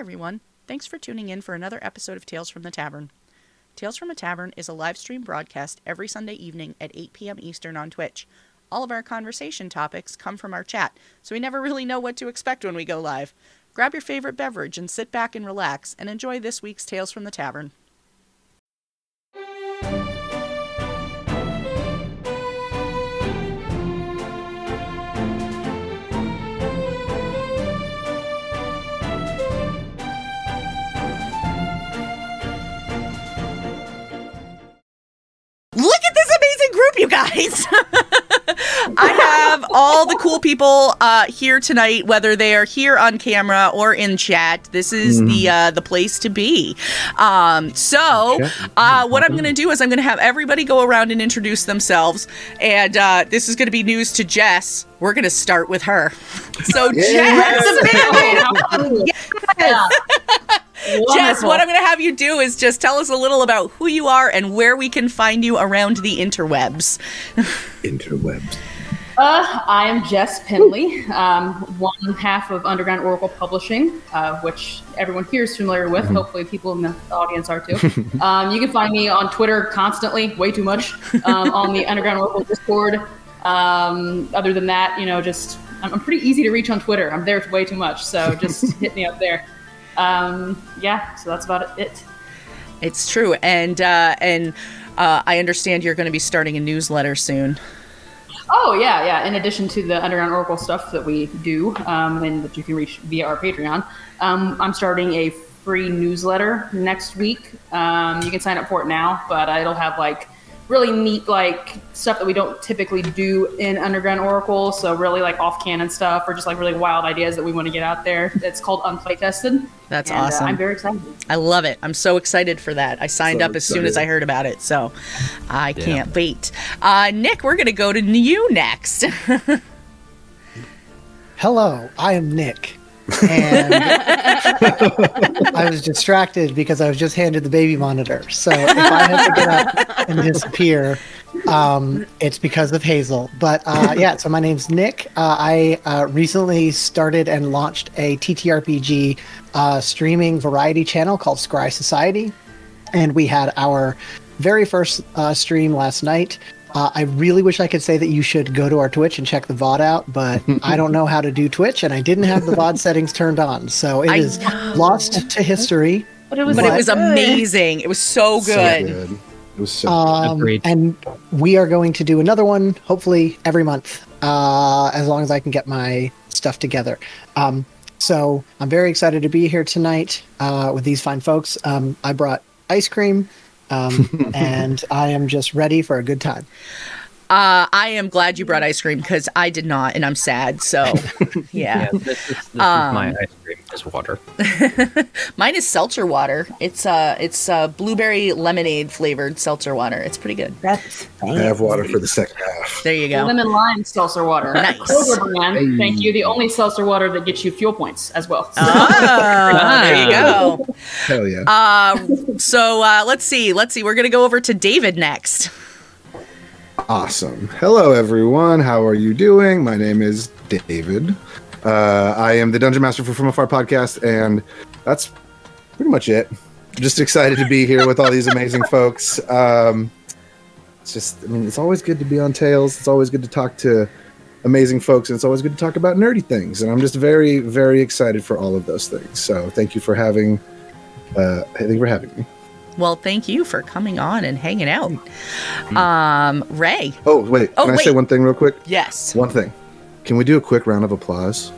everyone. Thanks for tuning in for another episode of Tales from the Tavern. Tales from a Tavern is a live stream broadcast every Sunday evening at 8 p.m. Eastern on Twitch. All of our conversation topics come from our chat, so we never really know what to expect when we go live. Grab your favorite beverage and sit back and relax and enjoy this week's Tales from the Tavern. Guys! I have all the cool people uh, here tonight, whether they are here on camera or in chat. This is the uh, the place to be. Um, so, uh, what I'm going to do is I'm going to have everybody go around and introduce themselves, and uh, this is going to be news to Jess. We're going to start with her. So, Jess, Jess, what I'm going to have you do is just tell us a little about who you are and where we can find you around the interwebs. Interwebs. Uh, I am Jess Penley, um, one half of Underground Oracle Publishing, uh, which everyone here is familiar with. Hopefully, people in the audience are too. um, you can find me on Twitter constantly, way too much, um, on the Underground Oracle Discord. Um, other than that, you know, just I'm, I'm pretty easy to reach on Twitter. I'm there way too much, so just hit me up there. Um, yeah, so that's about it. It's true, and uh, and uh, I understand you're going to be starting a newsletter soon. Oh yeah, yeah. In addition to the Underground Oracle stuff that we do, um, and that you can reach via our Patreon, um, I'm starting a free newsletter next week. Um, you can sign up for it now, but it'll have like really neat like stuff that we don't typically do in Underground Oracle. So really like off canon stuff, or just like really wild ideas that we want to get out there. It's called Unplay Tested. That's and, uh, awesome. I'm very excited. I love it. I'm so excited for that. I signed So up as soon as I heard about it, so I can't wait. Uh, Nick, we're going to go to you next. Hello, I am Nick. And I was distracted because I was just handed the baby monitor. So if I have to get up and disappear, um, it's because of Hazel. But uh, yeah, so my name's Nick. Uh, I uh, recently started and launched a TTRPG uh, streaming variety channel called Scry Society. And we had our very first uh, stream last night. Uh, I really wish I could say that you should go to our Twitch and check the VOD out, but I don't know how to do Twitch, and I didn't have the VOD settings turned on, so it I is know. lost to history. But it was, but it was amazing. It was so So good. good. It was so Um, Agreed. and we are going to do another one, hopefully every month, uh, as long as I can get my stuff together. Um, so I'm very excited to be here tonight uh, with these fine folks. Um, I brought ice cream, um, and I am just ready for a good time. Uh, I am glad you brought ice cream because I did not, and I'm sad. So, yeah. Yeah, this, is, this Um, is my ice cream. Is water. Mine is seltzer water. It's uh, it's uh, blueberry lemonade flavored seltzer water. It's pretty good. That's I have water for the second half. There you go. Lemon lime seltzer water. Nice. Clover brand. Thank you. The only seltzer water that gets you fuel points as well. Ah, there you go. Hell yeah. Uh, so uh, let's see. Let's see. We're gonna go over to David next. Awesome. Hello, everyone. How are you doing? My name is David. Uh, I am the Dungeon Master for From Afar podcast, and that's pretty much it. Just excited to be here with all these amazing folks. Um, it's just, I mean, it's always good to be on Tales. It's always good to talk to amazing folks, and it's always good to talk about nerdy things. And I'm just very, very excited for all of those things. So thank you for having, uh, thank you for having me. Well, thank you for coming on and hanging out. Um, Ray. Oh, wait. Oh, Can I say wait. one thing real quick? Yes. One thing. Can we do a quick round of applause?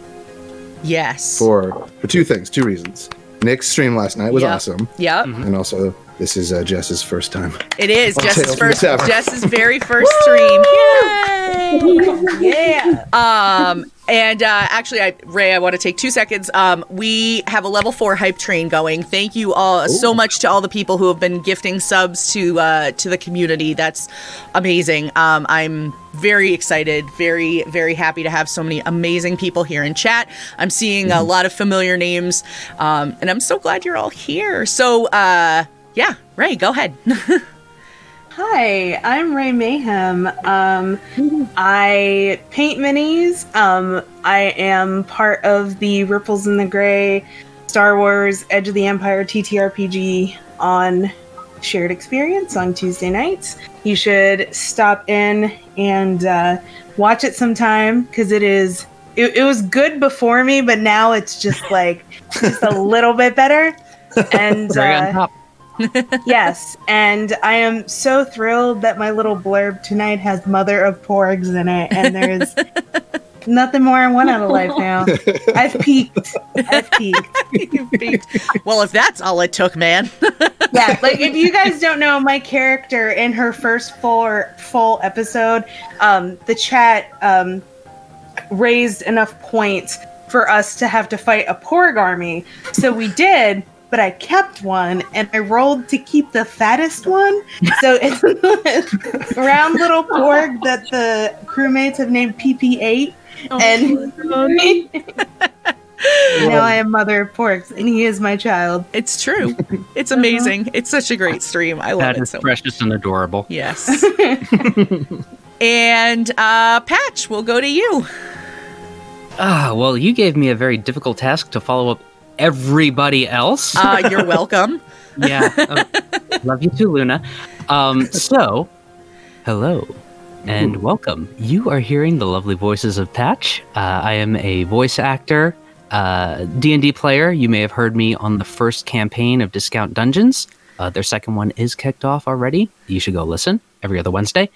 Yes. for for two things, two reasons. Nick's stream last night was Yep. awesome, Yep. and also this is uh, Jess's first time. It is Jess's Tales from the first. Jess's very first stream. Yay! yeah. Um, and uh, actually, I, Ray, I want to take two seconds. Um, we have a level four hype train going. Thank you all so much to all the people who have been gifting subs to uh, to the community. That's amazing. Um, I'm very excited, very very happy to have so many amazing people here in chat. I'm seeing a lot of familiar names, um, and I'm so glad you're all here. So, uh, yeah, Ray, go ahead. Hi, I'm Ray Mayhem. Um, I paint minis. Um, I am part of the Ripples in the Gray Star Wars Edge of the Empire TTRPG on Shared Experience on Tuesday nights. You should stop in and uh, watch it sometime because it is. It, it was good before me, but now it's just like just a little bit better. And Very on uh, top. Yes, and I am so thrilled that my little blurb tonight has Mother of Porgs in it, and there's nothing more I want out of life now. I've peaked. I've peaked. peaked. well, if that's all it took, man. Yeah, like if you guys don't know, my character in her first full full episode, um, the chat um, raised enough points for us to have to fight a Porg army, so we did. But I kept one, and I rolled to keep the fattest one. So it's a round little Porg that the crewmates have named PP8, Oh, and now I am mother of Porgs, and he is my child. It's true. It's amazing. It's such a great stream. I love That it is so much. precious and adorable. Yes. and uh Patch, we'll go to you. Ah, well, you gave me a very difficult task to follow up everybody else. Uh you're welcome. yeah. uh, love you too, Luna. Um, so, hello and welcome. You are hearing the lovely voices of Patch. Uh, I am a voice actor, uh, D&D player. You may have heard me on the first campaign of Discount Dungeons. Uh, their second one is kicked off already. You should go listen every other Wednesday.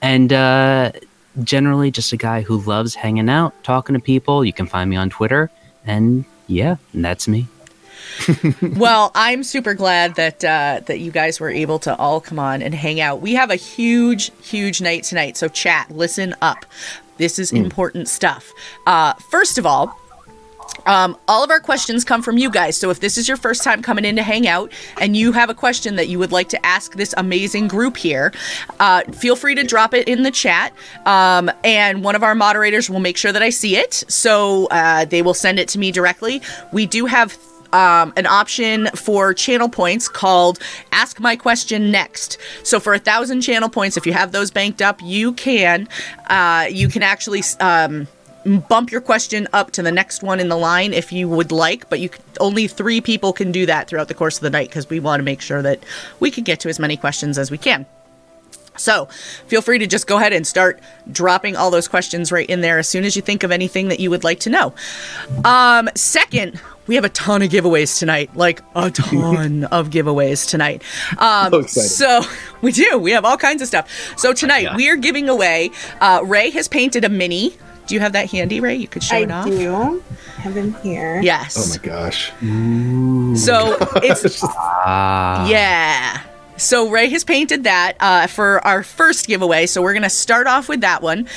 And uh, generally just a guy who loves hanging out, talking to people. You can find me on Twitter. And yeah, and that's me. well, I'm super glad that uh, that you guys were able to all come on and hang out. We have a huge, huge night tonight. So chat, listen up. This is important stuff. Uh, first of all, um, all of our questions come from you guys. So if this is your first time coming in to hang out and you have a question that you would like to ask this amazing group here, uh, feel free to drop it in the chat. Um, and one of our moderators will make sure that I see it. So uh, they will send it to me directly. We do have um, an option for channel points called Ask My Question Next. So for a thousand channel points, if you have those banked up, you can uh, you can actually um, bump your question up to the next one in the line if you would like. But you only three people can do that throughout the course of the night because we want to make sure that we can get to as many questions as we can. So feel free to just go ahead and start dropping all those questions right in there as soon as you think of anything that you would like to know. Um, second, we have a ton of giveaways tonight, like a ton of giveaways tonight. Um, So so we do. We have all kinds of stuff. So tonight Yeah. we are giving away. Uh, Ray has painted a mini. Do you have that handy, Ray? You could show I it off. I do have him here. Yes. Oh my gosh. So it's Ah. Yeah. So Ray has painted that uh, for our first giveaway. So we're gonna start off with that one.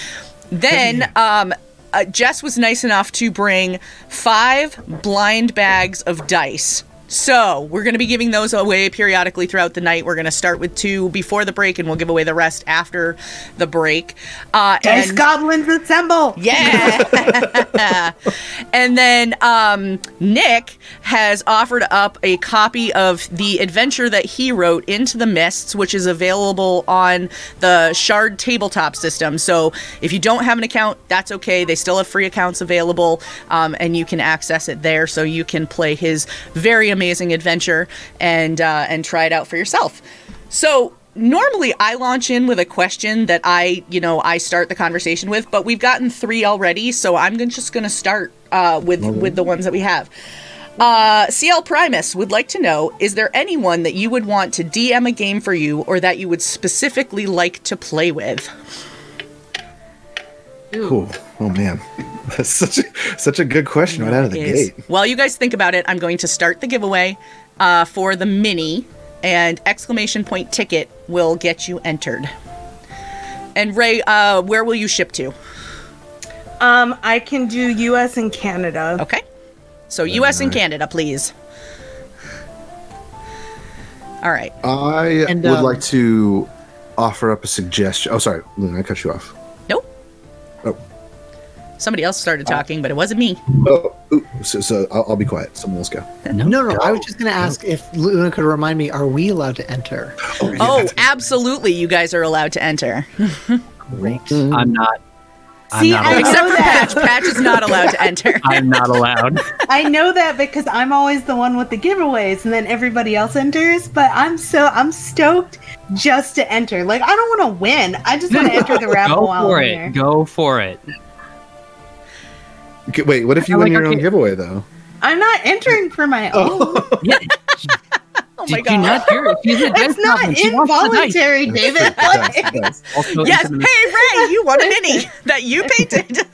Then um, uh, Jess was nice enough to bring five blind bags of dice. So we're going to be giving those away periodically throughout the night. We're going to start with two before the break, and we'll give away the rest after the break. Uh, Dice and- goblins assemble! yeah. and then um, Nick has offered up a copy of the adventure that he wrote, Into the Mists, which is available on the Shard tabletop system. So if you don't have an account, that's okay. They still have free accounts available, um, and you can access it there. So you can play his very amazing adventure and uh, and try it out for yourself. So normally I launch in with a question that I, you know, I start the conversation with, but we've gotten three already, so I'm just going to start uh, with with the ones that we have. Uh, CL Primus would like to know: Is there anyone that you would want to DM a game for you, or that you would specifically like to play with? Cool. Oh man, that's such a such a good question right out of the is. gate. While you guys think about it, I'm going to start the giveaway uh, for the mini, and exclamation point ticket will get you entered. And Ray, uh, where will you ship to? Um, I can do U.S. and Canada. Okay. So U.S. and Canada, please. All right. I And, would um, like to offer up a suggestion. Oh, sorry, Luna, I cut you off. Nope. Oh. Somebody else started uh, talking, but it wasn't me. Oh, ooh, so, so I'll, I'll be quiet. Someone else go. No, No, no, I was just going to ask if Luna could remind me, are we allowed to enter? Oh, oh absolutely. You guys are allowed to enter. Great. I'm not. I'm See, not I allowed. Except know for that. Patch. Patch is not allowed to enter. I'm not allowed. I know that because I'm always the one with the giveaways, and then everybody else enters. But I'm so I'm stoked just to enter. Like I don't want to win. I just want to enter the raffle Go while for I'm it. there. Go for it. Okay, Wait, what if you I win like your our own giveaway though? I'm not entering for my own. Yeah. Oh my Did you not hear it? She's a dice It's not goblin. She wants the dice. involuntary, David. Yes, yes. Also Yes. into the- Hey Ray, you won a mini that you painted.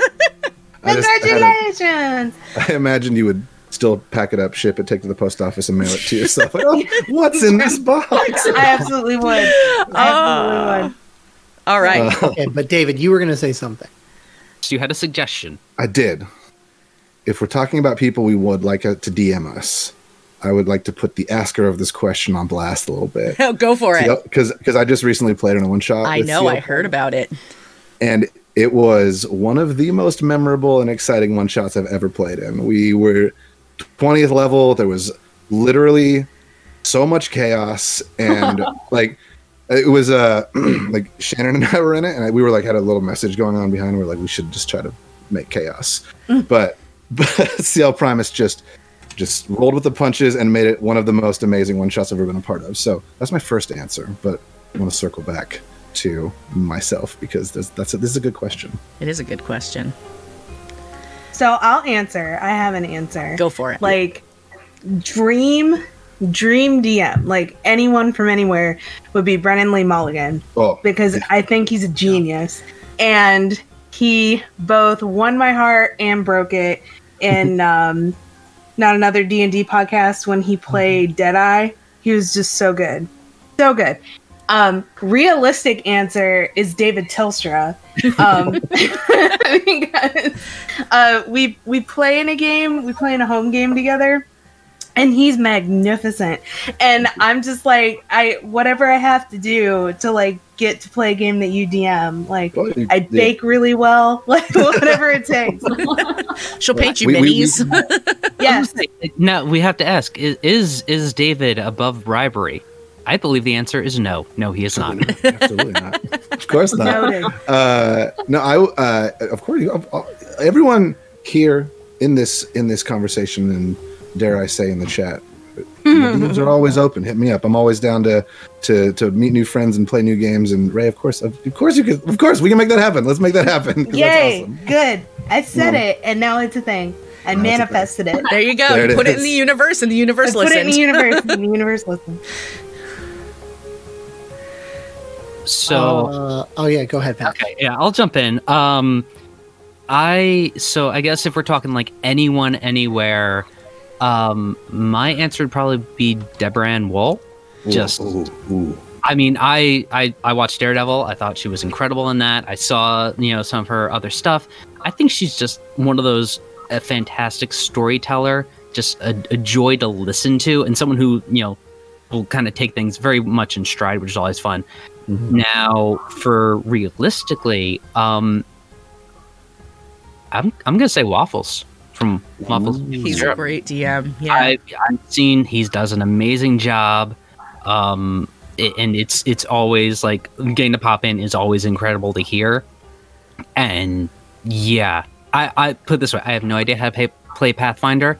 I I Congratulations! I imagined you would still pack it up, ship it, take it to the post office, and mail it to yourself. Like, oh, what's in this box? I absolutely would. I absolutely would. All right. Uh, Okay, but David, you were going to say something. So you had a suggestion. I did. If we're talking about people we would like uh, to DM us, I would like to put the asker of this question on blast a little bit. Go for it. Because because I just recently played in a one shot. I know. I heard about it. and it was one of the most memorable and exciting one shots I've ever played in. We were 20th level. There was literally so much chaos and like it was uh like Shannon and I were in it and we were like had a little message going on behind. We are like we should just try to make chaos, but but CL Primus just just rolled with the punches and made it one of the most amazing one shots I've ever been a part of. So that's my first answer, but I want to circle back to myself because there's, that's a, this is a good question. It is a good question. So I'll answer. I have an answer. Go for it. Like dream dream DM, like anyone from anywhere would be Brennan Lee Mulligan Oh, because I think he's a genius. And he both won my heart and broke it in um not another D&D podcast when he played Deadeye. He was just so good. So good. Um realistic answer is David Tilstra. Um because uh we we play in a game, we play in a home game together and he's magnificent and i'm just like i whatever i have to do to like get to play a game that you dm like Well, you- i yeah. bake really well like whatever it takes She'll paint you We- we- we- minis. yes Now we have to ask: i- Is is David above bribery? I believe the answer is no. No, he is not. absolutely not. Of course not. noted Uh, no, I uh, of course you- uh, everyone here in this in this conversation and dare I say in the chat. DMs are always open. Hit me up. I'm always down to to to meet new friends and play new games. And Ray, of course, of, of course you could. Of course, we can make that happen. Let's make that happen. yay That's awesome. good i said No. it and now it's a thing i Now it's thing. manifested it There you go. There it put it in the universe, and the I universe put it in the universe and the universe listens So Uh, oh yeah, go ahead, Pat. okay, yeah, I'll jump in. Um, I so I guess if we're talking like anyone anywhere, um, my answer would probably be Deborah Ann Wool. Just- ooh, ooh. I mean, I, I I watched Daredevil. I thought she was incredible in that. I saw you know some of her other stuff. I think she's just one of those a fantastic storyteller, just a, a joy to listen to, and someone who you know will kind of take things very much in stride, which is always fun. Now, for realistically, um, I'm I'm gonna say Waffles from Waffles. He's a great DM. Yeah. I, I've seen he does an amazing job, um, i- and it's it's always like getting to pop in is always incredible to hear, and yeah, I, I put this way: I have no idea how to pay, play Pathfinder.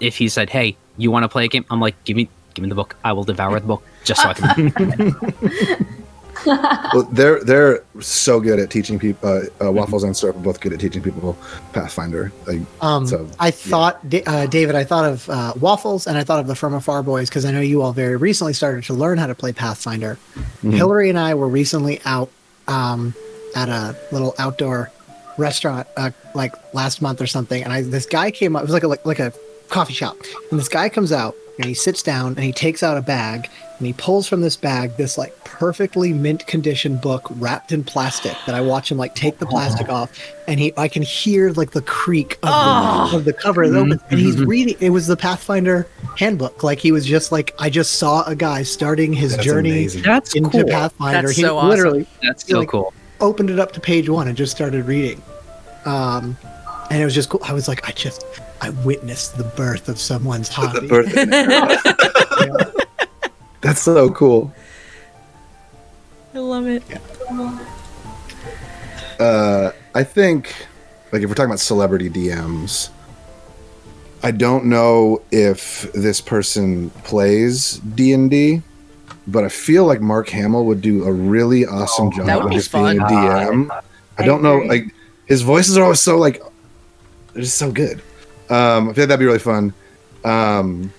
If he said, "Hey, you want to play a game?" I'm like, "Give me, give me the book. I will devour the book just so I can." Well, they're they're so good at teaching people. Uh, uh, Waffles and Syrup are both good at teaching people Pathfinder. Like, Um, So, I thought, Da- uh, David, I thought of uh, Waffles and I thought of the From Afar Boys because I know you all very recently started to learn how to play Pathfinder. Mhm. Hillary and I were recently out um, at a little outdoor restaurant, uh, like last month or something, and I this guy came up. It was like a like, like a coffee shop, and this guy comes out and he sits down and he takes out a bag and he pulls from this bag this like perfectly mint condition book wrapped in plastic that I watch him like take the plastic off and he I can hear like the creak of, Oh. the, of the cover it opens and he's reading it was the Pathfinder handbook like he was just like I just saw a guy starting his that's journey amazing. That's into cool. Pathfinder That's he so awesome. literally That's so like- cool. opened it up to page one and just started reading. Um, and it was just cool. I was like, I just, I witnessed the birth of someone's The hobby. birth- That's so cool. I love it. Uh, I think, like, if we're talking about celebrity DMs, I don't know if this person plays D and D, but I feel like Mark Hamill would do a really awesome Oh, job of be just being a. DM. I I don't know, like his voices are always so like, they're just so good. Um, I feel like that'd be really fun. Um,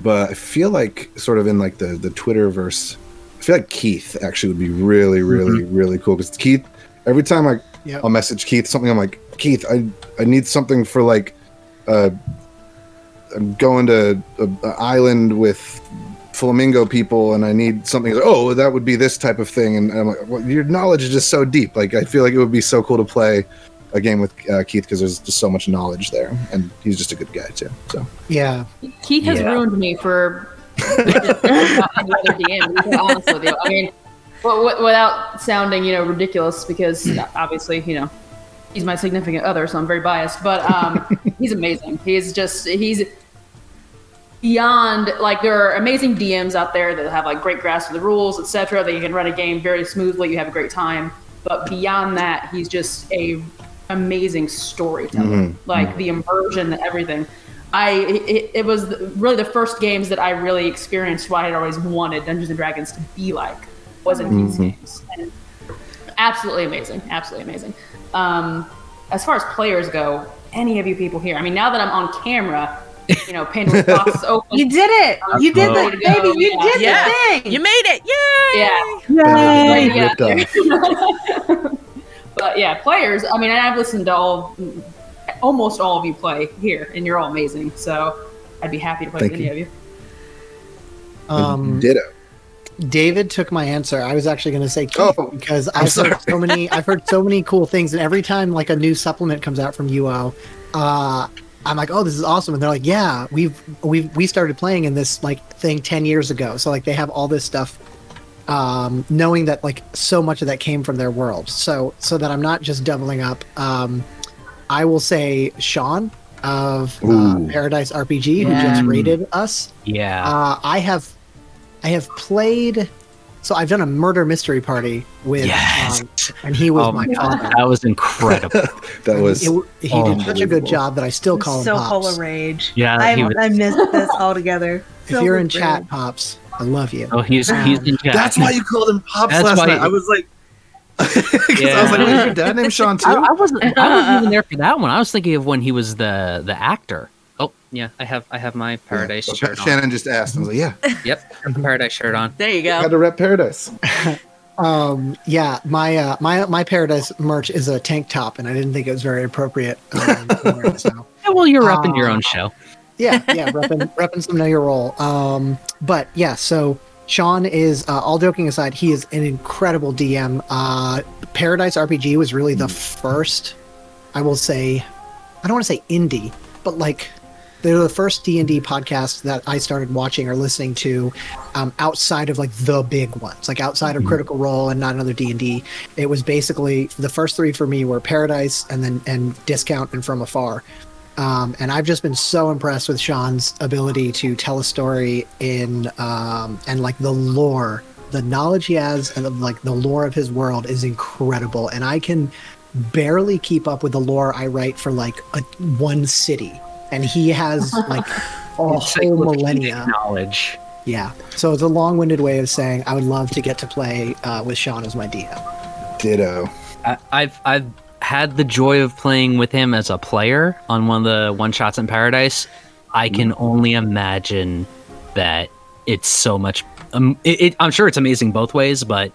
but I feel like sort of in like the the Twitterverse, I feel like Keith actually would be really, really, really cool because Keith. Every time I Yep. I'll message Keith something, I'm like Keith, I I need something for like, uh, I'm going to a, a island with flamingo people, and I need something. Oh, that would be this type of thing, and I'm like, well, your knowledge is just so deep. Like I feel like it would be so cool to play a game with uh, Keith because there's just so much knowledge there, and he's just a good guy too. So Yeah. Keith has Yeah. ruined me for other DM. be honest with you. I mean, well, w- without sounding, you know, ridiculous, because obviously, you know, he's my significant other, so I'm very biased. But um, he's amazing. He's just he's beyond like there are amazing DMs out there that have like great grasp of the rules, etc. That you can run a game very smoothly. You have a great time. But beyond that, he's just a amazing storyteller. Like the immersion, and everything. I it, it was really the first games that I really experienced what I'd always wanted Dungeons and Dragons to be like was in these games. And absolutely amazing, absolutely amazing. Um, as far as players go, any of you people here, I mean, now that I'm on camera, you know, Pandora's box is open. You did it. You did Oh. the baby. You Yeah. did Yeah. the thing. You made it! Yay! Yeah. Yay! Yeah. Ripped off. But yeah, players. I mean, I've listened to all, almost all of you play here, and you're all amazing. So I'd be happy to play Thank with any of you. Um, Ditto. David took my answer. I was actually going to say Keith Oh, because I'm I've sorry. heard so many. I've heard so many cool things, and every time like a new supplement comes out from UO, uh, I'm like, oh, this is awesome, and they're like, yeah, we've we've we started playing in this like thing ten years ago, so like they have all this stuff. Um, knowing that like so much of that came from their world, so so that I'm not just doubling up. Um, I will say Sean of uh, Paradise RPG who Yeah. just rated us. Yeah. Uh, I have, I have played. So I've done a murder mystery party with, Yes. um, and he was oh my my god, father. that was incredible. That was It w- he did such a good job that I still call him so Pops. full of rage. Yeah, I, was- I missed this altogether. If you're in chat, Pops, I love you. Oh, he's he's in chat. That's why you called him Pops That's last why- night. I was like, because I was like, wait, your dad named Sean too. I, I wasn't. I wasn't even there for that one. I was thinking of when he was the the actor. Oh yeah, I have I have my Paradise Yeah. shirt on. Shannon just asked. I was like, yeah, Yep, Paradise shirt on. There you had go. to rep Paradise. Um, yeah, my uh, my my Paradise merch is a tank top, and I didn't think it was very appropriate. Um, so. Yeah, well, you're up in your Ah. own show. Yeah, yeah, repping, repping some know your role. Um, but yeah, so Sean is uh, all joking aside, he is an incredible DM. Uh, Paradise RPG was really the first, I will say, I don't want to say indie, but like they were the first D and D podcast that I started watching or listening to, um, outside of like the big ones, like outside of Critical Role and not another D and D. It was basically the first three for me were Paradise and then and Discount and From Afar. Um, and I've just been so impressed with Sean's ability to tell a story in um, and like the lore, the knowledge he has, and like the lore of his world is incredible. And I can barely keep up with the lore I write for like a one city, and he has like a whole Encyclopedic millennia. knowledge. Yeah. So it's a long-winded way of saying I would love to get to play uh, with Sean as my DM. Ditto. I, I've I've had the joy of playing with him as a player on one of the one shots in Paradise. I can only imagine that it's so much. Um, it, it, I'm sure it's amazing both ways, but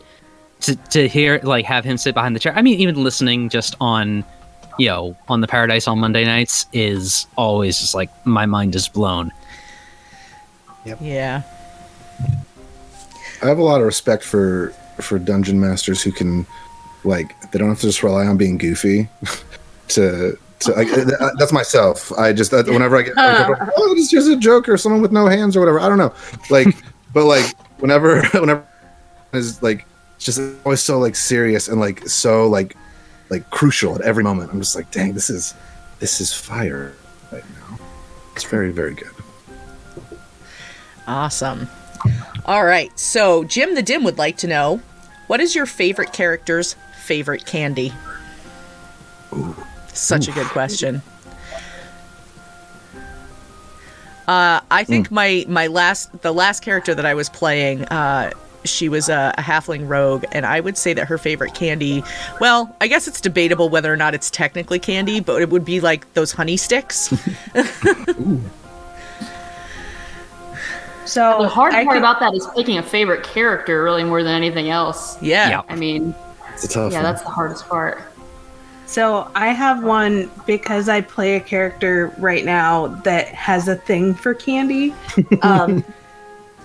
to to hear like have him sit behind the chair. I mean, even listening just on you know on the Paradise on Monday nights is always just like my mind is blown. Yeah. I have a lot of respect for for dungeon masters who can, like, they don't have to just rely on being goofy. to to th- that's myself. I just that, whenever I get like, oh, it's just a joke or someone with no hands or whatever. I don't know. Like, but like whenever whenever is like it's just always so like serious and like so like like crucial at every moment. I'm just like, dang, this is this is fire right now. It's very very good. Awesome. All right. So, Jim the Dim would like to know what is your favorite character's favorite candy? Such a good question. Uh, I think my my last the last character that I was playing, uh, she was a, a halfling rogue, and I would say that her favorite candy. Well, I guess it's debatable whether or not it's technically candy, but it would be like those honey sticks. So The hard I part could- about that is picking a favorite character really more than anything else. yeah. Yeah. I mean, It's a tough yeah, one. that's the hardest part. So I have one because I play a character right now that has a thing for candy. Um,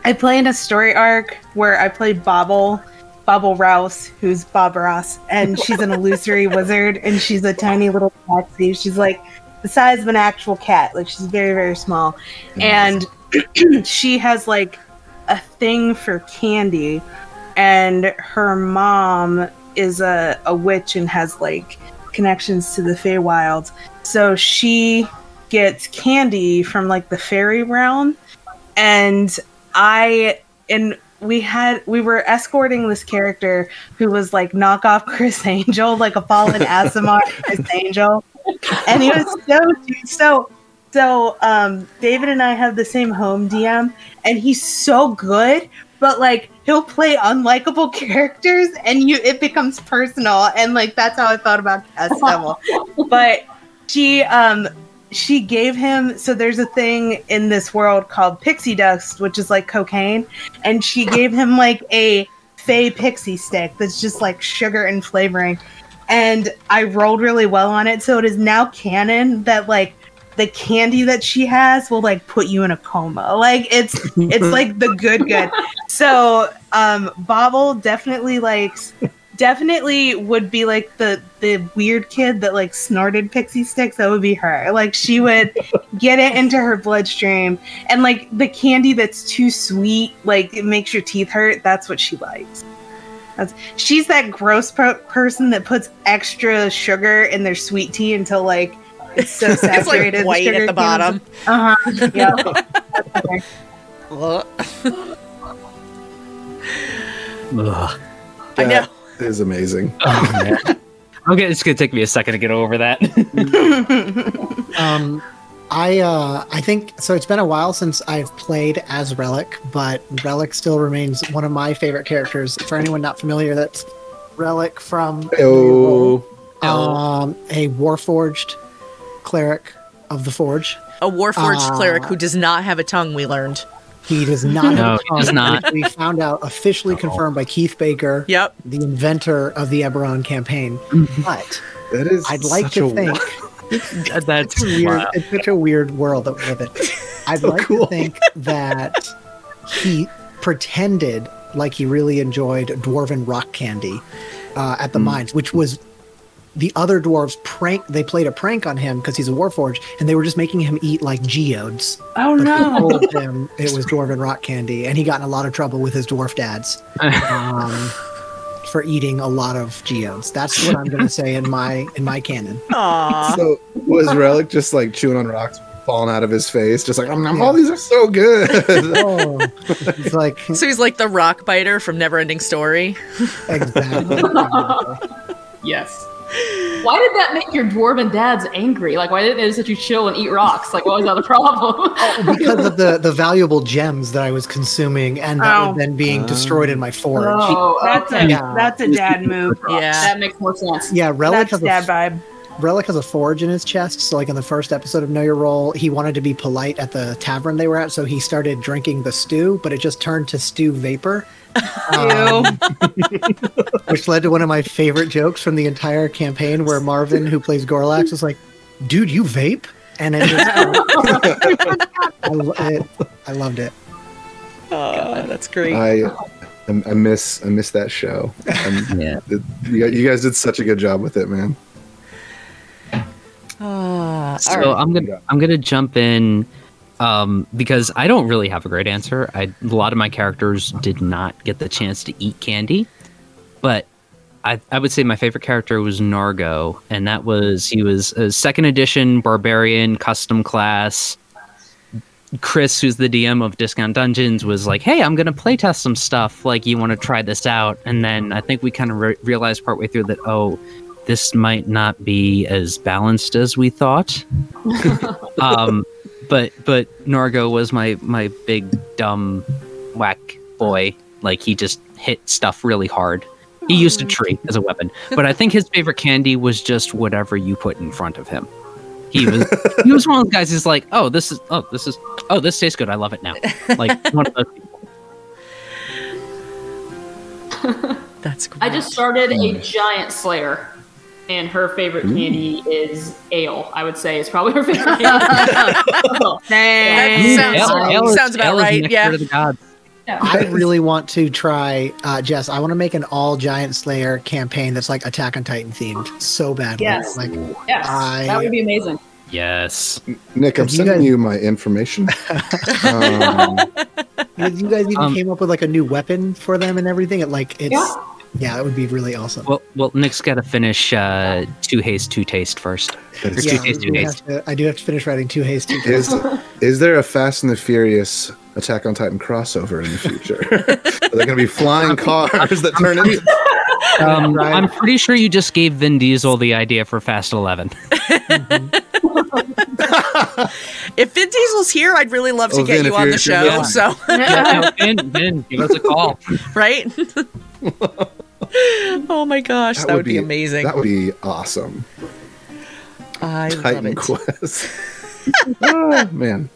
I play in a story arc where I play Bobble, Bobble Rouse, who's Bob Ross, and she's an illusory wizard, and she's a tiny little tabaxi. She's like the size of an actual cat, like she's very very small, and she has like a thing for candy, and her mom is a, a witch and has like connections to the Feywild. So she gets candy from like the fairy realm, and I and we had we were escorting this character who was like knockoff Criss Angel, like a fallen aasimar Criss Angel, and he was so so so. Um, David and I have the same home DM, and he's so good, but like he'll play unlikable characters, and you it becomes personal, and like that's how I thought about Cass Devil. but she um she gave him so there's a thing in this world called pixie dust which is like cocaine. And she gave him like a fey pixie stick that's just like sugar and flavoring. And i rolled really well on it. So it is now canon that like the candy that she has will like put you in a coma. Like it's it's like the good good. So um bobble definitely likes definitely would be like the the weird kid that like snorted pixie sticks. That would be her. Like she would get it into her bloodstream. And like the candy that's too sweet like it makes your teeth hurt. That's what she likes. That's, she's that gross per- person that puts extra sugar in their sweet tea until like it's so It's saturated like white at the bottom. uh-huh yeah Ugh. Ugh. I know. That is amazing. Oh, man. okay, it's gonna take me a second to get over that. Um, I uh, I think so. It's been a while since I've played as Relic, but Relic still remains one of my favorite characters. For anyone not familiar, that's Relic from Oh, um, a Warforged cleric of the Forge. A warforged Ah. cleric who does not have a tongue. We learned. He does not. No, have a he does tongue, not. We found out officially confirmed by Keith Baker, Yep. the inventor of the Eberron campaign. But that is. I'd like such to a think That's it's weird. wow. It's such a weird world that we live in. I'd So like cool. to think that he pretended like he really enjoyed dwarven rock candy uh, at the Hmm. mines, which was the other dwarves prank. They played a prank on him because he's a warforged, and they were just making him eat like geodes. oh But no they told him it was dwarven rock candy, and he got in a lot of trouble with his dwarf dads um, for eating a lot of geodes. That's what I'm going to say in my in my canon. Aww. So was Relic just like chewing on rocks, falling out of his face, just like, "Um, um, all these are so good. Oh, it's like So he's like the rock biter from Neverending Story. exactly. Yes. Why did that make your dwarven dads angry? Like, why didn't they just let you chill and eat rocks? Like, what was that the problem? Oh, because of the the valuable gems that I was consuming and that Oh. were then being destroyed in my forge. oh, oh that's a Yeah. that's a dad move Yeah. That makes more sense. Yeah, Relic that's has, dad a, vibe Relic has a forge in his chest. So, like in the first episode of Know Your Role, he wanted to be polite at the tavern they were at, so he started drinking the stew, but it just turned to stew vapor. Um, which led to one of my favorite jokes from the entire campaign, where Marvin, who plays Gorlax, was like, "Dude, you vape," and it just, I, lo- it, I loved it. Oh, that's great. I, I miss, I miss that show. Yeah. the- you guys- did such a good job with it, man. Ah, So all right. I'm gonna I'm gonna jump in um, because I don't really have a great answer. I, a lot of my characters did not get the chance to eat candy, but I, I would say my favorite character was Nargo, and that was he was a second edition barbarian custom class. Chris, who's the DM of Discount Dungeons, was like, "Hey, I'm gonna playtest some stuff. Like, you want to try this out?" And then I think we kind of re- realized partway through that, oh, this might not be as balanced as we thought. um, but but Norgo was my my big dumb whack boy. Like he just hit stuff really hard. He used a tree as a weapon, but I think his favorite candy was just whatever you put in front of him. He was he was one of those guys who's like, oh, this is oh, this is oh, this tastes good. I love it now. Like one of those people. That's great. I just started a giant slayer, and her favorite candy is ale. I would say is probably her favorite candy. That sounds- Ale- ale is- sounds about ale right, nectar yeah. to the. I really want to try, uh, Jess. I want to make an all Giant Slayer campaign that's like Attack on Titan themed so badly. Yes. Like, yes, I- that would be amazing. Yes. Nick, I'm you sending guys- you my information. um, you you guys even Um, came up with like a new weapon for them and everything. It like it's Yeah. Yeah, that would be really awesome. Well, well, Nick's got to finish uh, two haste, two taste first. that Or is- two yeah, I two do, haste. have to, I do have to finish writing two haste. Two haste. is is there a Fast and the Furious Attack on Titan crossover in the future? Are there going to be flying cars that turn into? Um, I'm pretty sure you just gave Vin Diesel the idea for Fast Eleven. if Vin Diesel's here, I'd really love to Oh, get Vin, you on the show. So, yeah, no, Vin, Vin, give us a call. right? Oh my gosh, that, would be, amazing. That would be awesome. I love Titan it. Quest. oh, man,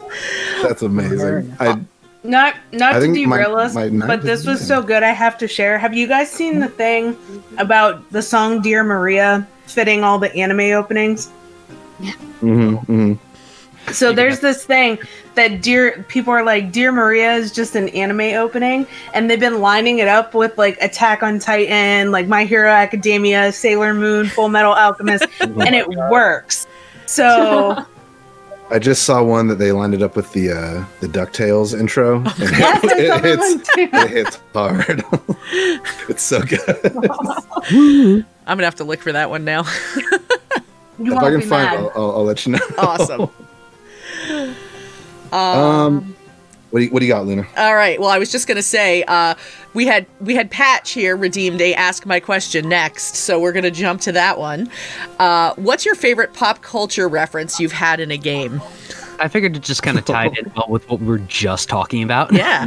that's amazing. I Not not I to think my- derail us, my but this was so good. I have to share. Have you guys seen the thing about the song "Dear Maria" fitting all the anime openings? mm-hmm mhm. So there's this thing that dear people are like, "Dear Maria" is just an anime opening, and they've been lining it up with like Attack on Titan, like My Hero Academia, Sailor Moon, Full Metal Alchemist, and it works. So I just saw one that they lined it up with the uh, the Ducktales intro, and Yes, I it, hits it hits hard. it's so good. I'm gonna have to look for that one now. You if won't I can find, it, I'll, I'll, I'll let you know. awesome. Um, what do you, what do you got, Luna? All right. Well, I was just gonna say uh, we had we had Patch here redeemed a ask my question next, so we're gonna jump to that one. Uh, what's your favorite pop culture reference you've had in a game? I figured it just kind of tied in well with what we were just talking about. Yeah.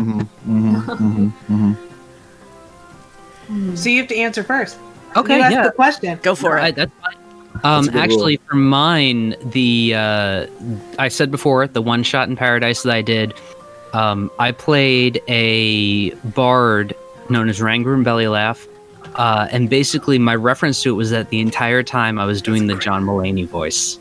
so you have to answer first. Okay. you asked yeah. the question. Go for I, it. that's fine. Um, That's a good actually, for mine, the uh, I said before the one shot in paradise that I did. Um, I played a bard known as Rangoon Belly Laugh, uh, and basically my reference to it was that the entire time I was doing the John Mulaney voice.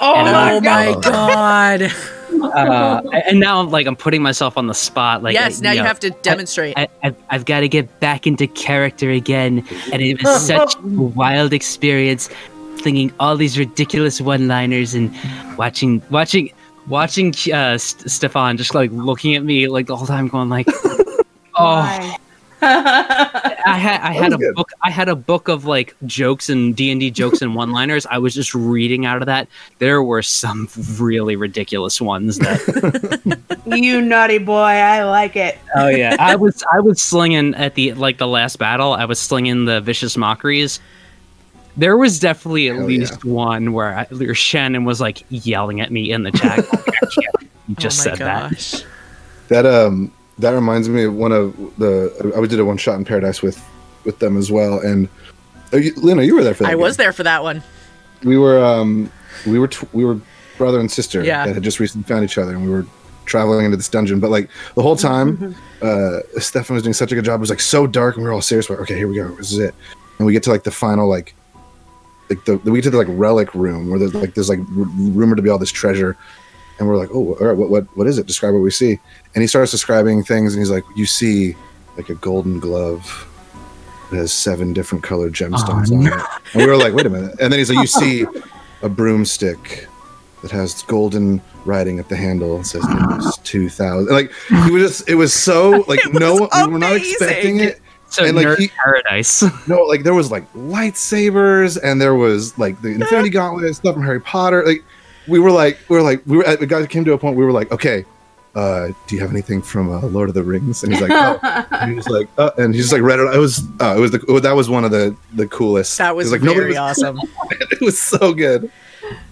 Oh, And my Oh god! god! Uh, and now I'm like I'm putting myself on the spot. Like yes. Now you know, have to demonstrate. I, I've, I've got to get back into character again, and it was such a wild experience, thinking all these ridiculous one-liners and watching, watching, watching uh, St- Stefan just like looking at me like the whole time, going like, "Oh, I had I had a good. book I had a book of like jokes and D and D jokes and one-liners. I was just reading out of that. There were some really ridiculous ones that you naughty boy! I like it. Oh yeah, I was I was slinging at the like the last battle. I was slinging the vicious mockeries. There was definitely at Hell least one where, I, where Shannon was like yelling at me in the chat. you just oh said that. gosh. That um that reminds me of one of the I did a one shot in paradise with with them as well. And oh, you, Luna, you were there for that. I game. was there for that one. We were um we were tw- we were brother and sister Yeah. that had just recently found each other, and we were traveling into this dungeon. But like the whole time, uh, Stefan was doing such a good job. It was like so dark, and we were all serious. About okay, here we go. This is it. And we get to like the final like like the we get to the like relic room where there's like there's like r- rumored to be all this treasure. And we're like, oh, all right, what, what, what is it? Describe what we see. And he starts describing things, and he's like, you see, like a golden glove that has seven different colored gemstones on it. And we were like, wait a minute. And then he's like, you see a broomstick that has golden writing at the handle and says Nimbus 2000. Like, he was just, it was so, like, It no, we were not expecting it. So And, like, nerd he- paradise. No, like, there was, like, lightsabers, and there was, like, the Infinity Gauntlet and stuff from Harry Potter. Like, we were like, we were like, we were, it got, came to a point we were like, okay, uh, "Do you have anything from uh, Lord of the Rings?" And he's like, "Oh," and he was like, uh, and he just like read it. It was, uh, it was the, oh, that was one of the the coolest. That was It like very nobody was- awesome. it was so good.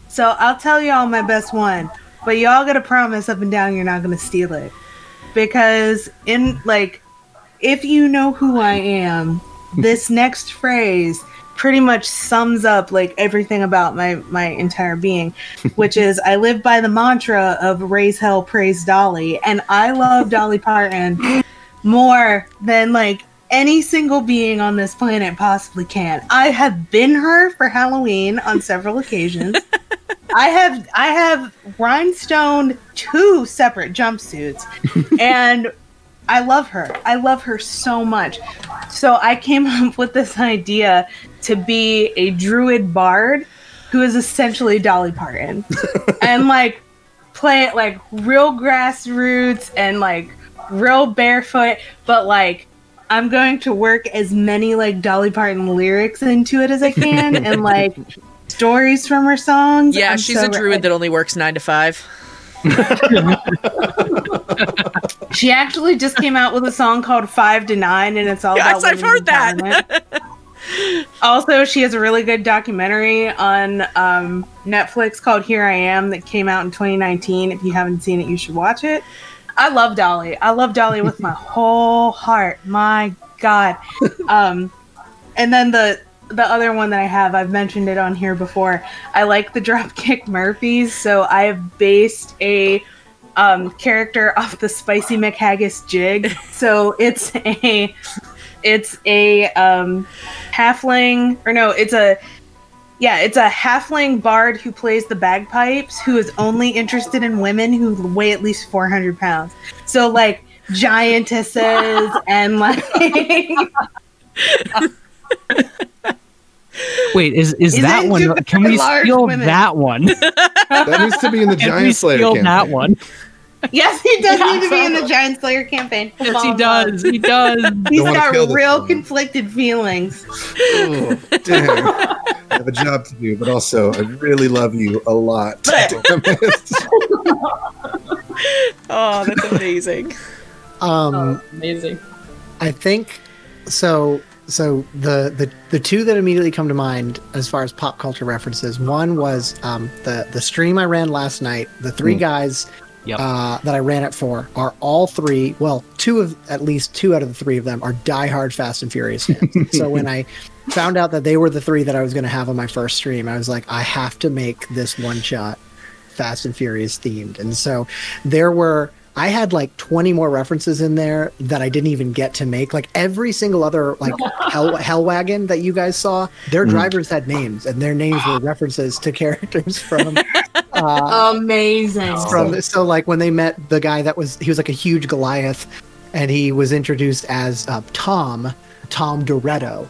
So I'll tell y'all my best one, but y'all gotta promise up and down you're not gonna steal it. Because in like if you know who I am, this next phrase pretty much sums up like everything about my my entire being, which is I live by the mantra of raise hell, praise Dolly, and I love Dolly Parton more than like any single being on this planet possibly can. I have been her for Halloween on several occasions. I have I have rhinestoned two separate jumpsuits and I love her. I love her so much. So I came up with this idea to be a druid bard who is essentially Dolly Parton. and like play it like real grassroots and like real barefoot, but like I'm going to work as many like Dolly Parton lyrics into it as I can and like stories from her songs. Yeah, I'm she's so a druid that only works nine to five. She actually just came out with a song called Five to Nine, and it's all Yes, about I've heard that. also, she has a really good documentary on um, Netflix called Here I Am that came out in 2019. If you haven't seen it, you should watch it. I love Dolly. I love Dolly with my whole heart. My God. Um, and then the the other one that I have, I've mentioned it on here before. I like the Dropkick Murphys, so I have based a um, character off the Spicy McHaggis jig. So it's a it's a um, halfling, or no, it's a yeah, it's a halfling bard who plays the bagpipes, who is only interested in women who weigh at least four hundred pounds. So like giantesses and like Wait, is is Is that one? Can we steal women? that one? That needs to be in the Can we Giant Slayer steal campaign. that one? yes, he does need to be in the Giant Slayer campaign. Yes, he does. He does. He's Don't got real woman. conflicted feelings. Oh, dang. I have a job to do, but also I really love you a lot. Oh, that's amazing. Um, Amazing. I think so. So the, the the two that immediately come to mind as far as pop culture references. One was um, the the stream I ran last night. The three Hmm. guys Yep. uh, that I ran it for are all three. Well, two of at least two out of the three of them are diehard Fast and Furious fans. so when I found out that they were the three that I was going to have on my first stream, I was like, I have to make this one shot Fast and Furious themed. And so there were I had like 20 more references in there that I didn't even get to make. Like every single other like hell hell wagon that you guys saw, their drivers had names and their names were references to characters from uh, Amazing. from so like when they met the guy that was he was like a huge Goliath and he was introduced as uh, Tom Tom Doretto,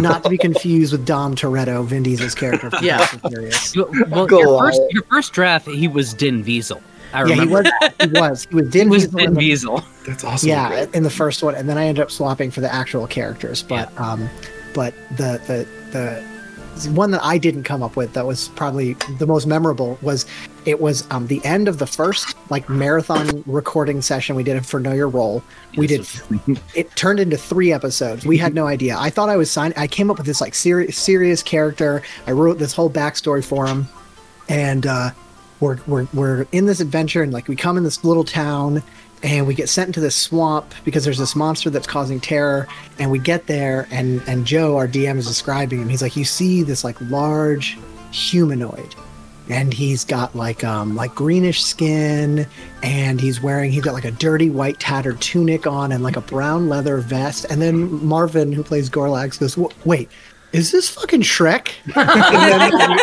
not to be confused with Dom Toretto, Vin Diesel's character. From Yeah. Fast and Furious. You- Well, your first, your first draft, he was Din Diesel. I Yeah, he was. He was. He was He Din was Diesel in Din the- Diesel. That's awesome. yeah in the first one and then i ended up swapping for the actual characters but um but the the the one that i didn't come up with that was probably the most memorable was it was um the end of the first like marathon recording session we did for know your role we did it turned into three episodes we had no idea i thought i was signed i came up with this like serious serious character i wrote this whole backstory for him and uh we're, we're we're in this adventure and like we come in this little town and we get sent into this swamp because there's this monster that's causing terror and we get there and and joe our dm is describing him. He's like you see this like large humanoid and he's got like um like greenish skin and he's wearing he's got like a dirty white tattered tunic on and like a brown leather vest. And then marvin who plays gorlax goes wait is this fucking shrek and then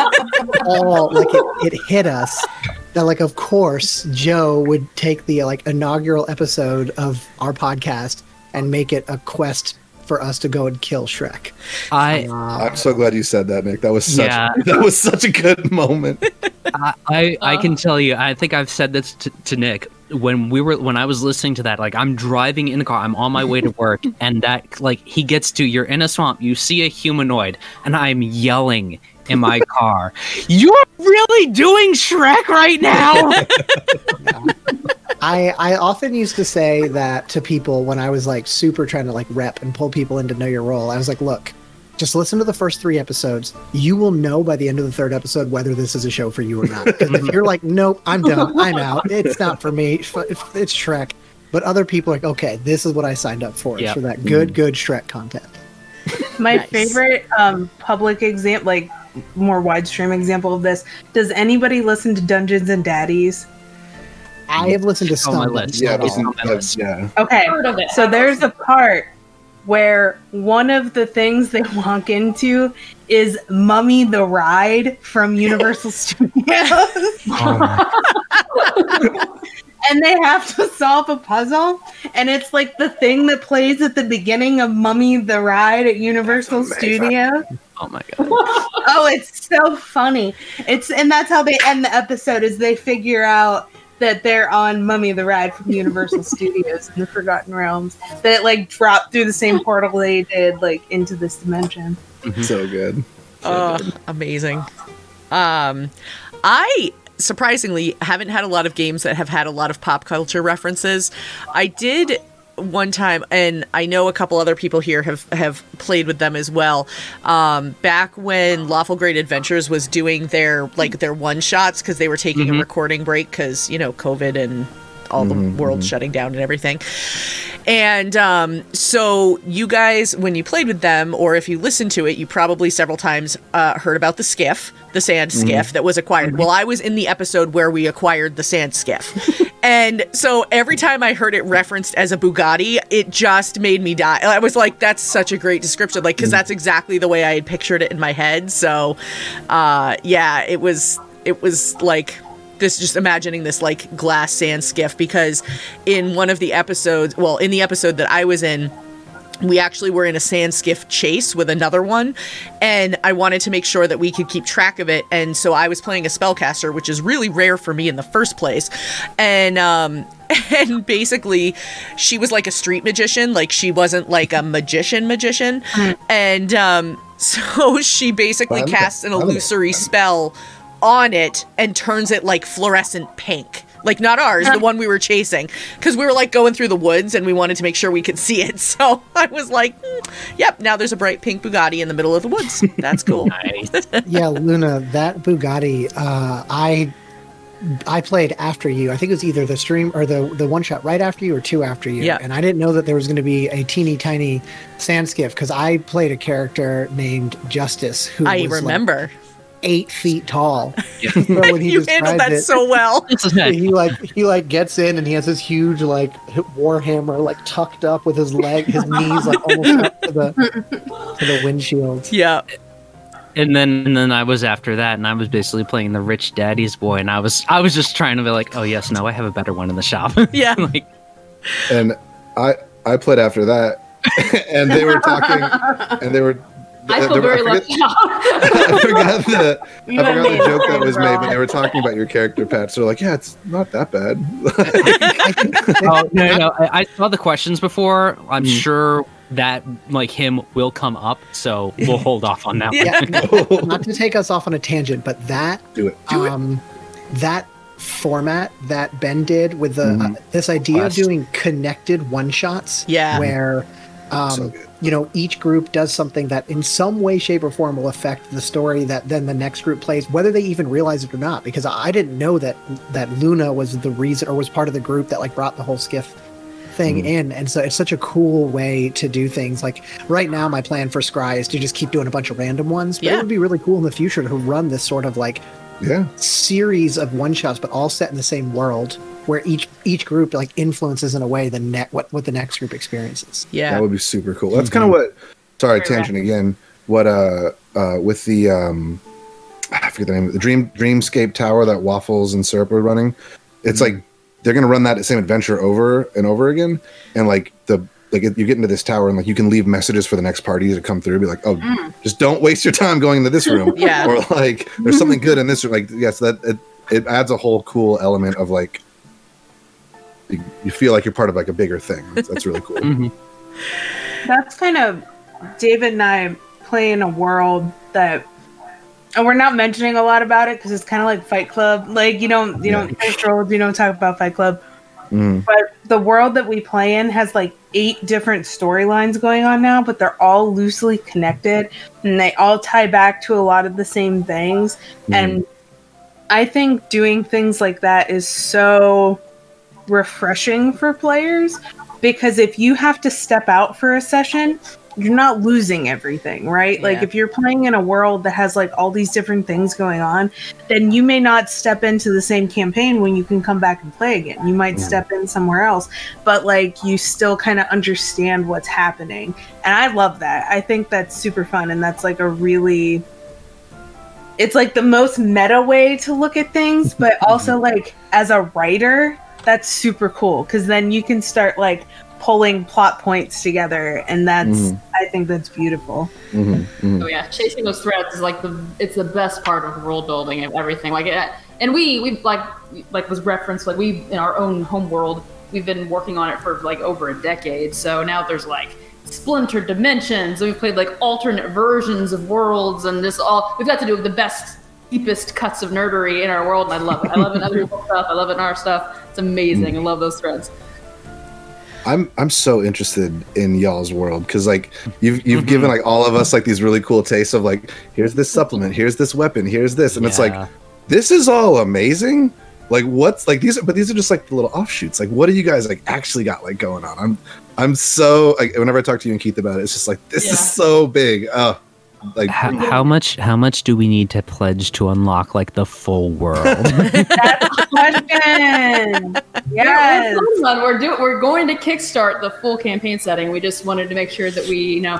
all like it, it hit us that like of course joe would take the like inaugural episode of our podcast and make it a quest for us to go and kill shrek I, uh, I'm so glad you said that, Nick. That was such Yeah. that was such a good moment. I, I, I can tell you. I think I've said this to, to Nick when we were when I was listening to that. Like I'm driving in the car. I'm on my way to work, and that like he gets to. You're in a swamp. You see a humanoid, and I'm yelling in my car. You're really doing Shrek right now. I I often used to say that to people when I was like super trying to like rep and pull people in to know your role. I was like, look, just listen to the first three episodes. You will know by the end of the third episode whether this is a show for you or not. Because if you're like, nope, I'm done, I'm out. It's not for me. It's it's Shrek. But other people are like, okay, this is what I signed up for. Yep. for that good, good Shrek content. My Nice. favorite um, public example, like more wide stream example of this. Does anybody listen to Dungeons and Daddies? I have listened to It's on my some. but list. Yeah, not It's listen, all. on my list. yeah. Okay, Heard of it. so there's a part where one of the things they walk into is Mummy the Ride from Universal Studios. Oh, and they have to solve a puzzle and it's like the thing that plays at the beginning of Mummy the Ride at Universal Studios. Oh my god. Oh, it's so funny. It's and that's how they end the episode is they figure out that they're on Mummy the Ride from Universal Studios in the Forgotten Realms. That it like dropped through the same portal they did like into this dimension. So good. Oh, amazing. Um, I surprisingly haven't had a lot of games that have had a lot of pop culture references. I did one time, and I know a couple other people here have have played with them as well. Um, back when Lawful Great Adventures was doing their like their one shots because they were taking a recording break because you know COVID and all the world shutting down and everything. And um, so, you guys, when you played with them, or if you listened to it, you probably several times uh, heard about the skiff, the sand skiff that was acquired. Well, I was in the episode where we acquired the sand skiff. and so, every time I heard it referenced as a Bugatti, it just made me die. I was like, that's such a great description, like, because that's exactly the way I had pictured it in my head. So, uh, yeah, it was, it was like, this just imagining this like glass sand skiff because in one of the episodes well in the episode that i was in we actually were in a sand skiff chase with another one and i wanted to make sure that we could keep track of it and so i was playing a spellcaster which is really rare for me in the first place and um and basically she was like a street magician like she wasn't like a magician magician and um so she basically casts an I love it. illusory spell on it and turns it like fluorescent pink. Like not ours, the one we were chasing, because we were like going through the woods and we wanted to make sure we could see it. So I was like, "Hmm, "Yep, now there's a bright pink Bugatti in the middle of the woods. That's cool." Yeah, Luna, that Bugatti, uh, I I played after you. I think it was either the stream or the the one shot right after you or two after you. Yeah. And I didn't know that there was going to be a teeny tiny sand skiff because I played a character named Justice who I was like, remember eight feet tall. Yeah. So when he you handled that it, so well. he like he like gets in and he has this huge like warhammer like tucked up with his leg, his knees like almost up to the to the windshield. Yeah, and then and then I was after that, and I was basically playing the rich daddy's boy, and I was I was just trying to be like, oh yes, no, I have a better one in the shop. yeah. like And I I played after that, and they were talking, and they were. I feel were- very forget- left out. I forgot the I forgot the joke that bro. was made, but they were talking about your character, Pat. So like, yeah, it's not that bad. I oh no, no, no. I, I saw the questions before. I'm Mm. sure that like him will come up, so we'll hold off on that yeah, no, not to take us off on a tangent, but that Do it. Do it. um, that format that Ben did with the Mhm. uh, this idea Blast. of doing connected one shots, Yeah. where um, So good. You know each group does something that in some way, shape, or form will affect the story that then the next group plays, whether they even realize it or not. Because I didn't know that that Luna was the reason or was part of the group that like brought the whole skiff thing hmm. in and so it's such a cool way to do things like right now my plan for scry is to just keep doing a bunch of random ones but Yeah. it would be really cool in the future to run this sort of like Yeah. series of one shots, but all set in the same world, where each each group like influences in a way the net what what the next group experiences. Yeah. That would be super cool. That's kind of what. Sorry, Very tangent again. What uh uh with the um, I forget the name. of The Dream Dreamscape Tower that Waffles and Syrup are running. It's like they're gonna run that same adventure over and over again, and like the like you get into this tower and like you can leave messages for the next party to come through. Be like, oh, just don't waste your time going into this room. Yeah. Or like, there's something good in this room. Like, yes, that it, it adds a whole cool element of like. You you feel like you're part of like a bigger thing. That's, that's really cool. Mhm. That's kind of David and I play in a world that, and we're not mentioning a lot about it because it's kind of like Fight Club. Like you don't you don't finish you don't talk about Fight Club. Mm. but the world that we play in has like eight different storylines going on now, but they're all loosely connected and they all tie back to a lot of the same things. And I think doing things like that is so refreshing for players because if you have to step out for a session, you're not losing everything, right? Like if you're playing in a world that has like all these different things going on, then you may not step into the same campaign when you can come back and play again. You might step in somewhere else, but like you still kind of understand what's happening. And I love that. I think that's super fun and that's like a really it's like the most meta way to look at things, but mm-hmm. also like as a writer, that's super cool because then you can start like pulling plot points together, and that's Mhm. I think that's beautiful. Mhm, mhm. Oh yeah, chasing those threads is like the it's the best part of world building and everything. Like, it, and we we like like was referenced like we in our own home world we've been working on it for like over a decade. So now there's like splintered dimensions. and We've played like alternate versions of worlds, and this all we've got to do the best deepest cuts of nerdery in our world, and I love it. I love it in other people's stuff. I love it in our stuff. It's amazing. I love those threads. I'm I'm so interested in y'all's world because like you've you've mm-hmm. given like all of us like these really cool tastes of like here's this supplement, here's this weapon, here's this, and it's like this is all amazing. Like what's like these, Are, but these are just like the little offshoots. Like what do you guys like actually got like going on? I'm I'm so like whenever I talk to you and Keith about it, it's just like this Yeah. is so big. Oh, like How, how much? How much do we need to pledge to unlock like the full world? Question. Yeah, yes. we're, we're doing. We're going to kickstart the full campaign setting. We just wanted to make sure that we, you know,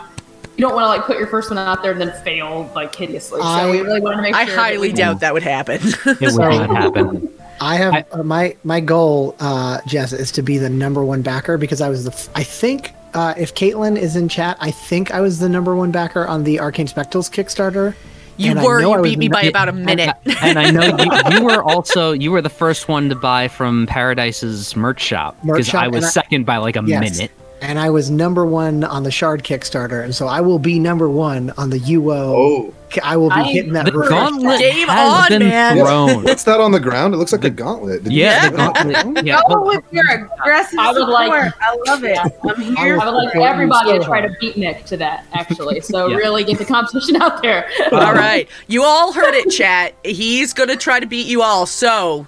you don't want to like put your first one out there and then fail like hideously. so we I- really wanted to make I sure. that highly we- doubt that would happen. it would not happen. I have I- uh, my my goal, uh, Jess, is to be the number one backer because I was the. F- I think uh, if Caitlin is in chat, I think I was the number one backer on the Arcane Spectals Kickstarter. You And I were. know You beat me by about a minute. and I know you, you were also you were the first one to buy from Paradise's merch shop because I was and I- second by like a Yes. minute. And I was number one on the Shard Kickstarter, and so I will be number one on the UO. oh, I will be I- hitting that. The roof. gauntlet Game has on, been man. thrown. what's that on the ground? It looks like a gauntlet. Did Yeah, see the gauntlet. Yeah, Go with your aggressive I would like- support. I love it. I'm here. I would like everybody so to try to beat Nick to that, actually. So Yeah. really get the competition out there. all right, you all heard it, chat. He's gonna try to beat you all. So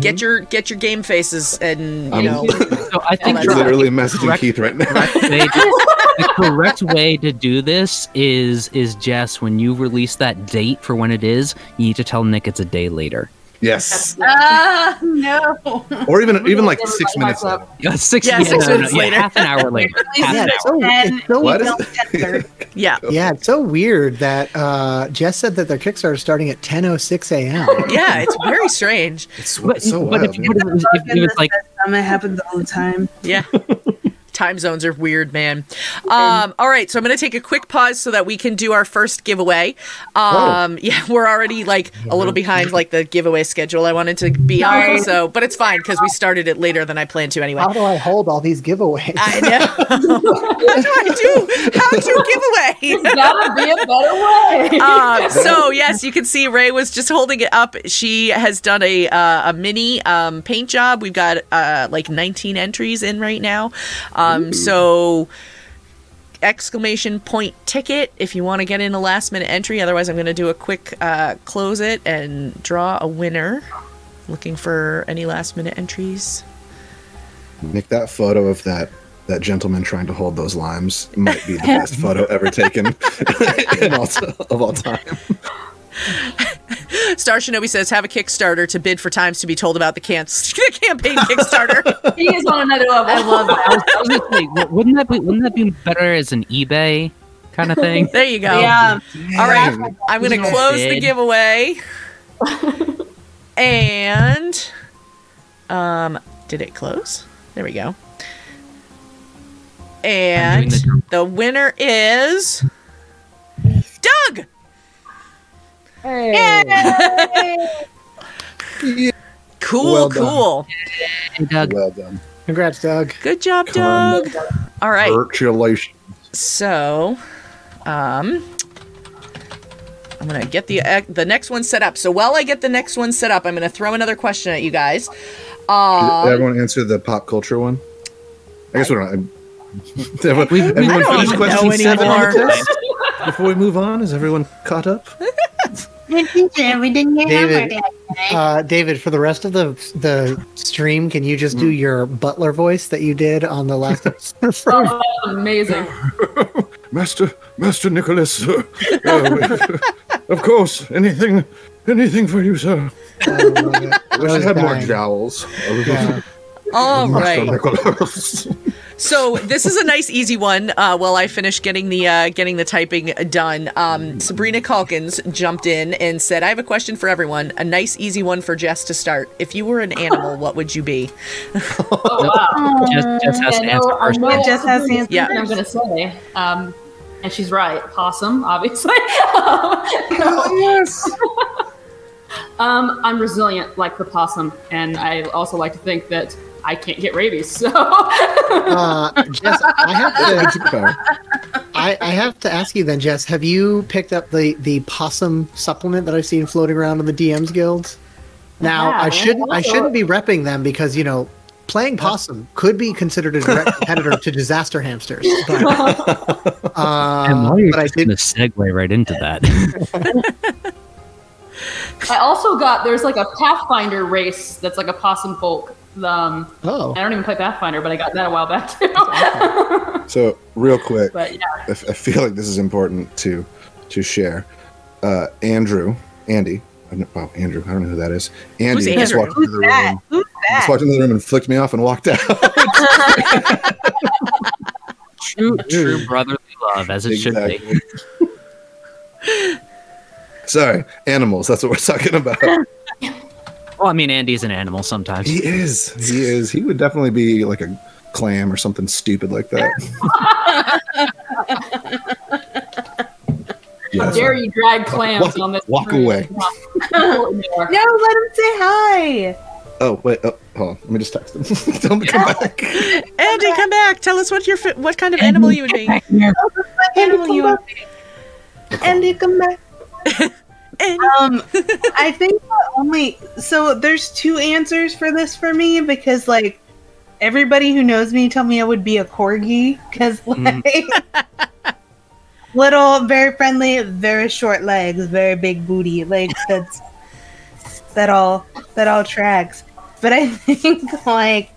get your get your game faces and you Um, know. so I think that's I'm right. literally messaging Correct. Keith right now. way to- the correct way to do this is is Jess when you release that date for when it is, you need to tell Nick it's a day later. Yes, Ah, no. or even even like six minutes. later. Yeah, six, Yeah, yeah, six no, no, minutes yeah, later. half an hour later. Yeah, it's so, it's so, What we is don't tender. Yeah, yeah, it's so weird that uh, Jess said that their Kickstarter is starting at 10:06 a.m. yeah, it's very strange. It's But, so but wild. if, but if, if, if it's like it happens all the time. Yeah. Time zones are weird, man. Um, all right, so I'm going to take a quick pause so that we can do our first giveaway. Um, Yeah, we're already like a little behind like the giveaway schedule I wanted to be on, Nice. so but it's fine because we started it later than I planned to anyway. How do I hold all these giveaways? I know. How do I do? How to giveaway? There's gotta be a better way. um, so yes, you can see Ray was just holding it up. She has done a uh, a mini um, paint job. We've got uh, like 19 entries in right now. Um, so exclamation point ticket if you want to get in a last minute entry. Otherwise, I'm going to do a quick uh, close it and draw a winner. Looking for any last minute entries. Nick, that photo of that that gentleman trying to hold those limes might be the best photo ever taken in all, of all time. Star Shinobi says, "Have a Kickstarter to bid for times to be told about the, can- the campaign Kickstarter." he is on another level. I love that. I was, I was gonna say, w- wouldn't that be wouldn't that be better as an eBay kind of thing? there you go. Yeah. All right, I'm going to Yeah. close the giveaway. and um did it close? There we go. And the- the winner is Doug. Cool, Well cool. Hey, Doug, Well done. Congrats, Doug. Good job, Con- Doug. All right. Congratulations. So, um, I'm gonna get the uh, the next one set up. So while I get the next one set up, I'm gonna throw another question at you guys. Did Aw. everyone answer the pop culture one? I guess we don't. Did everyone, We've- everyone I don't question know seven on the anymore. test? Before we move on, is everyone caught up? David, uh, David, for the rest of the the stream, can you just do your butler voice that you did on the last episode? Oh, amazing. Master, Master Nicholas. uh, uh, of course, anything, anything for you, sir. I. I wish I I was had more jowls. Yeah. All Master right. Nicholas. So this is a nice, easy one. Uh, while I finish getting the uh, getting the typing done, um, Sabrina Calkins jumped in and said, "I have a question for everyone. A nice, easy one for Jess to start. If you were an animal, what would you be?" Oh wow. Just, just has to I answer know, I first. Jess has to answer Yeah. I'm gonna say. Um, and she's right. Possum, obviously. yes. um, I'm resilient like the possum, and I also like to think that I can't get rabies. So Uh, Jess, I have to. I, I have to ask you then, Jess. Have you picked up the the possum supplement that I've seen floating around in the DMs guilds? Now Yeah, I shouldn't I also- shouldn't be repping them because you know playing possum could be considered a direct competitor to disaster hamsters. But, And uh, while you're but I just gonna segue right into that. I also got there's like a Pathfinder race that's like a possum folk. Um, Oh, I don't even play Pathfinder, but I got that a while back too. So, real quick, but yeah, I, f- I feel like this is important to to share. Uh, Andrew, Andy, I don't- wow, Andrew, I don't know who that is. Andy Who's just Andrew? walked into the that? room. Who's Just walked into the room and flicked me off and walked out. true, true brotherly love, as it should be. Sorry, animals. That's what we're talking about. Well, I mean, Andy's an animal sometimes. He is. He is. He would definitely be like a clam or something stupid like that. how yes. dare you drag clams Walk- on this? walk room. away. No, let him say hi. Oh wait. Oh, hold on. Let me just text him. Tell him to come back. Andy, come back. Tell us what your fi- what kind of animal you would be. Animal you want be? Andy, come back. Um, I think the only so there's two answers for this for me because like everybody who knows me tell me I would be a corgi because like little, very friendly, very short legs, very big booty. Like that's that all that all tracks. But I think like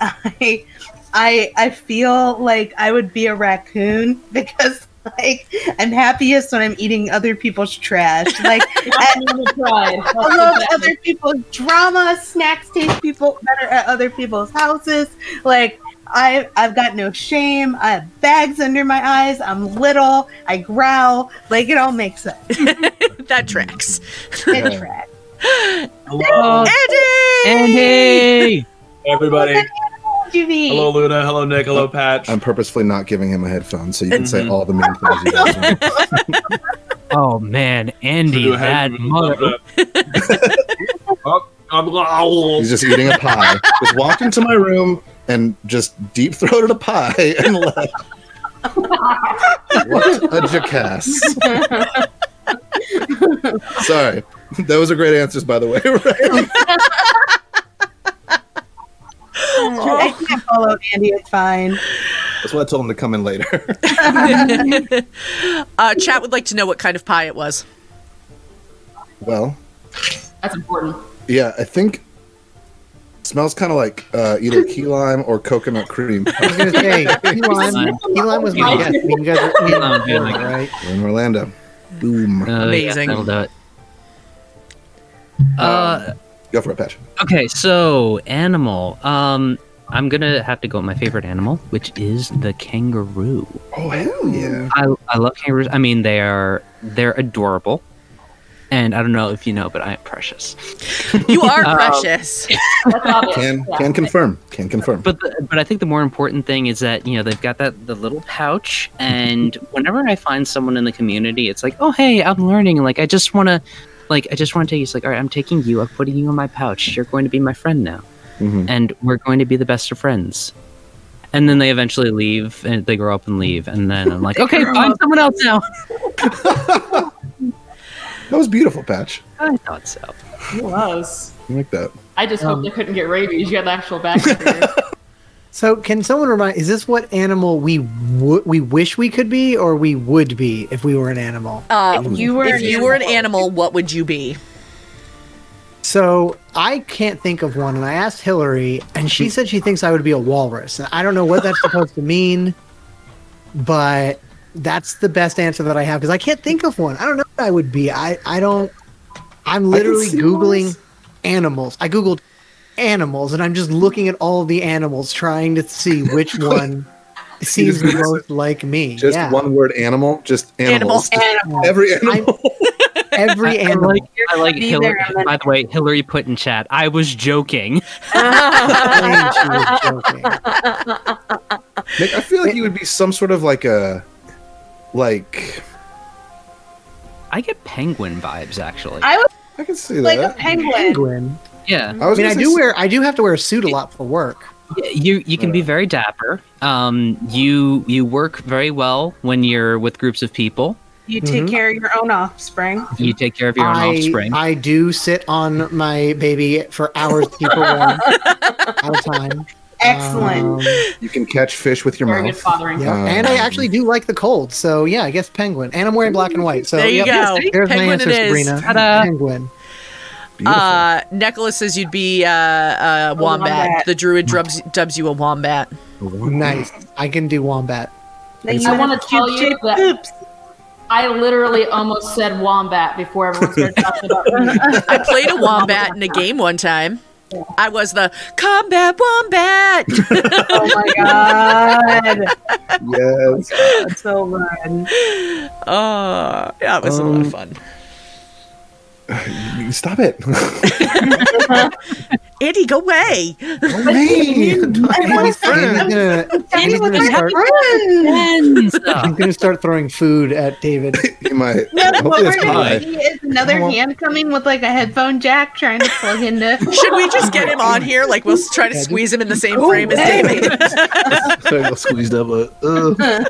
I I I feel like I would be a raccoon because like I'm happiest when I'm eating other people's trash. Like I. I love other people's drama. Snacks taste people better at other people's houses. Like I, I've got no shame. I have bags under my eyes. I'm little. I growl. Like it all makes sense. that tracks. It Yeah. tracks. Hello, Andy. Andy. Hey, everybody. You be? Hello, Luna. Hello, Nick. Hello, uh, Patch. I'm purposefully not giving him a headphone so you can say all the mean things you guys want. Oh man, Andy, Do that mother. Oh, I'm- He's just eating a pie. just walked into my room and just deep throated a pie and left. what a jackass. Sorry. Those are great answers, by the way. Right? I can't follow Andy. It's fine. That's why I told him to come in later. uh, chat would like to know what kind of pie it was. well, That's important. yeah, I think it smells kind of like uh, either key lime or coconut cream. I was gonna say key lime. Key lime was my guess. I mean, you guys are Key lime would be my guess. right? We're in Orlando. Boom. Uh, yeah, Amazing. that'll do it. Uh, Go for it, Patch. okay, so animal. Um, I'm gonna have to go with my favorite animal, which is the kangaroo. Oh, hell yeah. I I love kangaroos. I mean, they are they're adorable, and I don't know if you know, but I am precious. You are Um, precious. Can, can confirm. Can confirm. But the, but I think the more important thing is that you know they've got that the little pouch, and whenever I find someone in the community, it's like, oh hey, I'm learning. Like I just want to, like I just want to take you. It's like, all right, I'm taking you. I'm putting you in my pouch. You're going to be my friend now, Mhm. and we're going to be the best of friends. And then they eventually leave, and they grow up and leave, and then I'm like, okay, find someone else now. That was beautiful, Patch. I thought so. It was. I like that. I just Um, hope they couldn't get rabies. You had the actual backstory. So, can someone remind? Is this what animal we w- we wish we could be, or we would be if we were an animal? Uh, If you were if an you were an animal. animal, what would you be? So I can't think of one, and I asked Hillary, and she said she thinks I would be a walrus. And I don't know what that's supposed to mean, but that's the best answer that I have because I can't think of one. I don't know what I would be. I I don't. I'm literally googling animals. I googled animals, and I'm just looking at all the animals, trying to see which one seems the most like me. Just yeah. one word animal, just animals. Animal. Every animal. every I animal. like, I like Hillary. there, By the way, Hillary put in chat. I was joking. claimed she was joking. Nick, I feel like you would be some sort of like a, like I get penguin vibes actually. I was I can see like a that. penguin. Penguin. Yeah, I, was I mean, I do s- wear I do have to wear a suit a lot for work. you you can be very dapper. Um, you you work very well when you're with groups of people. You take Mhm. care of your own offspring. You take care of your own I, offspring. I do sit on my baby for hours to keep her warm at a time. Excellent. Um, You can catch fish with your Very mouth. fathering. yeah, Um, and I actually do like the cold, so yeah, I guess penguin. And I'm wearing black and white, so there you yep, go. There's my answer. Sabrina. Ta-da. Penguin. Beautiful. Uh, Nicholas says you'd be uh, uh, wombat. wombat. The druid dubs, dubs you a wombat. Nice. I can do wombat. Then I wanna tell you that- poops. I literally almost said wombat before everyone started talking about I played a wombat in a game one time. I was the combat wombat. Oh my god. yes. That's so good. oh, yeah, it was a lot of Um, fun. Stop it. Andy, go away. Hey, want Andy's to- gonna, Andy's with gonna start. friends. He's gonna start throwing food at David. you might. No, what we're it's gonna see is another hand coming with like a headphone jack trying to plug into. Should we just get him on here? Like we'll try to squeeze him in the same frame as David. Sorry, I got squeezed up. But, uh.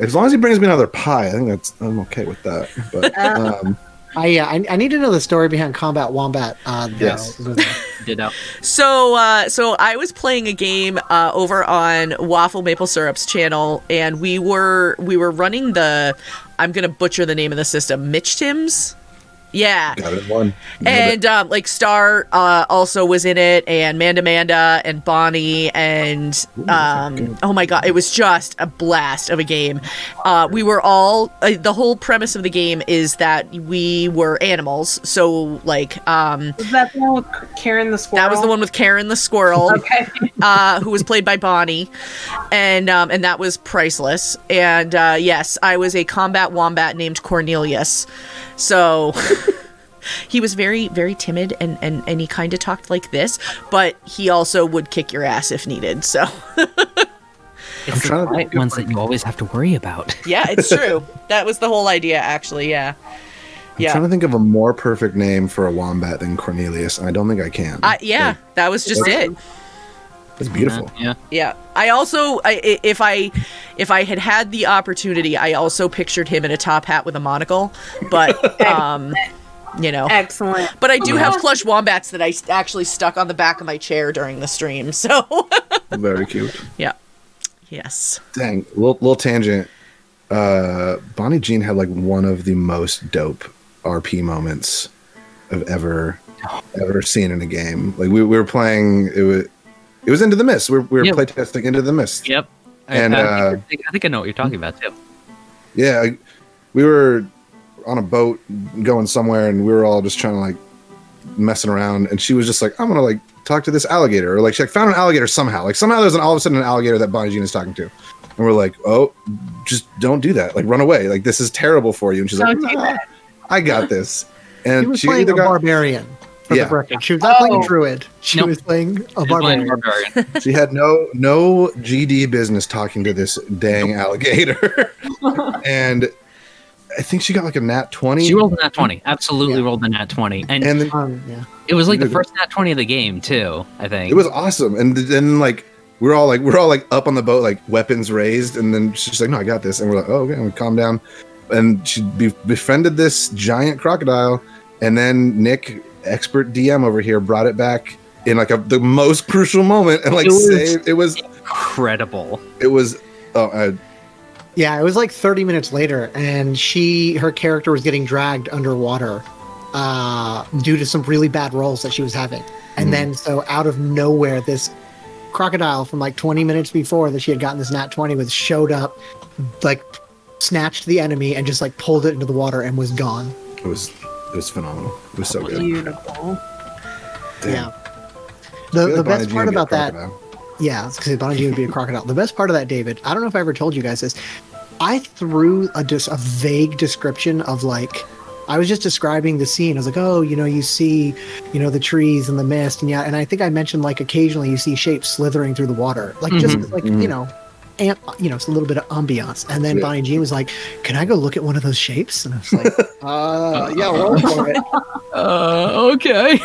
as long as he brings me another pie, I think that's I'm okay with that. But um, I yeah, I, I need to know the story behind combat wombat. Uh, though. Yes. Ditto. So, uh, so I was playing a game uh, over on Waffle Maple Syrup's channel, and we were we were running the. I'm gonna butcher the name of the system. Mitch Tim's. Yeah. got it one. And um, like Star uh, also was in it, and Manda Manda and Bonnie, and um, oh my god, it was just a blast of a game. Uh, we were all uh, the whole premise of the game is that we were animals. So like um, Was that the one with Karen the squirrel? that was the one with Karen the squirrel, Okay. uh, who was played by Bonnie, and um, and that was priceless. And uh, yes, I was a combat wombat named Cornelius. So he was very very timid and and and he kind of talked like this, but he also would kick your ass if needed. So It's the trying to quiet think ones that you always have to worry about. yeah, it's true. that was the whole idea, actually. Yeah, I'm trying to think of a more perfect name for a wombat than Cornelius, and I don't think I can. I, yeah, that was just it. It's beautiful. Yeah. Yeah. I also I, i- if I if I had had the opportunity, I also pictured him in a top hat with a monocle, but um you know. Excellent. But I do have plush wombats that I actually stuck on the back of my chair during the stream. So, Very cute. yeah. Yes. Dang, little, little tangent. Uh, Bonnie Jean had like one of the most dope RP moments I've ever ever seen in a game. Like we, we were playing it was it was Into the Mist. We were, we were Yep. playtesting Into the Mist. Yep. And, I, uh, think, I think I know what you're talking about too. Yeah, I- we were on a boat going somewhere, and we were all just trying to like messing around. And she was just like, "I'm gonna like talk to this alligator," or like she like, found an alligator somehow. Like somehow there's an, all of a sudden an alligator that Bonnie Jean is talking to, and we're like, "Oh, just don't do that. Like run away. Like this is terrible for you." And she's like, Don't do "Nah, "I got this." And She And was she playing either a got barbarian. For Yeah. the record. She was not playing Oh. a druid. She Nope. was playing a He's playing barbarian. barbarian. she had no no GD business talking to this dang alligator, and I think she got like a nat twenty. She rolled a nat 20. Absolutely Yeah. rolled a nat 20. And, and then Um, yeah. it was like the first nat 20 of the game, too, I think. It was awesome, and then like we're all like we're all like up on the boat, like weapons raised, and then she's like, "No, I got this," and we're like, "Oh, okay," and we calm down, and she befriended this giant crocodile, and then Nick, expert DM over here, brought it back in like a, the most crucial moment, and like It was- saved. It was Incredible. it was. Oh, uh, Yeah, it was like 30 minutes later, and she, her character was getting dragged underwater uh, due to some really bad rolls that she was having. And Mhm. then, so out of nowhere, this crocodile from like 20 minutes before that she had gotten this nat 20 with showed up, like snatched the enemy and just like pulled it into the water and was gone. it was it was phenomenal. It was so good. Beautiful. Damn. Yeah. The, the best part would be a about that. Yeah, because Bonji would be a crocodile. The best part of that, David, I don't know if I ever told you guys this. I threw a just a vague description of like I was just describing the scene. I was like, oh, you know, you see, you know, the trees and the mist, and yeah, and I think I mentioned like occasionally you see shapes slithering through the water, like just Mhm, like mhm. you know, amp, you know, it's a little bit of ambiance. And then Yeah. Bonnie Jean was like, "Can I go look at one of those shapes?" And I was like, "Uh, yeah, roll for it." Uh, okay.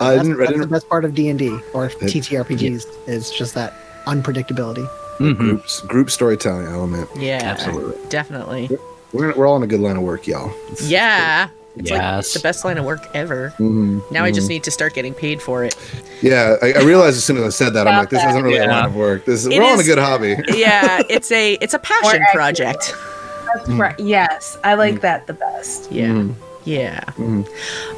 I That's, didn't. I that's the didn't best part of D and D or TTRPGs is just that unpredictability. Mhm. groups group storytelling element. Yeah, Absolutely. definitely. We're we're all in a good line of work, y'all. It's- Yeah, it's like Yes. the best line of work ever. Mhm, Now I just mhm. need to start getting paid for it. Yeah, I, I realized as soon as I said that, I'm like, this isn't really a Yeah. line of work. This is, It we're all in a good hobby. Yeah, it's a it's a passion project. That's right. Yes, I like that the best. Yeah. Mhm. Yeah. Mhm.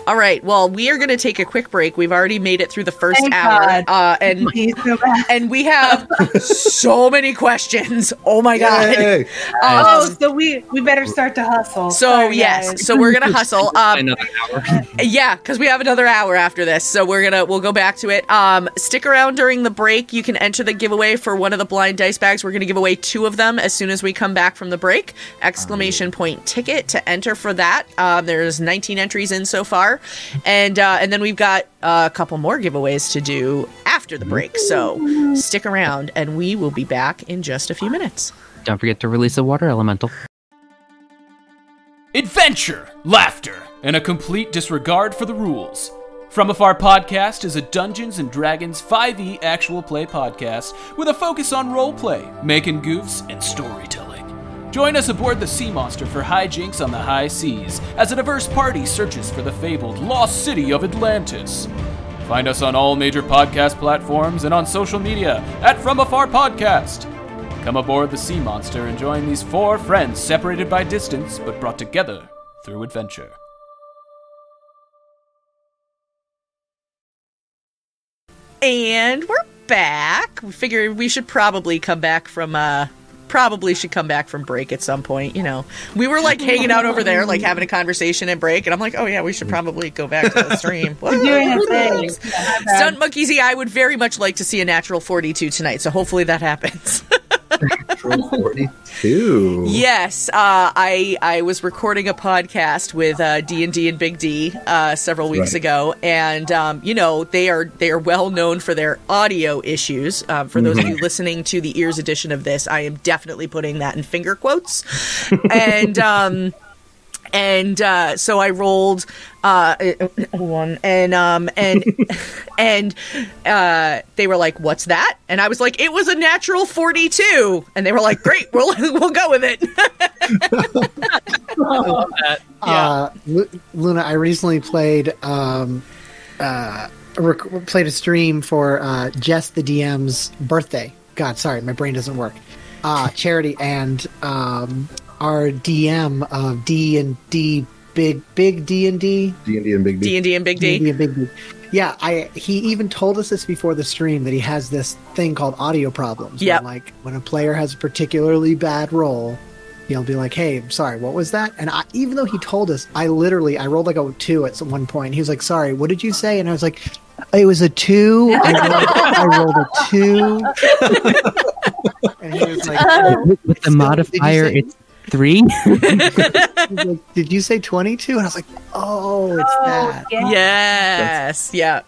All right. Well, we are going to take a quick break. We've already made it through the first Thank hour, God. uh, and so and we have so many questions. Oh my god. Yay! Oh, Um, so we we better start to hustle. so Sorry, yes, guys. so we're gonna hustle. Um, Another hour. yeah, because we have another hour after this, so we're gonna we'll go back to it. Um, stick around during the break. You can enter the giveaway for one of the blind dice bags. We're gonna give away two of them as soon as we come back from the break. Exclamation point ticket to enter for that. Um, there's 19 entries in so far, and uh, and then we've got uh, a couple more giveaways to do after the break. So stick around, and we will be back in just a few minutes. Don't forget to release a water elemental. Adventure, laughter, and a complete disregard for the rules. From Afar Podcast is a Dungeons and Dragons 5e actual play podcast with a focus on role play, making goofs, and storytelling. Join us aboard the Sea Monster for hijinks on the high seas as a diverse party searches for the fabled lost city of Atlantis. Find us on all major podcast platforms and on social media at From Afar Podcast. Come aboard the Sea Monster and join these four friends separated by distance but brought together through adventure. And we're back. We figured we should probably come back from uh probably should come back from break at some point, you know. We were like hanging out over there, like having a conversation and break, and I'm like, oh yeah, we should probably go back to the stream. We're doing a thing. Stunt Monkeys, I would very much like to see a natural 42 tonight, so hopefully that happens. Forty-two. yes, uh, I I was recording a podcast with uh, D and D and Big D uh, several weeks Right. ago, and um, you know they are they are well known for their audio issues. Um, for those of you listening to the ears edition of this, I am definitely putting that in finger quotes, and. Um, and uh, so I rolled uh, one, and um, and and uh, they were like, "What's that?" And I was like, "It was a natural forty-two." And they were like, "Great, we'll we'll go with it." Uh, Lu- Luna, I recently played um, uh, rec- played a stream for uh, Jess the DM's birthday. God, sorry, my brain doesn't work. Uh, charity and um, our DM of D and D, big big D and D, D and D and Big D D. and D and Big D. D and Big D. Yeah, I he even told us this before the stream that he has this thing called audio problems. Yeah, like when a player has a particularly bad roll, he'll be like, "Hey, I'm sorry, what was that?" And I, even though he told us, I literally I rolled like a two at some one point. He was like, "Sorry, what did you say?" And I was like, "It was a two. I rolled, I rolled a two. and he was like, With the modifier, it's three. like, "Did you say 22?" And I was like, "Oh, it's oh, that." Yes, yeah,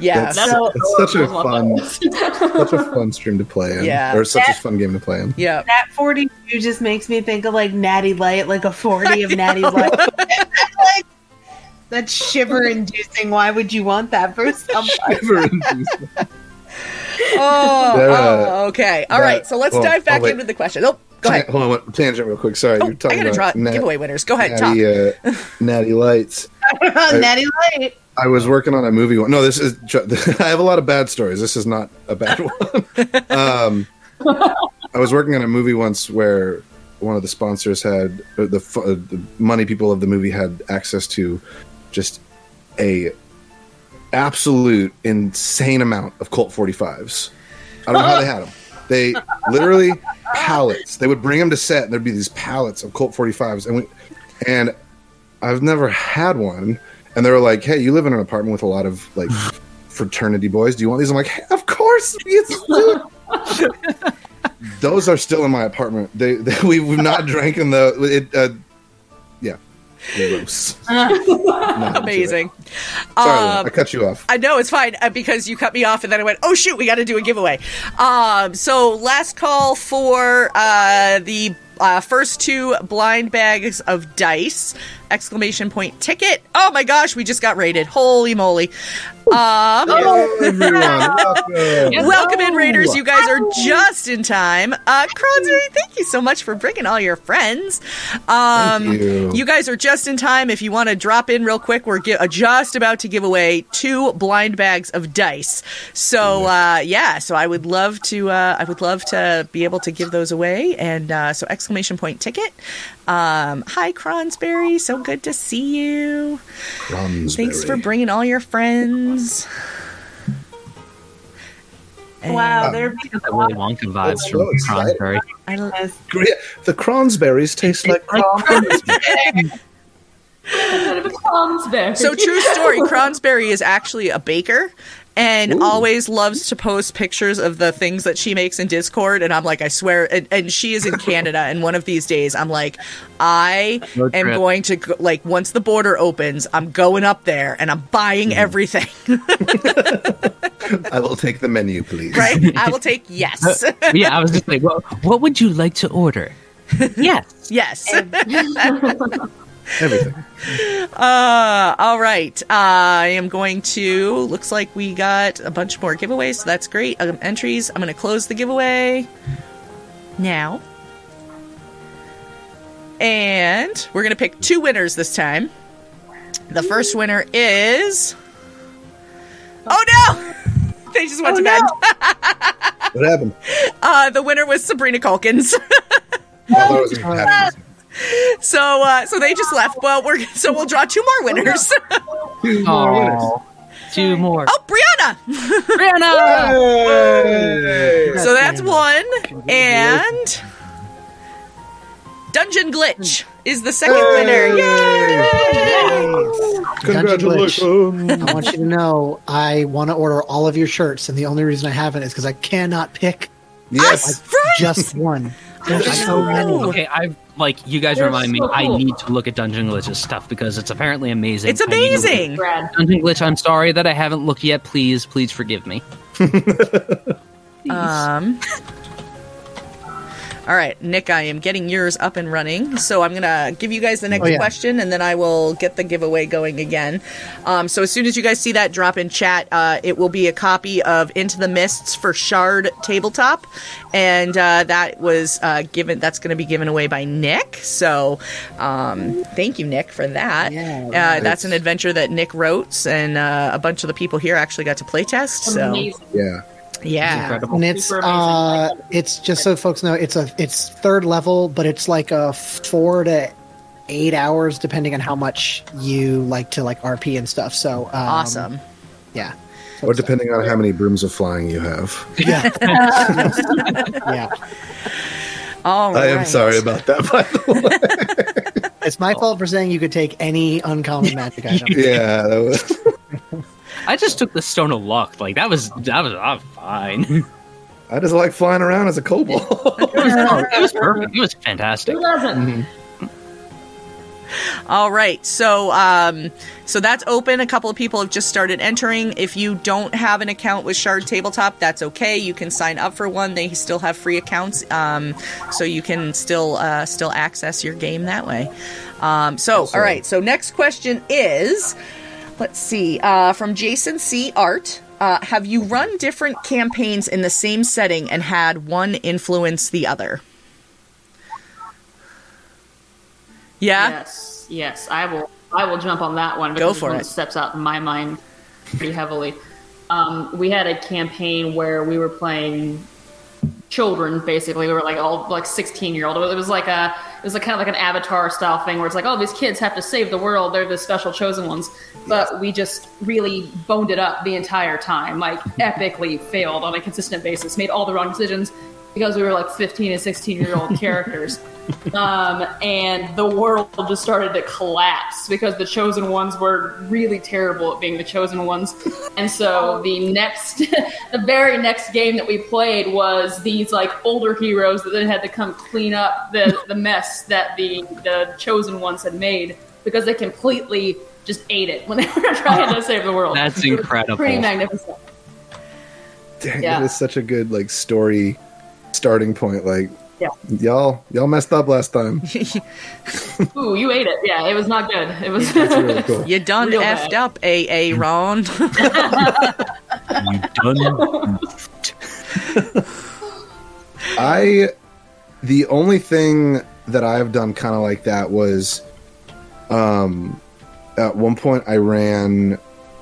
yeah. That's, So- that's such a fun, such a fun stream to play in, Yeah. or such a fun game to play in. yeah. That 42 just makes me think of like Natty Light, like a 40 of Natty Light. like, that's shiver inducing. Why would you want that for somebody? Oh, Yeah. Uh, oh, okay. All That- right. So let's well, dive back oh, into the question. Oh, Go ahead. Hold on, one- tangent real quick. Sorry, Oh, you're I talking gotta about draw nat- giveaway winners. Go ahead, talk. natty, uh, natty lights. Natty Light. I was working on a movie. one- No, this is. I have a lot of bad stories. This is not a bad one. um, I was working on a movie once where one of the sponsors had the, uh, the money people of the movie had access to just a absolute insane amount of Colt 45s. I don't know how they had them. They literally pallets. They would bring them to set, and there'd be these pallets of Colt 45s, and we, and I've never had one. And they were like, "Hey, you live in an apartment with a lot of like fraternity boys. Do you want these?" I'm like, hey, "Of course, it's, dude." Those are still in my apartment. They, they we, we've not drank in the it. Uh, gross. Amazing. Sorry, Um, I cut you off. I know it's fine uh, because you cut me off, and then I went, "Oh shoot, we got to do a giveaway." Um, so last call for uh, the uh, first two blind bags of dice! Exclamation point ticket! Oh my gosh, we just got raided. Holy moly! Um, Hello. Welcome. Welcome in, Raiders. You guys are just in time. Uh, Cronsbury, thank you so much for bringing all your friends. Um, Thank you. guys are just in time. If you want to drop in real quick, we're gi- just about to give away two blind bags of dice. So uh, yeah, so I would love to. Uh, I would love to be able to give those away. And uh, so exclamation point ticket. Um, hi, Cronsbury. So good to see you. Thanks for bringing all your friends. Wow, they're Got that Willy Wonka vibes That's from so exciting. Cronsbury. I l- Great. The Cronsberries taste like cranberries. So true story. Cronsberry is actually a baker and always loves to post pictures of the things that she makes in Discord. And I'm like, I swear, and, and she is in Canada. And one of these days, I'm like, I Road am trip. going to go, like once the border opens, I'm going up there and I'm buying mm-hmm. everything. I will take the menu, please. right? I will take yes, uh, yeah, I was just like, what, what would you like to order? yes. yes. Everything. Uh, all right. I am going to. Looks like we got a bunch more giveaways, so that's great. Um, entries. I'm going to close the giveaway now. And we're going to pick two winners this time. The first winner is. Oh no! They just went to bed. What happened? Uh, the winner was Sabrina Culkins. I thought it was gonna be Patrick. so, uh, so they just left. Well, we're so we'll draw two more winners. Two more winners. Two more. oh, Brianna! Brianna! Hey! So that's one. And Dungeon Glitch is the second winner. Yay! Congratulations. I want you to know I want to order all of your shirts, and the only reason I haven't is because I cannot pick Yes. just one. There's so many. Okay, I like you guys They're remind me. so I need to look at Dungeon Glitch's stuff because it's apparently amazing. It's I need to look at amazing. Brad. Dungeon Glitch, I'm sorry that I haven't looked yet. Please, please forgive me. Um. All right, Nick, I am getting yours up and running. So I'm going to give you guys the next Oh, yeah. question and then I will get the giveaway going again. Um, so as soon as you guys see that drop in chat, uh, it will be a copy of Into the Mists for Shard Tabletop. And uh, that was uh, given, that's going to be given away by Nick. So um, thank you, Nick, for that. Yeah, uh, that's an adventure that Nick wrote, and uh, a bunch of the people here actually got to playtest. So Amazing. Yeah. Yeah. Incredible. And it's uh, it's just so folks know it's a it's third level, but it's like a four to eight hours depending on how much you like to like RP and stuff. So um, Awesome. yeah, Or depending on how many brooms of flying you have. yeah, yeah. All I am sorry about that, by the way. It's my fault for saying you could take any uncommon magic item. yeah. That was, I just took the Stone of Luck. Like that was that was I'm fine. I just like flying around as a kobold. it, was, it was perfect. It was fantastic. Who doesn't? All right, so um, so that's open. A couple of people have just started entering. If you don't have an account with Shard Tabletop, that's okay. You can sign up for one. They still have free accounts, um, so you can still uh, still access your game that way. Um, so, all right. So next question is, let's see, uh, from Jason C. Art. Uh, have you run different campaigns in the same setting and had one influence the other? Yeah. Yes, yes, I will. I will jump on that one. Go for it. Steps out in my mind pretty heavily. Um, we had a campaign where we were playing children. Basically, we were like all like sixteen year old. It was like a it was like kind of like an Avatar style thing where it's like, oh, these kids have to save the world. They're the special chosen ones. But we just really boned it up the entire time. Like epically failed on a consistent basis. Made all the wrong decisions because we were like 15 and 16 year old characters. Um, and the world just started to collapse because the chosen ones were really terrible at being the chosen ones. And so the next, the very next game that we played was these like older heroes that then had to come clean up the, the mess that the, the chosen ones had made because they completely just ate it when they were trying to save the world. That's incredible. Pretty magnificent. Dang, Yeah. that is such a good like story starting point. Like, Yeah. y'all, y'all messed up last time. Ooh, you ate it. Yeah, it was not good. It was That's really cool. You done Real effed bad. up, AA Ron. You done? I, the only thing that I've done kind of like that was, um, at one point I ran,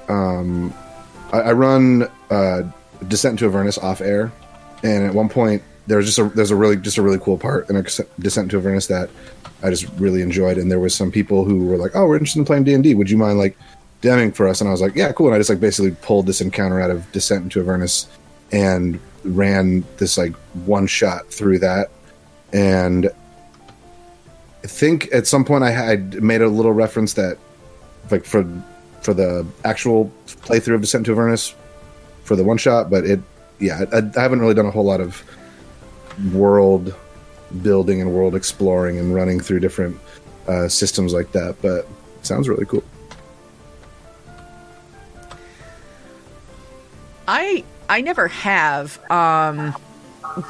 um, I, I run uh, Descent to Avernus off air, and at one point there was just a there's a really just a really cool part in Descent into Avernus that I just really enjoyed, and there was some people who were like, "Oh, we're interested in playing D and D. Would you mind like DMing for us?" And I was like, "Yeah, cool." And I just like basically pulled this encounter out of Descent into Avernus and ran this like one shot through that, and I think at some point I had made a little reference that like for for the actual playthrough of Descent to Avernus for the one shot, but it yeah, I, I haven't really done a whole lot of world building and world exploring and running through different uh, systems like that. But sounds really cool. I I never have, um,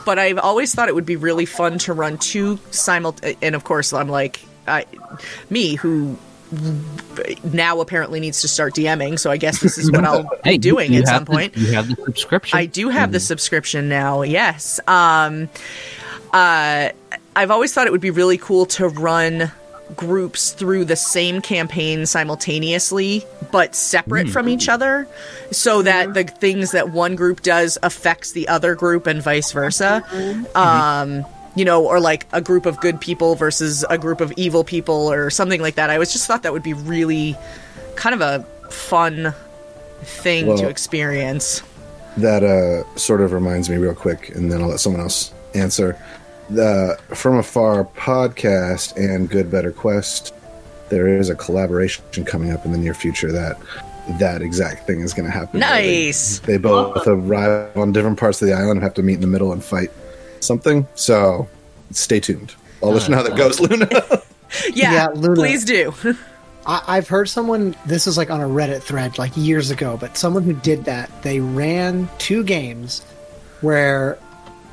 but I've always thought it would be really fun to run two simult. And of course, I'm like I, me who now apparently needs to start DMing. So I guess this is what I'll Hey, be doing at some the- point. you have the subscription. I do have the subscription now. Yes. Um, uh, I've always thought it would be really cool to run groups through the same campaign simultaneously but separate from each other so that the things that one group does affects the other group and vice versa um you know or like a group of good people versus a group of evil people or something like that i was just thought that would be really kind of a fun thing to experience That uh, sort of reminds me real quick, and then I'll let someone else answer. The From Afar podcast and Good Better Quest, there is a collaboration coming up in the near future that that exact thing is going to happen. where they- Nice. They both arrive on different parts of the island and have to meet in the middle and fight something. So stay tuned. I'll let you know how that oh, goes, Luna. Yeah, Yeah, Luna. please do. I, I've heard someone. This is like on a Reddit thread, like years ago, but someone who did that. They ran two games where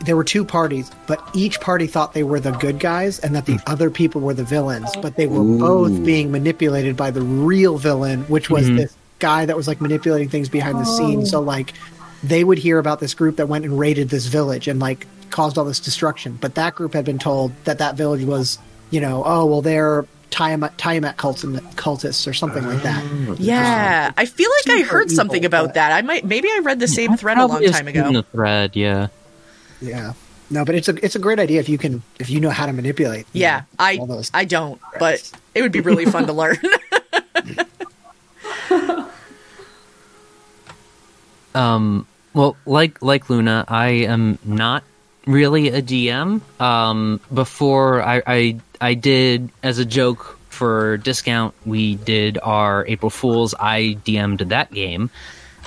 there were two parties, but each party thought they were the good guys and that the hmm. other people were the villains. But they were both being manipulated by the real villain, which was mm-hmm. this guy that was like manipulating things behind the scenes. Oh. So like they would hear about this group that went and raided this village and like caused all this destruction. But that group had been told that that village was, you know, oh well, they're Tiamat, Tiamat cults cultists or something like that. Yeah, I feel like I Super heard something about that. I might maybe I read the same I thread a long time seen ago. The thread, yeah. Yeah. No, but it's a it's a great idea if you can if you know how to manipulate. Yeah, know, I all those- I don't, but it would be really fun to learn. Um, well, like like Luna, I am not really a DM. Um, before I, I I did as a joke for discount, we did our April Fools. I DM'd that game,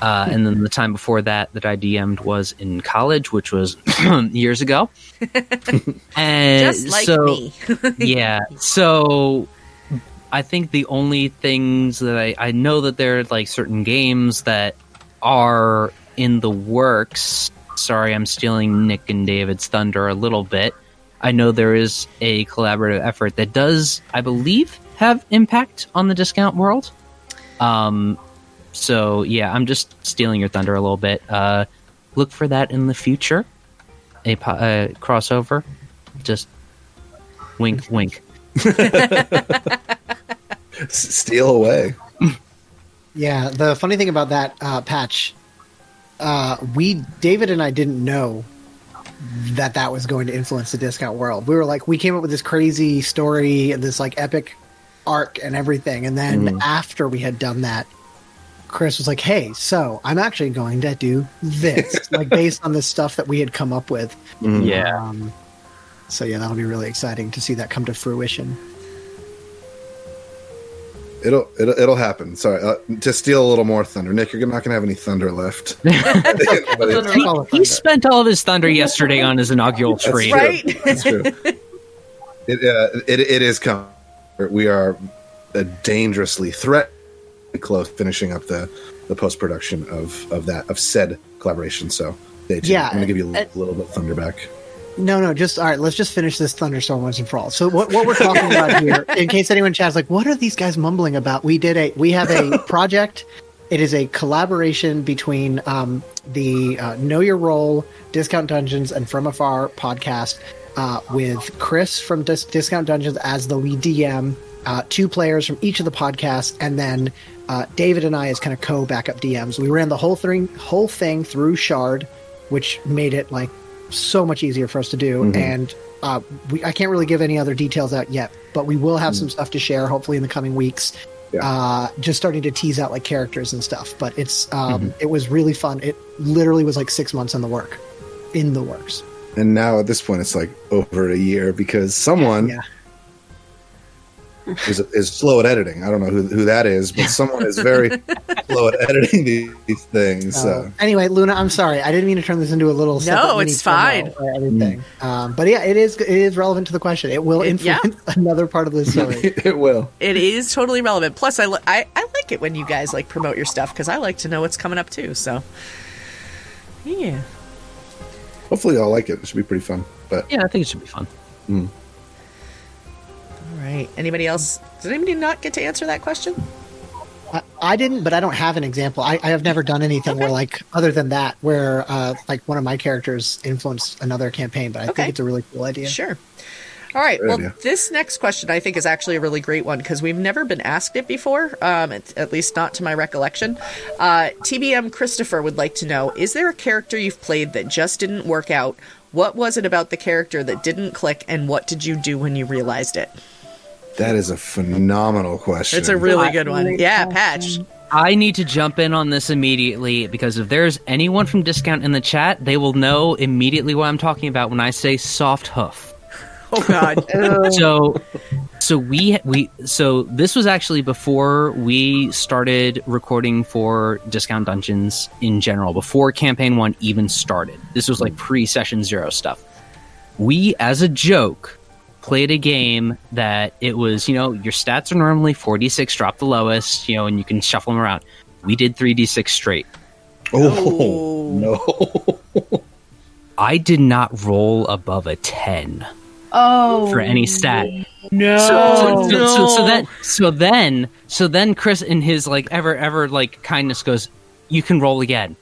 uh, and then the time before that that I DM'd was in college, which was years ago. and Just like so, me. yeah. So I think the only things that I, I know that there are like certain games that are in the works. Sorry, I'm stealing Nick and David's thunder a little bit. I know there is a collaborative effort that does, I believe, have impact on the discount world. Um, so yeah, I'm just stealing your thunder a little bit. Uh, look for that in the future. A po- uh, crossover. Just wink, wink. Steal away. Yeah, the funny thing about that uh, patch, uh, we David and I didn't know that that was going to influence the discount world. We were like, we came up with this crazy story and this like epic arc and everything, and then after we had done that, Chris was like, "Hey, so I'm actually going to do this, like based on the stuff that we had come up with." Yeah. Um, so yeah, that'll be really exciting to see that come to fruition. It'll it'll it'll happen. Sorry, uh, to steal a little more thunder, Nick. You're not gonna have any thunder left. He, he spent all of his thunder yesterday on his inaugural That's tree. true. Right? That's true. It, uh, it it is coming. We are uh, dangerously threat close finishing up the the post production of of that of said collaboration. So stay tuned. Yeah, I'm gonna give you a uh, little bit of thunder back. No, no, just all right. Let's just finish this thunderstorm once and for all. So, what, what we're talking about here, in case anyone chats, like, what are these guys mumbling about? We did a, we have a project. It is a collaboration between um, the uh, Know Your Role, Discount Dungeons, and From Afar podcast uh, with Chris from Dis- Discount Dungeons as the lead DM, uh, two players from each of the podcasts, and then uh, David and I as kind of co backup DMs. We ran the whole thing, whole thing through Shard, which made it like so much easier for us to do. Mhm. And uh, we, I can't really give any other details out yet, but we will have some stuff to share hopefully in the coming weeks. Yeah. Uh, just starting to tease out like characters and stuff. But it's um, it was really fun. It literally was like six months in the work, in the works. And now at this point, it's like over a year because someone Yeah. Is is slow at editing. I don't know who who that is, but someone is very slow at editing these, these things. Uh, So. anyway, Luna, I'm sorry. I didn't mean to turn this into a little. separate mini it's fine. or anything. Um, but yeah, it is. It is relevant to the question. It will It- yeah. influence another part of the story. it will. It is totally relevant. Plus, I, I, I like it when you guys like promote your stuff because I like to know what's coming up too. So, yeah. Hopefully, I'll like it. It should be pretty fun. But Yeah, I think it should be fun. All right. Anybody else? Did anybody not get to answer that question? I, I didn't, but I don't have an example. I, I have never done anything where, like, other than that, where uh, like one of my characters influenced another campaign. But I Okay. think it's a really cool idea. Sure. All right. Good Well, idea. this next question I think is actually a really great one because we've never been asked it before, um, at, at least not to my recollection. Uh, TBM Christopher would like to know Is there a character you've played that just didn't work out? What was it about the character that didn't click, and what did you do when you realized it? That is a phenomenal question. It's a really good one. Yeah, Patch. I need to jump in on this immediately because if there's anyone from Discount in the chat, they will know immediately what I'm talking about when I say soft hoof. Oh, God. Oh. so so we we so this was actually before we started recording for discount dungeons in general before campaign 1 even started this was like pre-session 0 stuff we as a joke played a game that it was you know your stats are normally 4d6 drop the lowest you know and you can shuffle them around. We did 3d6 straight. Oh, no! i did not roll above a 10 Oh, for any stat. No. so, so, so, so, so then so then so then chris in his like ever ever like kindness goes you can roll again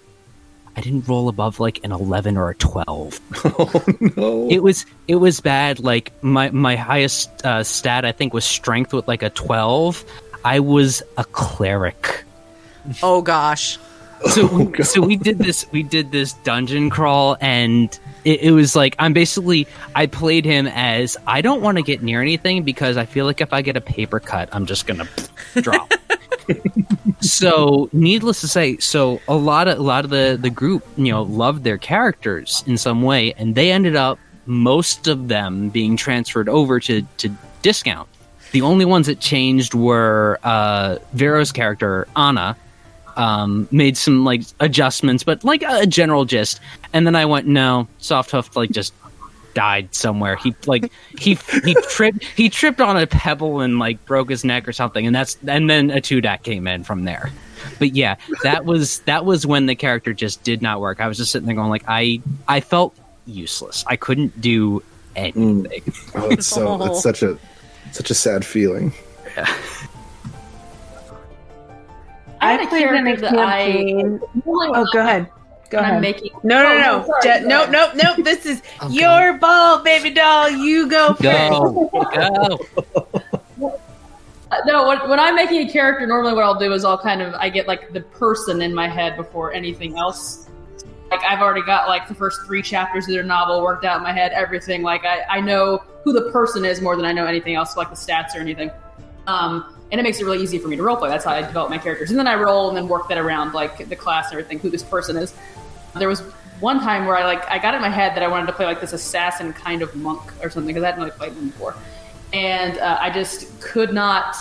i didn't roll above like an 11 or a 12 oh no! it was it was bad like my my highest uh, stat i think was strength with like a 12 i was a cleric Oh, gosh. so we, God. so we did this we did this dungeon crawl and it, it was like i'm basically i played him as i don't want to get near anything because i feel like if i get a paper cut i'm just gonna drop so needless to say so a lot of a lot of the the group you know loved their characters in some way and they ended up most of them being transferred over to to discount the only ones that changed were uh vero's character anna um, made some like adjustments, but like a general gist. And then I went, no, soft hoof like just died somewhere. He like he he tripped he tripped on a pebble and like broke his neck or something. And that's and then a Tudak came in from there. But yeah, that was that was when the character just did not work. I was just sitting there going like I I felt useless. I couldn't do anything. Mm. Oh, it's so it's such a such a sad feeling. Yeah. I had I a played in a character I Oh, go ahead. Go when I'm ahead. making. No, no, Oh, no. sorry, Je- go nope, nope, nope. This is Okay. your ball, baby doll. You go first. Go, go. No, when, when I'm making a character, normally what I'll do is I'll kind of I get like the person in my head before anything else. Like I've already got like the first three chapters of their novel worked out in my head, everything. Like I, I know who the person is more than I know anything else, like the stats or anything. Um, and it makes it really easy for me to roleplay. That's how I develop my characters, and then I roll and then work that around like the class and everything, who this person is. There was one time where I like I got in my head that I wanted to play like this assassin kind of monk or something because I hadn't really played them before, and uh, I just could not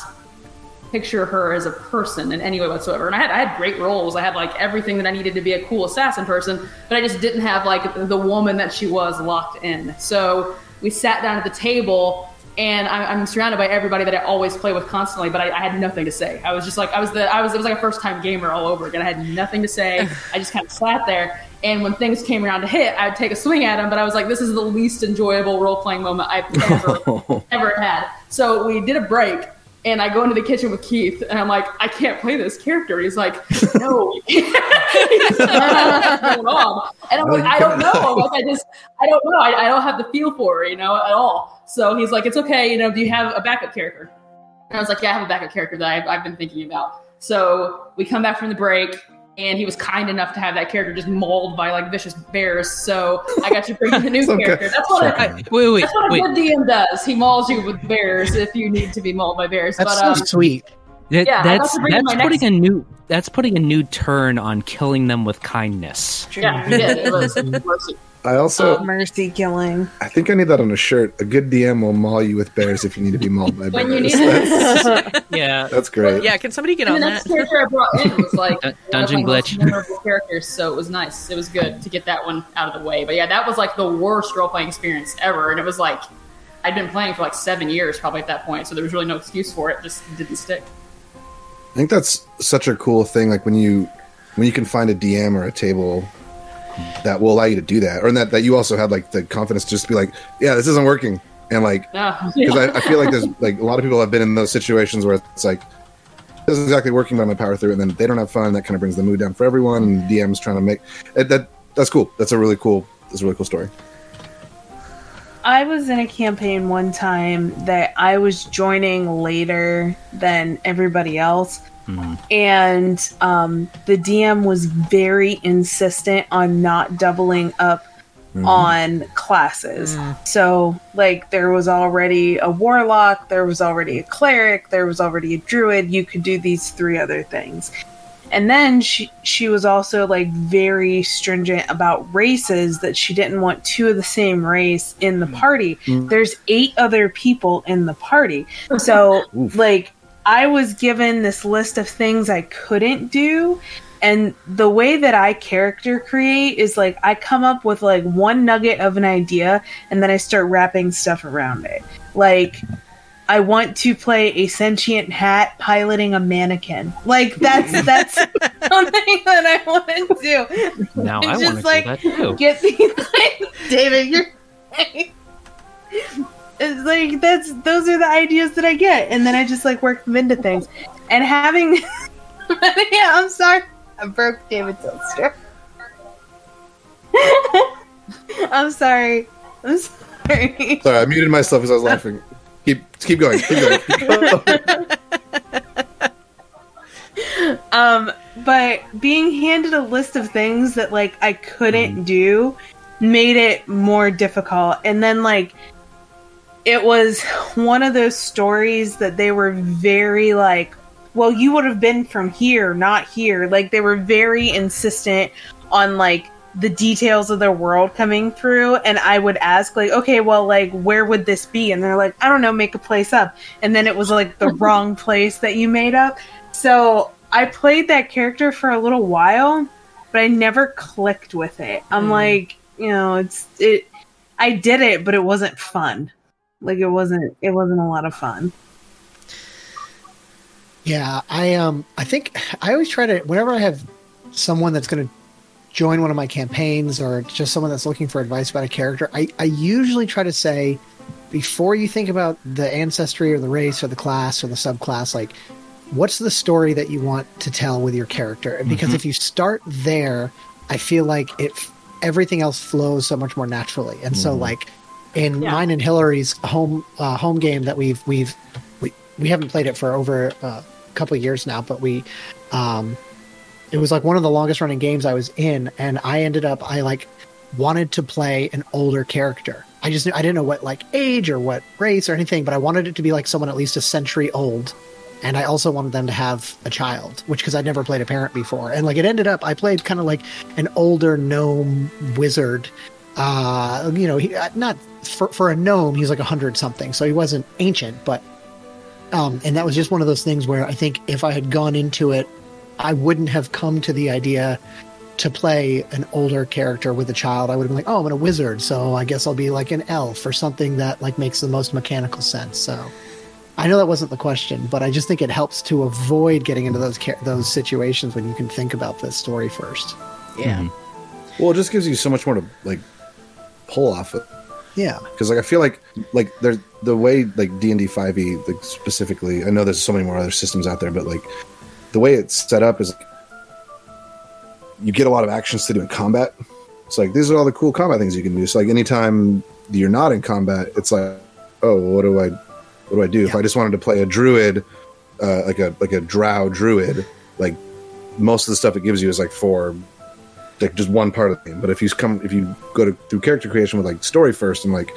picture her as a person in any way whatsoever. And I had I had great roles. I had like everything that I needed to be a cool assassin person, but I just didn't have like the woman that she was locked in. So we sat down at the table. And I'm, I'm surrounded by everybody that I always play with constantly, but I, I had nothing to say. I was just like, I was the, I was, it was like a first time gamer all over again. I had nothing to say. I just kind of sat there, and when things came around to hit, I'd take a swing at them. But I was like, this is the least enjoyable role playing moment I've ever ever had. So we did a break, and I go into the kitchen with Keith, and I'm like, I can't play this character. He's like, No. He's like, what's going on? And I'm like, I don't know. Like, I just, I don't know. I, I don't have the feel for it, you know, at all. So he's like, It's okay. You know, do you have a backup character? And I was like, Yeah, I have a backup character that I've, I've been thinking about. So we come back from the break. And he was kind enough to have that character just mauled by like vicious bears. So I got to bring in a new okay. character. That's what I, Wait, wait, that's what a wait. good DM does. He mauls you with bears if you need to be mauled by bears. That's but so um, sweet. That, Yeah, that's like to bring in that's putting next- a new that's putting a new turn on killing them with kindness. yeah, he did. It was mercy. I also, oh, Mercy killing. I think I need that on a shirt. A good DM will maul you with bears if you need to be mauled by bears. When you need that's, Yeah, that's great. Yeah, can somebody get And on the next that? character I brought in was like Dun- one of dungeon glitch. memorable characters, so it was nice. It was good to get that one out of the way. But yeah, that was like the worst role playing experience ever, and it was like I'd been playing for like seven years probably at that point, so there was really no excuse for it. Just didn't stick. I think that's such a cool thing. Like when you when you can find a DM or a table that will allow you to do that, or that that you also have like the confidence to just be like, yeah, this isn't working, and like Yeah. because I, I feel like there's like a lot of people have been in those situations where it's like this is exactly working, I'm gonna power through, and then they don't have fun. That kind of brings the mood down for everyone. And DM's trying to make it, that that's cool. That's a really cool. That's a really cool story. I was in a campaign one time that I was joining later than everybody else. And um, the DM was very insistent on not doubling up mm-hmm. on classes. So, like, there was already a warlock, there was already a cleric, there was already a druid. You could do these three other things. And then she she was also like very stringent about races that she didn't want two of the same race in the mm. party. Mm. There's eight other people in the party. So like I was given this list of things I couldn't do and the way that I character create is like I come up with like one nugget of an idea and then I start wrapping stuff around it. Like I want to play a sentient hat piloting a mannequin. Like that's that's something that I want to do. now It's I want just to like do that too. get these David, you're it's like that's those are the ideas that I get, and then I just like work them into things. And having yeah, I'm sorry, I broke David's toaster. I'm sorry. I'm sorry. Sorry, I muted myself as I was laughing. Keep keep going. Keep going. Um, but being handed a list of things that like I couldn't do made it more difficult. And then like it was one of those stories that they were very like, well, you would have been from here, not here. Like they were very insistent on like the details of their world coming through and I would ask like, okay, well like where would this be? And they're like, I don't know, make a place up. And then it was like the wrong place that you made up. So I played that character for a little while, but I never clicked with it. I'm hmm. like, you know, it's it I did it, but it wasn't fun. Like it wasn't it wasn't a lot of fun. Yeah, I um I think I always try to whenever I have someone that's going to join one of my campaigns or just someone that's looking for advice about a character, I I usually try to say before you think about the ancestry or the race or the class or the subclass like what's the story that you want to tell with your character? And because if you start there, I feel like it everything else flows so much more naturally. And so like in Yeah. mine and Hillary's home uh, home game that we've we've we, we haven't played it for over uh, a couple of years now, but we um it was like one of the longest running games I was in and I ended up I like wanted to play an older character. I just I didn't know what like age or what race or anything, but I wanted it to be like someone at least a century old. And I also wanted them to have a child, which because I'd never played a parent before. And like it ended up, I played kind of like an older gnome wizard. Uh, you know, he, uh, not for, for a gnome, he's like a hundred something, so he wasn't ancient, but um, and that was just one of those things where I think if I had gone into it, I wouldn't have come to the idea to play an older character with a child. I would have been like, oh, I'm a wizard, so I guess I'll be like an elf or something that like makes the most mechanical sense. So I know that wasn't the question, but I just think it helps to avoid getting into those those situations when you can think about the story first. Yeah. Well, it just gives you so much more to like pull off of. Yeah, because like I feel like like there's the way like D and D five E like specifically. I know there's so many more other systems out there, but like the way it's set up is like, you get a lot of actions to do in combat. It's like these are all the cool combat things you can do. So like anytime you're not in combat, it's like oh, what do I what do I do if I just wanted to play a druid, uh, like a like a drow druid? Like most of the stuff it gives you is like for like just one part of the game. But if you come if you go to through character creation with like story first and like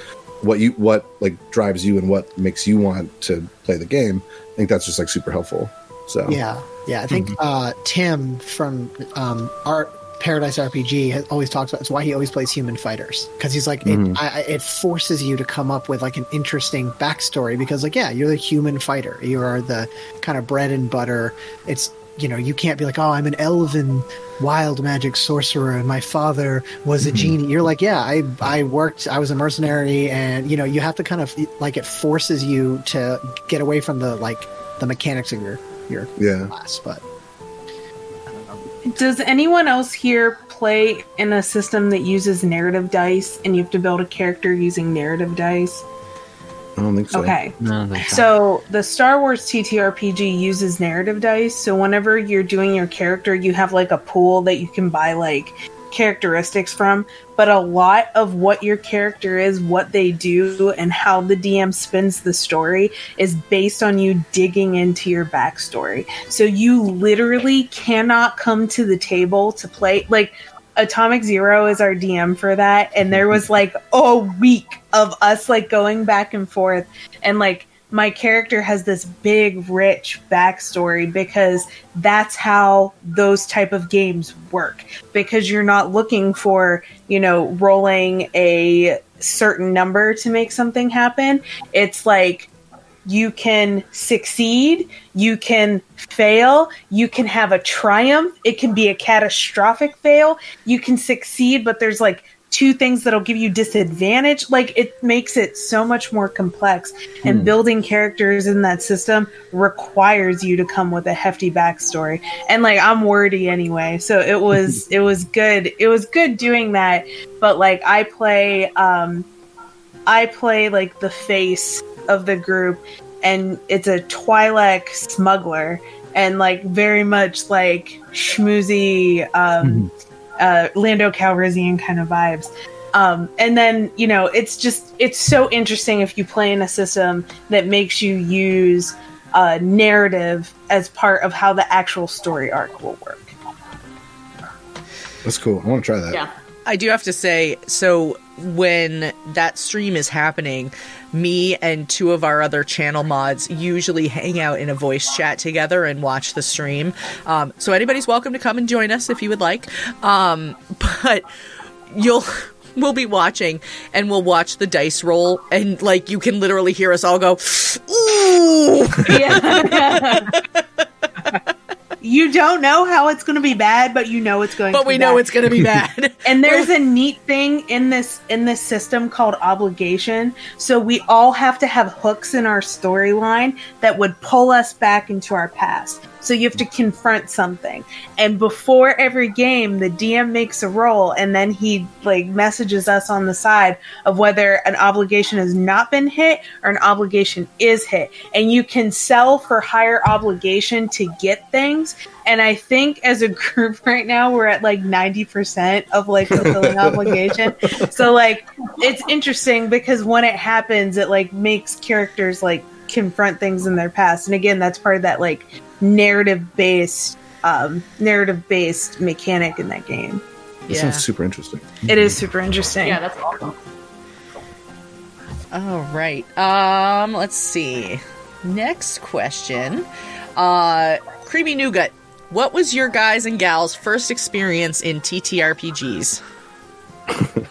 what you what like drives you and what makes you want to play the game, I think that's just like super helpful. So yeah, yeah. I think uh, Tim from um, our Paradise RPG has always talks about. It's why he always plays human fighters because he's like Mhm. it, I, I- it forces you to come up with like an interesting backstory because like yeah, you're the human fighter. You are the kind of bread and butter. It's you know you can't be like oh I'm an elven wild magic sorcerer and my father was a mm-hmm. genie. You're like yeah I I worked I was a mercenary and you know you have to kind of like it forces you to get away from the like the mechanics of your your yeah. class, but. Does anyone else here play in a system that uses narrative dice and you have to build a character using narrative dice? I don't think so. Okay. No, they don't. So the Star Wars TTRPG uses narrative dice. So whenever you're doing your character, you have like a pool that you can buy like characteristics from. But a lot of what your character is, what they do, and how the DM spins the story is based on you digging into your backstory. So you literally cannot come to the table to play like Atomic Zero is our DM for that, and there was like a week of us like going back and forth, and like my character has this big, rich backstory because that's how those type of games work. Because you're not looking for you know rolling a certain number to make something happen. It's like you can succeed, you can fail, you can have a triumph, it can be a catastrophic fail, you can succeed, but there's like two things that'll give you disadvantage. Like it makes it so much more complex. And building characters in that system requires you to come with a hefty backstory. And like I'm wordy anyway, so it was it was good. It was good doing that. But like I play um I play like the face of the group, and it's a Twi'lek smuggler, and like very much like schmoozy, um, uh, Lando Calrissian kind of vibes. Um, and then you know, it's just it's so interesting if you play in a system that makes you use uh, narrative as part of how the actual story arc will work. That's cool. I want to try that. Yeah. I do have to say, so when that stream is happening, me and two of our other channel mods usually hang out in a voice chat together and watch the stream. Um, so anybody's welcome to come and join us if you would like. Um, but you'll we'll be watching and we'll watch the dice roll and like you can literally hear us all go ooh Yeah. you don't know how it's going to be bad, but you know it's going. To be bad. But to we know bad. it's going to be bad And there's a neat thing in this in this system called obligation. So we all have to have hooks in our storyline that would pull us back into our past. So you have to confront something. And before every game, the DM makes a roll and then he like messages us on the side of whether an obligation has not been hit or an obligation is hit. And you can sell for higher obligation to get things. And I think as a group right now, we're at like 90% of like fulfilling obligation. So like it's interesting because when it happens, it like makes characters like confront things in their past. And again, that's part of that like narrative based um narrative based mechanic in that game. That Yeah. sounds super interesting. It is super interesting. Yeah, that's awesome. All right. Um, let's see. Next question. Uh, Creamy Nougat. What was your guys and gals' first experience in TTRPGs?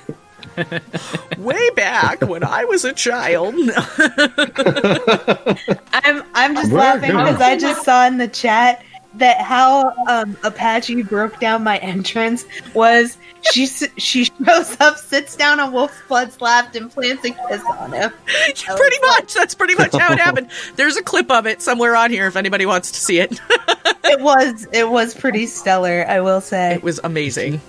Way back when I was a child. I'm I'm just We're laughing because I just saw in the chat that how um, Apache broke down my entrance was she she shows up, sits down on Wolf's Blood's lap, and plants a kiss on him. pretty much. That's pretty much how it happened. There's a clip of it somewhere on here if anybody wants to see it. It was it was pretty stellar, I will say. It was amazing.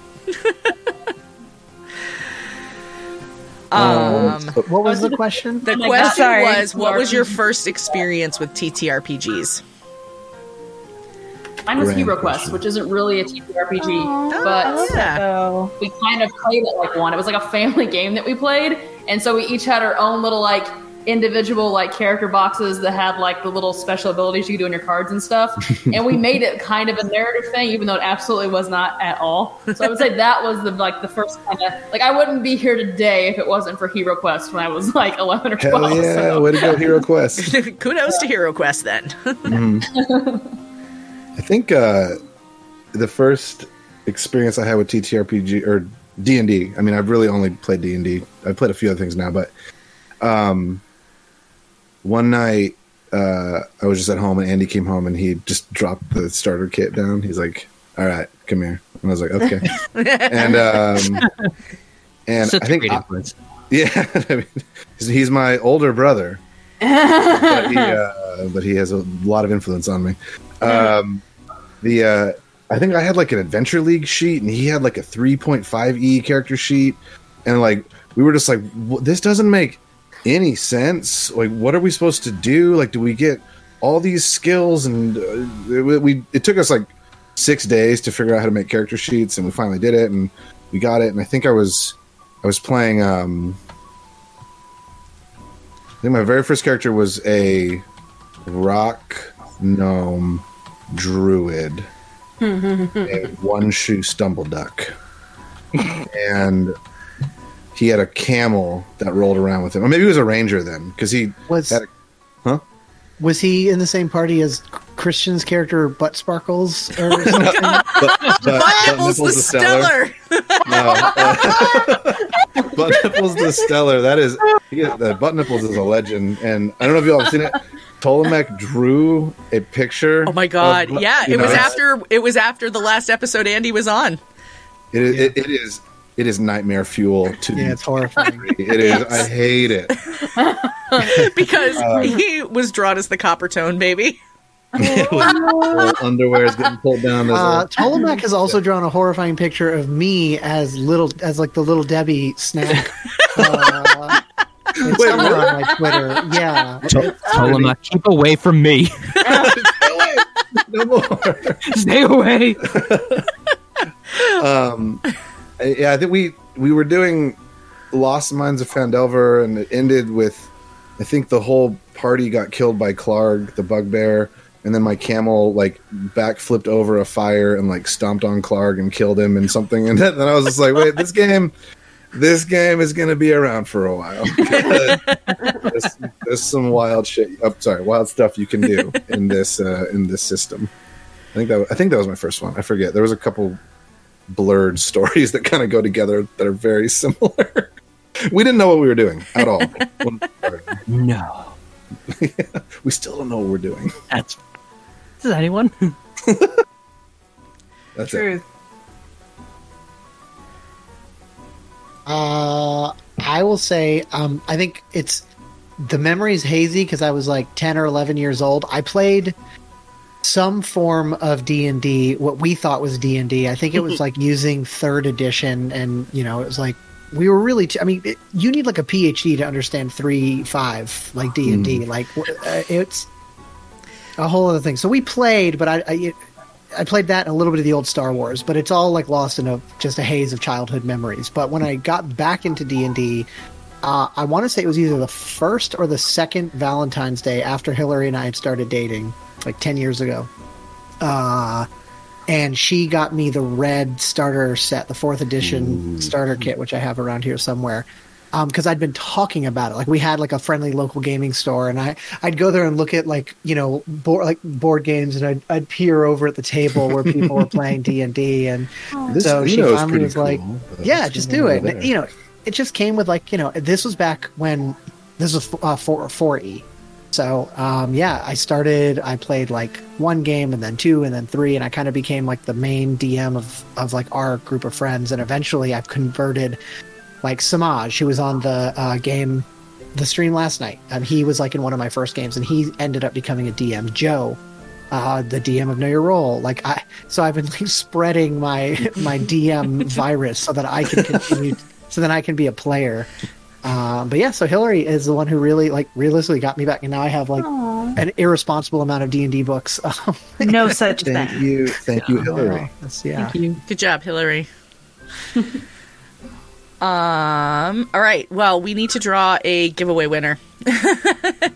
Um, What was the question? the Oh question God. Was, what was your first experience with TTRPGs? Mine was Grand Hero question. Quest, which isn't really a TTRPG, but yeah. So we kind of played it like one. It was like a family game that we played, and so we each had our own little like individual like character boxes that had like the little special abilities you could do on your cards and stuff. and we made it kind of a narrative thing, even though it absolutely was not at all. So I would say that was the like the first kind of like I wouldn't be here today if it wasn't for Hero Quest when I was like eleven or twelve. Hell yeah! so. Way to go, Hero Quest. Kudos to Hero Quest then. I think uh, the first experience I had with TTRPG or D and D. I mean, I've really only played D and D. I've played a few other things now, but um, one night uh, I was just at home and Andy came home and he just dropped the starter kit down. He's like, "All right, come here," and I was like, "Okay," and um, and Such I a think great I- yeah, I mean, he's, he's my older brother, but, he, uh, but he has a lot of influence on me. Um, the uh, I think I had like an Adventure League sheet, and he had like a 3.5 E character sheet, and like we were just like, this doesn't make any sense. Like, what are we supposed to do? Like, do we get all these skills? And uh, it, we it took us like six days to figure out how to make character sheets, and we finally did it, and we got it. And I think I was I was playing. um I think my very first character was a rock gnome druid, a one shoe stumble duck, and he had a camel that rolled around with him. Or maybe he was a ranger then, because he Was had a, huh? was he in the same party as Christian's character Butt Sparkles or something? But, but, Butt Nipples the Stellar. No, uh, Butt Nipples the Stellar. That is, he, the Butt Nipples is a legend, and I don't know if you all have seen it. Ptolemaic drew a picture. Oh my god. of- Yeah, you it was after it was after the last episode Andy was on. It is, it, it is. It is nightmare fuel to. Me. Yeah, it's horrifying. It is. I hate it. because Um, he was drawn as the Coppertone baby. Little underwear is getting pulled down. There's Uh, a- has also drawn a horrifying picture of me as little as like the little Debbie snack. Uh, it's Wait, somewhere what? on my Twitter. Yeah, Ptolemy, keep away from me. no more. Stay away. um, yeah, I think we we were doing Lost Mines of Phandelver, and it ended with I think the whole party got killed by Clark, the bugbear, and then my camel like back flipped over a fire and like stomped on Clark and killed him and something. And then, I was just like, wait, this game. This game is going to be around for a while. there's, there's some wild shit. I'm oh, sorry, wild stuff you can do in this uh, in this system. I think that I think that was my first one. I forget. There was a couple blurred stories that kind of go together that are very similar. we didn't know what we were doing at all. When we. No. we still don't know what we're doing. That's. Is anyone? That's it. truth. Uh, I will say, um, I think it's the memory is hazy because I was like 10 or 11 years old. I played some form of D&D what we thought was D&D. I think it was like using 3rd edition and you know, it was like we were really t- I mean, it, you need like a PhD to understand 3 5 like D&D. Like uh, it's a whole other thing. So we played, but I, I I played that and a little bit of the old Star Wars, but it's all like lost in a just a haze of childhood memories. But when I got back into D and D, uh, I want to say it was either the first or the second Valentine's Day after Hillary and I had started dating, like ten years ago. Uh, and she got me the red starter set, the fourth edition starter kit, which I have around here somewhere. Because I'd been talking about it, like we had like a friendly local gaming store, and I I'd go there and look at like you know board like board games, and I'd I'd peer over at the table where people were playing D and D, and so she finally was like, cool, but "Yeah, just do it." And, you know, it just came with like you know, this was back when this was uh, four four E. So um, yeah, I started. I played like one game, and then two, and then three, and I kind of became like the main DM of of like our group of friends. And eventually, I've converted like Samaj, who was on the uh, game, the stream last night. And he was like in one of my first games, and he ended up becoming a DM. Joe, uh, the DM of Know Your Role. Like I, so I've been like spreading my my DM virus so that I can continue, so that I can be a player. Um, but yeah, so Hillary is the one who really like realistically got me back, and now I have like an irresponsible amount of D and D books. Um, No such Thank thing. Thank you, thank you, Hillary. that's- yeah. Good job, Hillary. um. All right. Well, we need to draw a giveaway winner.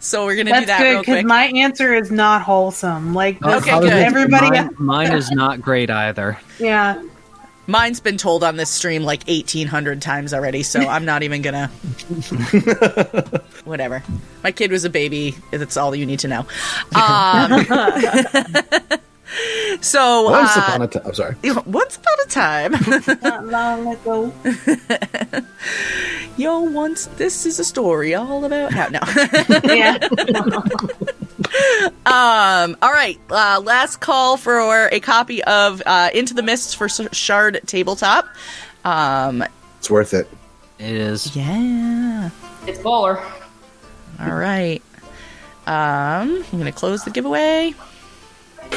so we're gonna do That's that good real because my answer is not wholesome. Like Okay, I good. Everybody, mine, mine is not great either. yeah. Mine's been told on this stream like eighteen hundred times already, so I'm not even gonna. Whatever. My kid was a baby. That's all you need to know. Um, so Once uh, upon a time. I'm sorry. once upon a time. Not long ago. Yo, once this is a story all about how no. Yeah. Um. All right. Uh, last call for a copy of uh, Into the Mists for Shard Tabletop. Um. It's worth it. It is. Yeah. It's baller. All right. Um. I'm gonna close the giveaway.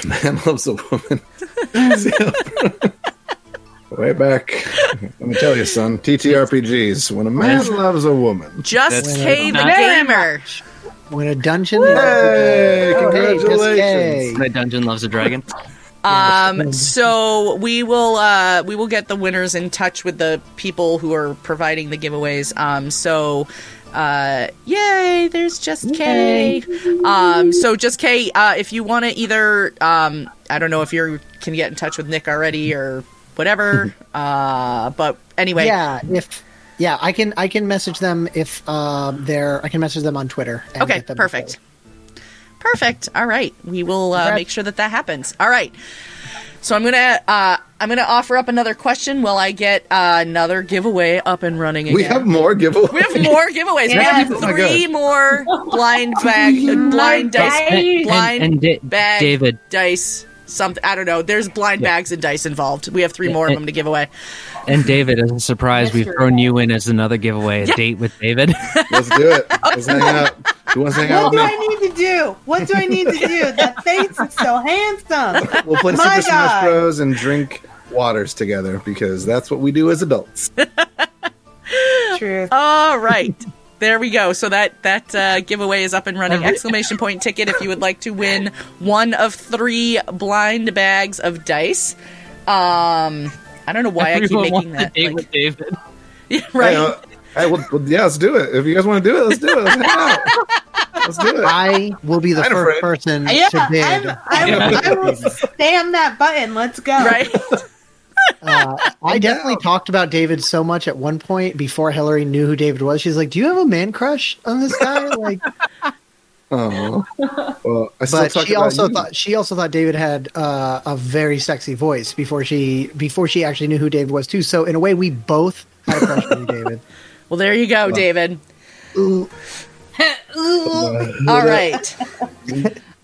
Man loves a woman. Way back. Let me tell you, son. TTRPGs. When a man loves a woman. Just That's- K the Very gamer. When a dungeon. Hey, Oh, hey, just congratulations. Kay. My dungeon loves a dragon. Um, so we will uh, we will get the winners in touch with the people who are providing the giveaways. Um, so uh, yay! There's just K. Um, so just K. Uh, if you want to either um, I don't know if you can get in touch with Nick already or whatever. uh, but anyway, Yeah, if yeah, I can I can message them if um they're I can message them on Twitter. and Okay, get them perfect. Perfect. All right, we will uh, make sure that that happens. All right. So I'm gonna uh, I'm gonna offer up another question while I get uh, another giveaway up and running again. We have more giveaways. We have more giveaways. We have Oh my three more blind bag, uh, blind dice, And- blind and Da- bag, David. dice. Something I don't know. There's blind bags and dice involved. We have three more of them to give away. And David, as a surprise, we've thrown you in as another giveaway, a date with David. Let's do it. Let's hang out. Who wants to hang out What do me? I need to do? What do I need to do? That face is so handsome. We'll play My Super Smash Bros. and drink waters together because that's what we do as adults. Truth. All right. There we go. So that that uh, giveaway is up and running. Exclamation point ticket if you would like to win one of three blind bags of dice. Um, I don't know why I keep making that. date like- with David. Yeah, right. Hey, uh, hey, well, well, yeah, let's do it. If you guys want to do it, let's do it. Let's hang out. Let's do it. I will be the I'm first afraid. person Yeah, to bid. I'm, I'm, I will spam that button. Let's go. right. Uh, I definitely talked about David so much at one point before Hillary knew who David was. She's like, "Do you have a man crush on this guy?" Like, Oh, well, I still but talk she about also you. thought she also thought David had uh, a very sexy voice before she before she actually knew who David was too. So in a way, we both had a crush on David. Well, there you go, David. Ooh. All right.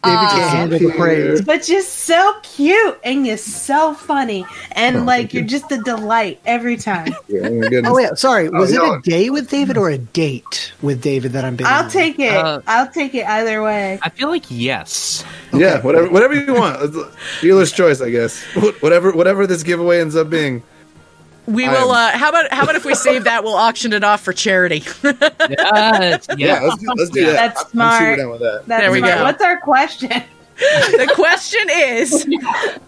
David can't handle the praise. but you're so cute and you're so funny and Oh, like thank you. you're just a delight every time. Yeah, oh my goodness. Oh yeah, sorry. Oh, Was it no. a day with David or a date with David that I'm being? I'll take it. Uh, I'll take it either way. I feel like yes. Yeah, whatever, whatever you want. Dealer's choice, I guess. Whatever, whatever this giveaway ends up being. We I will. am- Uh, how about how about if we save that? We'll auction it off for charity. Yes, Yeah, yeah. let's do, let's do Yeah. that. That's I'm- I'm smart. with that. That's There we smart. go. What's our question? the question is,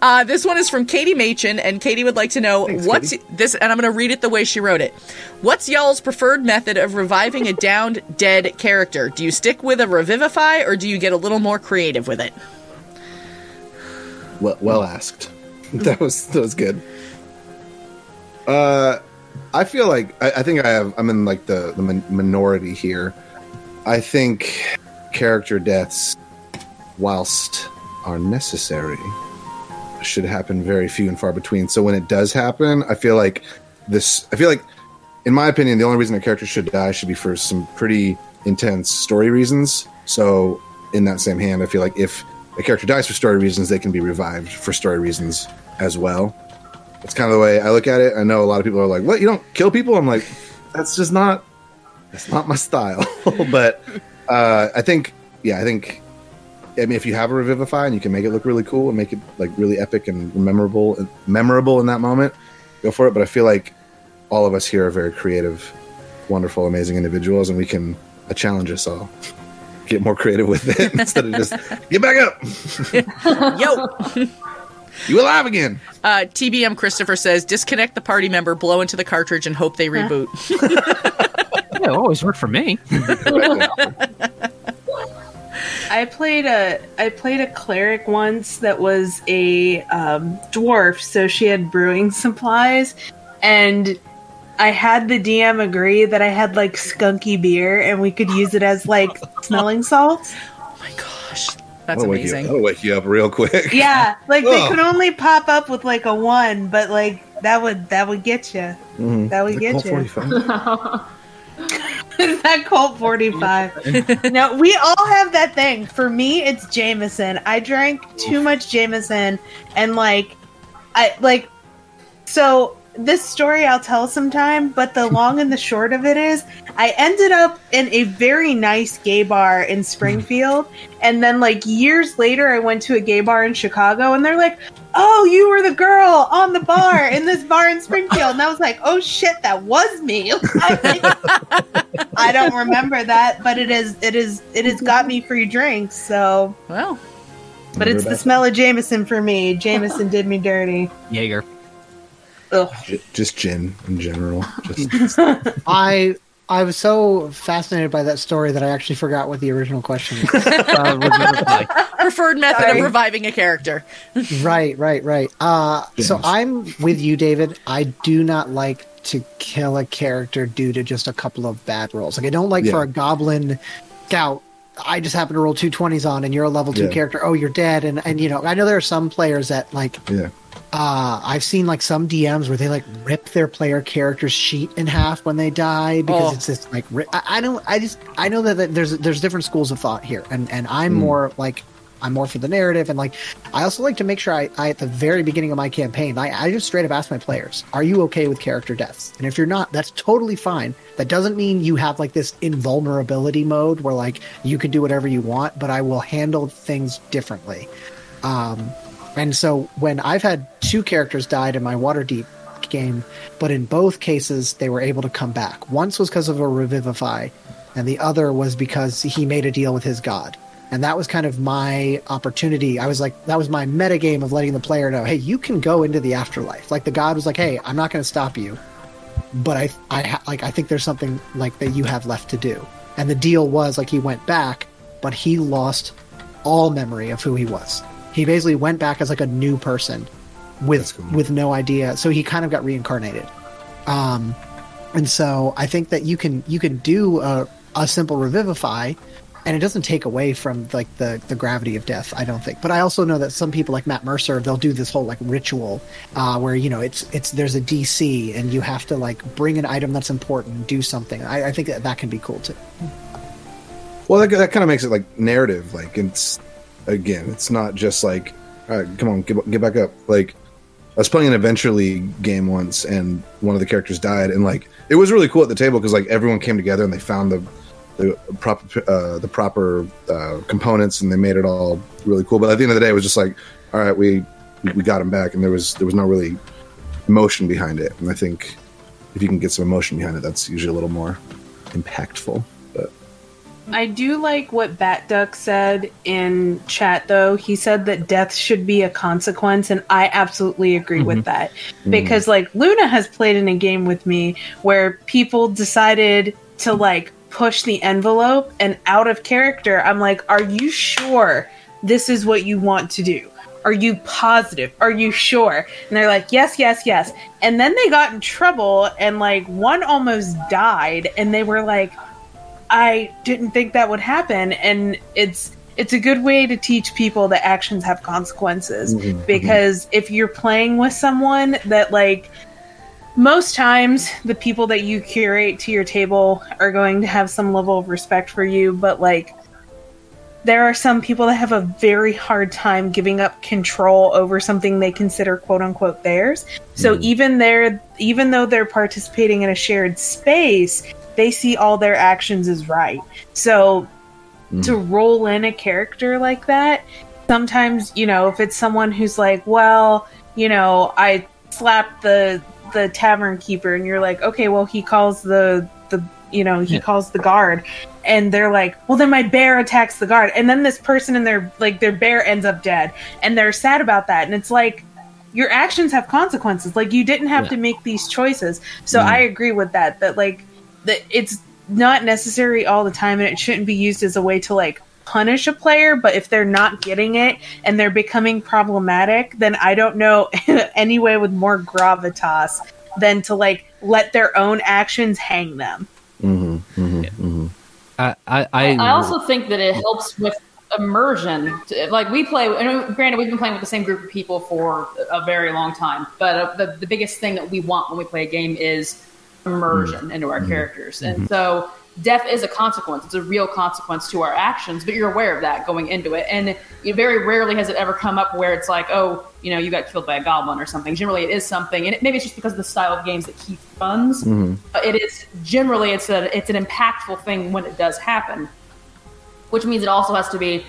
uh, this one is from Katie Machin, and Katie would like to know Thanks, what's Katie. this, and I'm going to read it the way she wrote it. What's y'all's preferred method of reviving a downed, dead character? Do you stick with a revivify, or do you get a little more creative with it? Well, well asked. That was that was good. Uh, I feel like I, I think I have. I'm in like the the min- minority here. I think character deaths, whilst are necessary, should happen very few and far between. So when it does happen, I feel like this. I feel like, in my opinion, the only reason a character should die should be for some pretty intense story reasons. So in that same hand, I feel like if a character dies for story reasons, they can be revived for story reasons as well. That's kind of the way I look at it. I know a lot of people are like, "What? You don't kill people?" I'm like, "That's just not. That's not my style." but uh, I think, yeah, I think. I mean, if you have a revivify and you can make it look really cool and make it like really epic and memorable, and memorable in that moment, go for it. But I feel like all of us here are very creative, wonderful, amazing individuals, and we can uh, challenge us all. Get more creative with it instead of just get back up. Yo, You alive again? uh, TBM Christopher says, disconnect the party member, blow into the cartridge, and hope they reboot. Yeah, it always worked for me. I played a I played a cleric once that was a um, dwarf, so she had brewing supplies, and I had the DM agree that I had like skunky beer, and we could use it as like smelling salts. oh my gosh, that's That'll wake, you, amazing. that'll wake you up real quick. Yeah, like they Oh. could only pop up with like a one, but like that would that would get you. Mhm. That would Is get Colt you. 45? that Colt 45. no, we all have that thing. For me, it's Jameson. I drank too much Jameson and like I like so this story I'll tell sometime, but the long and the short of it is I ended up in a very nice gay bar in Springfield and then like years later I went to a gay bar in Chicago and they're like, "Oh, you were the girl on the bar in this bar in Springfield." And I was like, "Oh shit, that was me." I don't remember that, but it is it is it has got me free drinks. So, Well, but it's the smell of Jameson for me. Jameson did me dirty. Jaeger. Ugh. J- just gin in general. Just I I was so fascinated by that story that I actually forgot what the original question was. Uh, preferred method Sorry. of reviving a character. right, right, right. Uh, so I'm with you, David. I do not like to kill a character due to just a couple of bad rolls. Like I don't like Yeah. for a goblin scout. I just happen to roll two twenties on, and you're a level two Yeah. character. Oh, you're dead, and and you know I know there are some players that like yeah. Uh, I've seen like some DMs where they like rip their player character's sheet in half when they die because Oh. it's this like ri- I, I don't I just I know that, that there's there's different schools of thought here and and I'm more like I'm more for the narrative and like I also like to make sure I, I at the very beginning of my campaign I, I just straight up ask my players are you okay with character deaths? And if you're not that's totally fine. That doesn't mean you have like this invulnerability mode where like you can do whatever you want but I will handle things differently. Um, and so when I've had two characters died in my Waterdeep game, but in both cases they were able to come back. Once was because of a revivify, and the other was because he made a deal with his god. And that was kind of my opportunity. I was like, that was my meta game of letting the player know, hey, you can go into the afterlife. Like the god was like, hey, I'm not going to stop you, but I, I ha- like, I think there's something like that you have left to do. And the deal was like he went back, but he lost all memory of who he was. He basically went back as like a new person with cool. with no idea. So he kind of got reincarnated. Um, and so I think that you can you can do a, a simple revivify, and it doesn't take away from like the the gravity of death. I don't think. But I also know that some people like Matt Mercer they'll do this whole like ritual uh, where you know it's it's there's a DC and you have to like bring an item that's important, do something. I, I think that that can be cool too. Well, that, that kind of makes it like narrative. Like it's again. It's not just like, all right, come on, get, get back up. Like, I was playing an Adventure League game once, and one of the characters died, and like it was really cool at the table because like everyone came together and they found the the proper uh, the proper uh, components, and they made it all really cool. But at the end of the day, it was just like, all right, we we got him back, and there was there was no really emotion behind it. And I think if you can get some emotion behind it, that's usually a little more impactful. I do like what Bat Duck said in chat, though. He said that death should be a consequence, and I absolutely agree with mm-hmm. that. Because, like, Luna has played in a game with me where people decided to, like, push the envelope, and out of character, I'm like, are you sure this is what you want to do? Are you positive? Are you sure? And they're like, yes, yes, yes. And then they got in trouble, and, like, one almost died, and they were like, I didn't think that would happen and it's it's a good way to teach people that actions have consequences. Mm-hmm. Mm-hmm. Because if you're playing with someone that like most times the people that you curate to your table are going to have some level of respect for you but like there are some people that have a very hard time giving up control over something they consider quote unquote theirs. So mm-hmm. even they're even though they're participating in a shared space, they see all their actions as right. So hmm. to roll in a character like that, sometimes, you know, if it's someone who's like, well, you know, I slapped the the tavern keeper and you're like, okay, well he calls the the you know, he calls the guard and they're like, well then my bear attacks the guard and then this person and their like their bear ends up dead and they're sad about that and it's like your actions have consequences. Like you didn't have Yeah. to make these choices. So hmm. I agree with that. That like that it's not necessary all the time and it shouldn't be used as a way to like punish a player but if they're not getting it and they're becoming problematic then i don't know any way with more gravitas than to like let their own actions hang them mm-hmm, mm-hmm, mm-hmm. I, I, I, I also think that it helps with immersion. Like we play, and granted, we've been playing with the same group of people for a very long time. But uh, the the biggest thing that we want when we play a game is immersion mm-hmm. into our mm-hmm. characters, and mm-hmm. so death is a consequence. It's a real consequence to our actions, but you're aware of that going into it. And it very rarely has it ever come up where it's like, oh, you know, you got killed by a goblin or something. Generally, it is something, and it, maybe it's just because of the style of games that Keith runs. But it is generally it's a it's an impactful thing when it does happen, which means it also has to be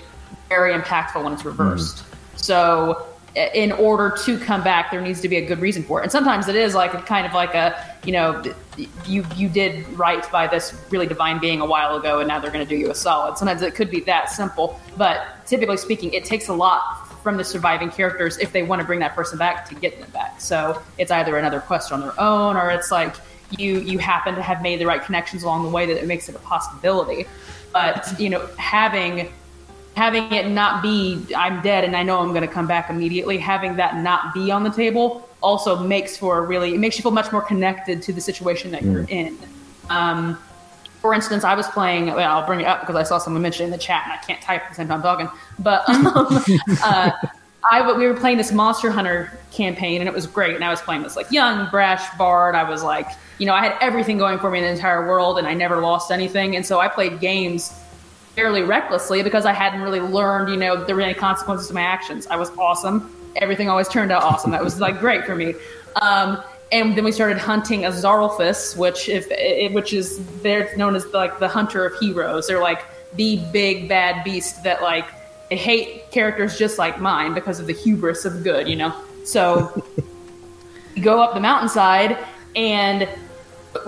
very impactful when it's reversed. So i- in order to come back, there needs to be a good reason for it. And sometimes it is like a kind of like a, you know, you you did right by this really divine being a while ago, and now they're going to do you a solid. Sometimes it could be that simple, but typically speaking, it takes a lot from the surviving characters if they want to bring that person back to get them back. So it's either another quest on their own, or it's like you you happen to have made the right connections along the way that it makes it a possibility. But you know, having having it not be I'm dead and I know I'm going to come back immediately, having that not be on the table also makes for a really it makes you feel much more connected to the situation that you're in. Um, for instance, I was playing. Well, I'll bring it up because I saw someone mention it in the chat, and I can't type at the same time I'm talking. But um, uh, I we were playing this Monster Hunter campaign, and it was great. And I was playing this like young, brash bard. I was like, you know, I had everything going for me in the entire world, and I never lost anything. And so I played games fairly recklessly because I hadn't really learned, you know, there were any consequences to my actions. I was awesome. Everything always turned out awesome. That was like great for me. Um, and then we started hunting a Zarlfus, which if it, which is they're known as like the hunter of heroes. They're like the big bad beast that like hate characters just like mine because of the hubris of good, you know. So go up the mountainside and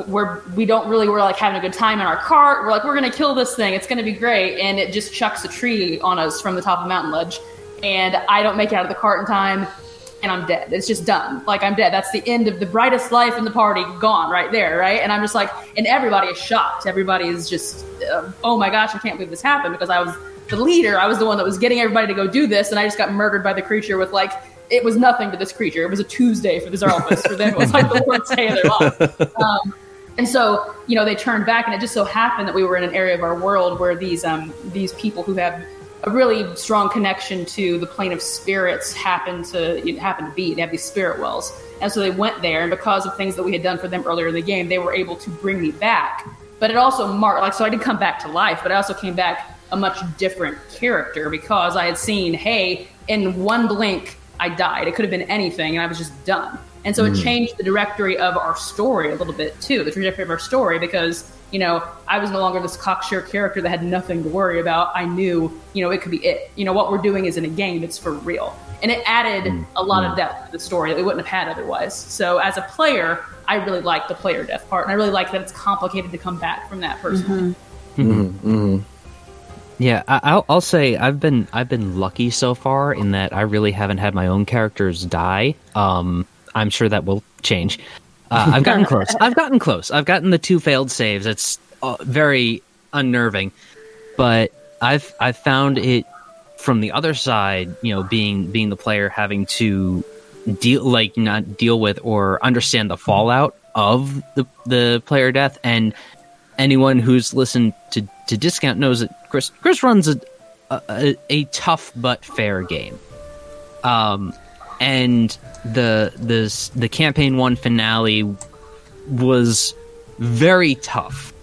we're we don't really we're like having a good time in our cart. We're like we're gonna kill this thing. It's gonna be great, and it just chucks a tree on us from the top of the mountain ledge, and I don't make it out of the cart in time, and I'm dead. It's just done. Like I'm dead. That's the end of the brightest life in the party gone right there, right? And I'm just like, and everybody is shocked. Everybody is just, uh, oh my gosh, I can't believe this happened because I was the leader. I was the one that was getting everybody to go do this, and I just got murdered by the creature with like. It was nothing to this creature. It was a Tuesday for the Zarlfus. For them, it was like the worst day of their life. Um, and so, you know, they turned back, and it just so happened that we were in an area of our world where these um, these people who have a really strong connection to the plane of spirits happen to you know, happen to be. They have these spirit wells, and so they went there, and because of things that we had done for them earlier in the game, they were able to bring me back. But it also marked like so I did come back to life, but I also came back a much different character because I had seen, hey, in one blink, I died. It could have been anything, and I was just done. And so it mm. changed the trajectory of our story a little bit too, the trajectory of our story, because, you know, I was no longer this cocksure character that had nothing to worry about. I knew, you know, it could be it. You know, what we're doing isn't a game, it's for real. And it added mm. a lot of mm. depth to the story that we wouldn't have had otherwise. So as a player, I really like the player death part, and I really like that it's complicated to come back from that person. Mm-hmm. Mm-hmm. Mm-hmm. Yeah, I, I'll, I'll say I've been I've been lucky so far in that I really haven't had my own characters die. Um, I'm sure that will change. Uh, I've gotten close. I've gotten close. I've gotten the two failed saves. It's uh, very unnerving, but I've I've found it from the other side. You know, being being the player having to deal like not deal with or understand the fallout of the the player death and anyone who's listened to, to discount knows that chris chris runs a, a a tough but fair game. Um and the the the campaign one finale was very tough.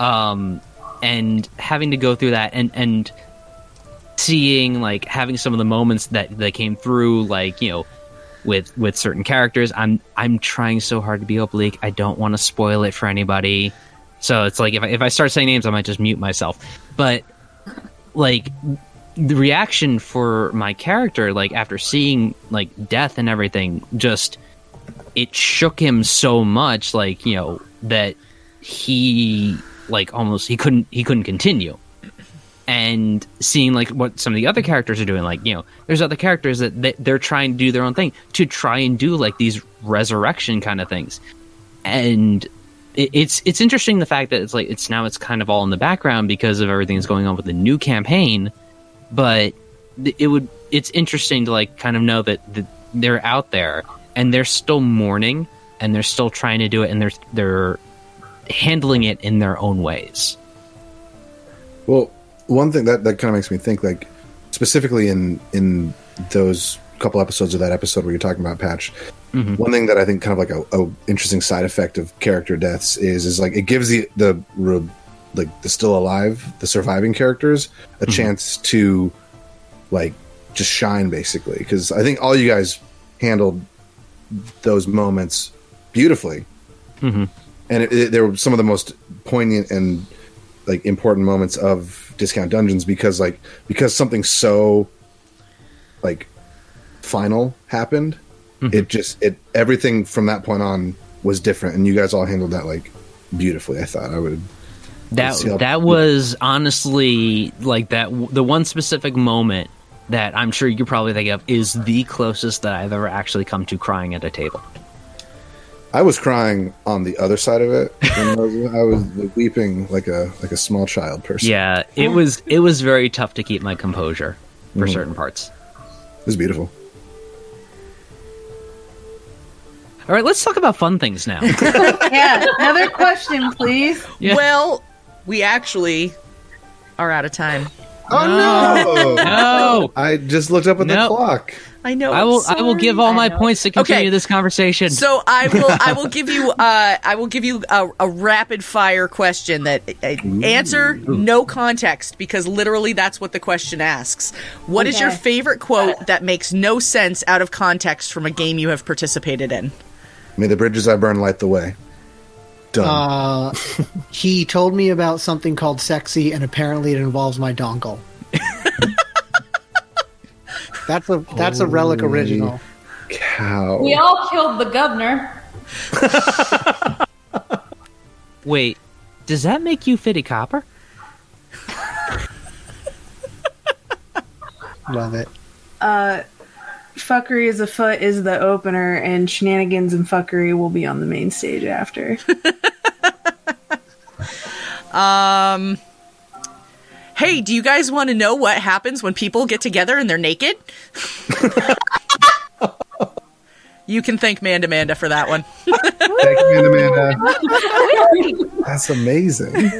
Um and having to go through that and and seeing like having some of the moments that that came through like you know with with certain characters i'm i'm trying so hard to be oblique. I don't want to spoil it for anybody so it's like if I, if I start saying names i might just mute myself. But like the reaction for my character like after seeing like death and everything just it shook him so much like you know that he like almost he couldn't he couldn't continue. And seeing like what some of the other characters are doing like you know there's other characters that they, they're trying to do their own thing to try and do like these resurrection kind of things. And it, it's it's interesting the fact that it's like it's now it's kind of all in the background because of everything that's going on with the new campaign but it would it's interesting to like kind of know that that they're out there and they're still mourning and they're still trying to do it and they're they're handling it in their own ways. Well, one thing that, that kind of makes me think, like specifically in in those couple episodes of that episode where you're talking about Patch, mm-hmm. one thing that I think kind of like a, a interesting side effect of character deaths is is like it gives the the like the still alive, the surviving characters a mm-hmm. chance to like just shine basically. Because I think all you guys handled those moments beautifully. Mm-hmm. And it, it, they were some of the most poignant and like important moments of discount dungeons because like because something so like final happened mm-hmm. it just it everything from that point on was different and you guys all handled that like beautifully i thought. I would that that was honestly like that the one specific moment that I'm sure you probably think of is the closest that I've ever actually come to crying at a table. i was crying on the other side of it. I was, I was weeping like a like a small child person. Yeah, it was it was very tough to keep my composure for mm-hmm. certain parts. it was beautiful All right, let's talk about fun things now. Yeah. Another question, please. Yeah. Well, we actually are out of time. oh no no, i just looked up at No. the clock I know. I will I will give all my points to continue Okay. this conversation. So I will I will give you uh I will give you a, a rapid fire question that uh, answer no context because literally that's what the question asks. What is your favorite quote that makes no sense out of context from a game you have participated in? May the bridges i burn light the way done Uh, he told me about something called sexy, and apparently it involves my dongle. that's a that's a relic original. cow We all killed the governor. Wait, does that make you Fitty Copper? Love it. Uh, fuckery is a foot is the opener, and shenanigans and fuckery will be on the main stage after. Um Hey, do you guys want to know what happens when people get together and they're naked? you can thank Manda Manda for that one. Thank you, Amanda. That's amazing.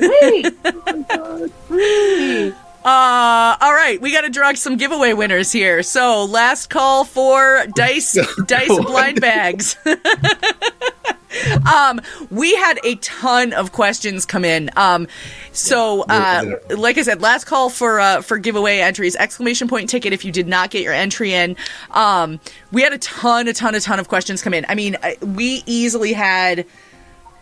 Uh, all right, we got to draw some giveaway winners here. So, last call for dice dice blind bags. um, we had a ton of questions come in. Um, so, uh, like I said, last call for uh, for giveaway entries. Exclamation point ticket if you did not get your entry in. Um, we had a ton, a ton, a ton of questions come in. I mean, we easily had.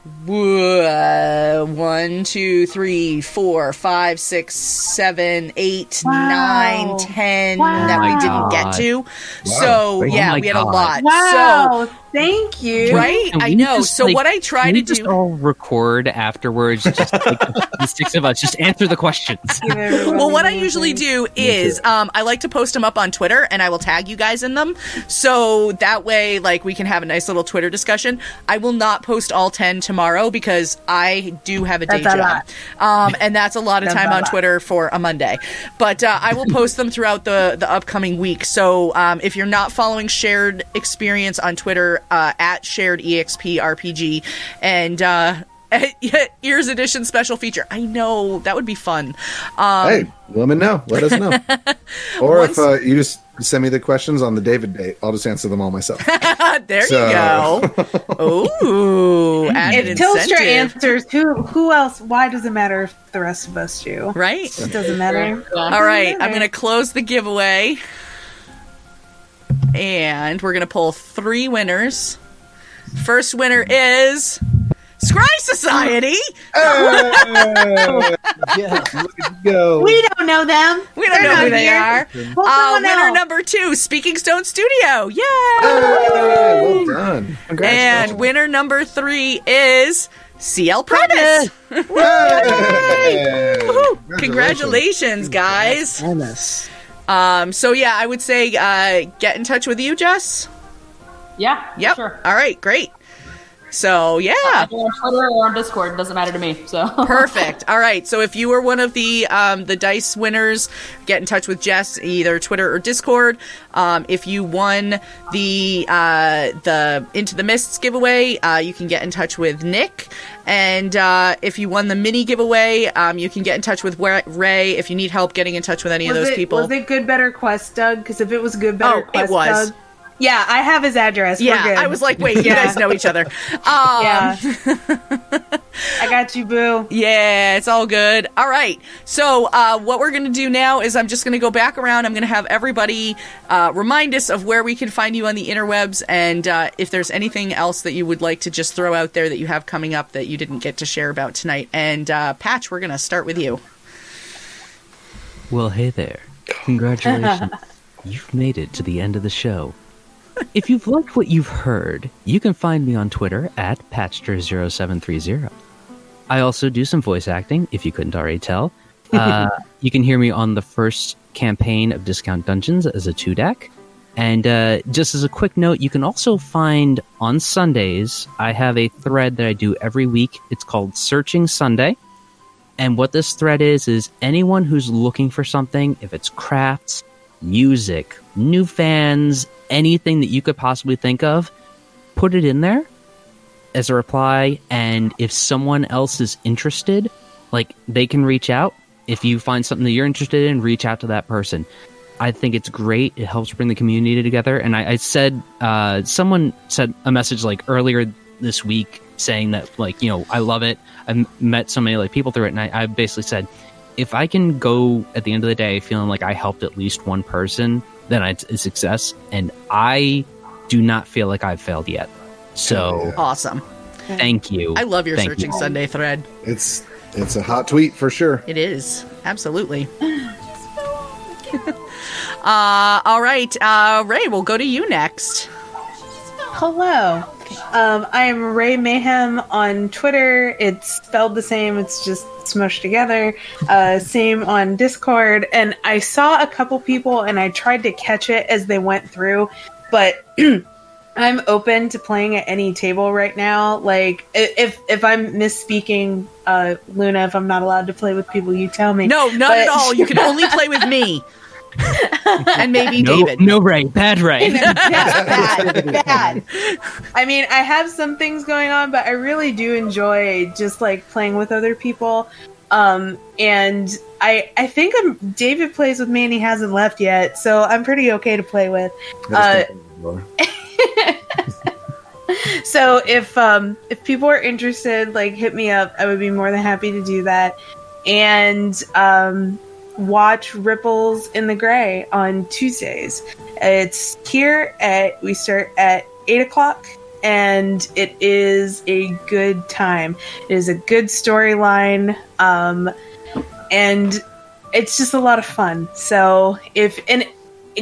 Uh, one, two, three, four, five, six, seven, eight, Wow. nine, ten Wow. that we Oh didn't get God. to. So Oh yeah, my we had a lot. Wow. thank you. Right, I know. just, So like, what I try Can to we just do. all record afterwards? Just like the six of us, just answer the questions. Give everybody Well, what I usually do is um, I like to post them up on Twitter, and I will tag you guys in them, so that way, like, we can have a nice little Twitter discussion. I will not post all ten tomorrow because I do have a day That's a job, um, and that's a lot of That's time on lot. Twitter for a Monday. But uh, I will post them throughout the the upcoming week. So um, if you're not following Shared Experience on Twitter uh, at Shared EXP RPG and. Uh, Ears Edition special feature. I know that would be fun. Um, hey, let me know. Let us know. or Once- if uh, you just send me the questions on the David date, I'll just answer them all myself. there So- you go. Ooh, added If Tilstra answers, who who else? Why does it matter if the rest of us do? right? It doesn't matter. All right, I'm going to close the giveaway. And we're going to pull three winners. First winner is Scry Society. Yeah. Go. We don't know them. We don't They're know not who they here. are. Pull Uh, someone winner else. number two, Speaking Stone Studio. Yay! Hey, well done. And winner number three is CL Premise. Hey! Congratulations, guys. Goodness. Um, so yeah, I would say uh, get in touch with you, Jess. Yeah. Yep. Sure. All right, great. So yeah, Either on Twitter or on Discord doesn't matter to me. So perfect. All right. So if you were one of the um, the dice winners, get in touch with Jess either Twitter or Discord. Um, if you won the uh, the Into the Mists giveaway, uh, you can get in touch with Nick. And uh, if you won the mini giveaway, um, you can get in touch with Ray. If you need help getting in touch with any of those it, people, Was it Good Better Quest, Doug? Because if it was Good Better Oh, it Quest, was. Doug. Yeah, I have his address. We're yeah, good. I was like, wait, you Yeah. guys know each other. Um, Yeah. I got you, boo. Yeah, it's all good. All right. So, uh, what we're going to do now is I'm just going to go back around. I'm going to have everybody uh, remind us of where we can find you on the interwebs and uh, if there's anything else that you would like to just throw out there that you have coming up that you didn't get to share about tonight. And, uh, Patch, we're going to start with you. Well, hey there. Congratulations. you've made it to the end of the show. If you've liked what you've heard, you can find me on Twitter at Patchter0730. I also do some voice acting, if you couldn't already tell. Uh, you can hear me on the first campaign of Discount Dungeons as a two deck. And uh, just as a quick note, you can also find on Sundays, I have a thread that I do every week. It's called Searching Sunday. And what this thread is, is anyone who's looking for something, if it's crafts, music, new fans, anything that you could possibly think of, put it in there as a reply. And if someone else is interested, like they can reach out. If you find something that you're interested in, reach out to that person. I think it's great. It helps bring the community together. And I, I said, uh, someone said a message like earlier this week saying that, like, you know, I love it. I met so many like people through it, and I, I basically said, if I can go at the end of the day feeling like I helped at least one person, then it's a success. And I do not feel like I've failed yet. So Awesome. thank you. I love your Thank Searching you. Sunday thread. It's it's a hot tweet for sure. It is. Absolutely. uh, all right. Uh, Ray, we'll go to you next. Hello. Um, I am Ray Mayhem on Twitter. It's spelled the same, it's just smushed together. Uh, same on Discord. And I saw a couple people and I tried to catch it as they went through, but I'm open to playing at any table right now. Like if if I'm misspeaking, uh, Luna, if I'm not allowed to play with people, you tell me. No, not But- at all. You can only play with me. and maybe no, David. no right, bad Ray. bad, bad. I mean, I have some things going on, but I really do enjoy just like playing with other people. Um, and I I think I'm David plays with me and he hasn't left yet, so I'm pretty okay to play with. Uh, so if um if people are interested, like hit me up. I would be more than happy to do that. And um watch Ripples in the Gray on Tuesdays. It's here at we start at eight o'clock and it is a good time. It is a good storyline. Um and it's just a lot of fun. So if and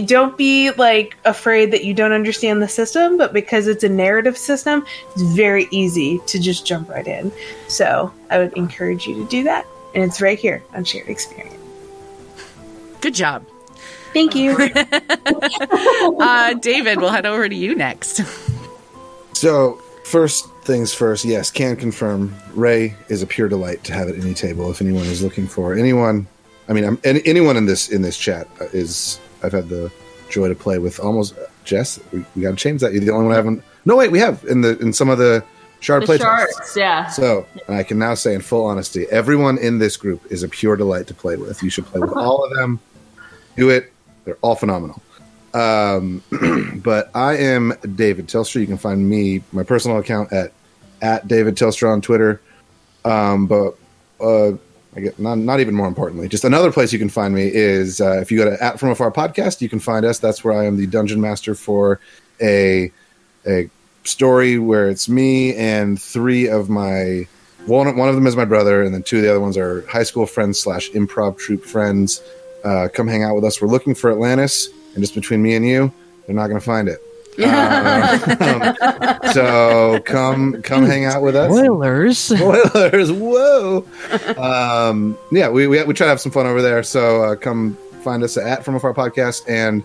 don't be like afraid that you don't understand the system, but because it's a narrative system, it's very easy to just jump right in. So I would encourage you to do that. And it's right here on Shared Experience. Good job. Thank you. Uh, David, we'll head over to you next. So, first things first, yes, can confirm Ray is a pure delight to have at any table. If anyone is looking for anyone, I mean, I'm, any, anyone in this in this chat is I've had the joy to play with. Almost Jess, we, we got to change that. You're the only one I haven't. No, wait, we have in the in some of the shard The play shards, yeah. So, and I can now say in full honesty, everyone in this group is a pure delight to play with. You should play with all of them. Do it. They're all phenomenal. Um, but I am David Telstra. You can find me, my personal account at at David Telstra on Twitter. Um, but uh, I get not, not even more importantly, just another place you can find me is uh, if you go to at From Afar podcast, you can find us. That's where I am the dungeon master for a a story where it's me and three of my one one of them is my brother, and then two of the other ones are high school friends slash improv troupe friends. Uh, come hang out with us. We're looking for Atlantis, and just between me and you, they're not going to find it. Um, so come come hang out with us. Spoilers. Spoilers! Whoa. Um, yeah, we, we we try to have some fun over there. So uh, come find us at From Afar Podcast and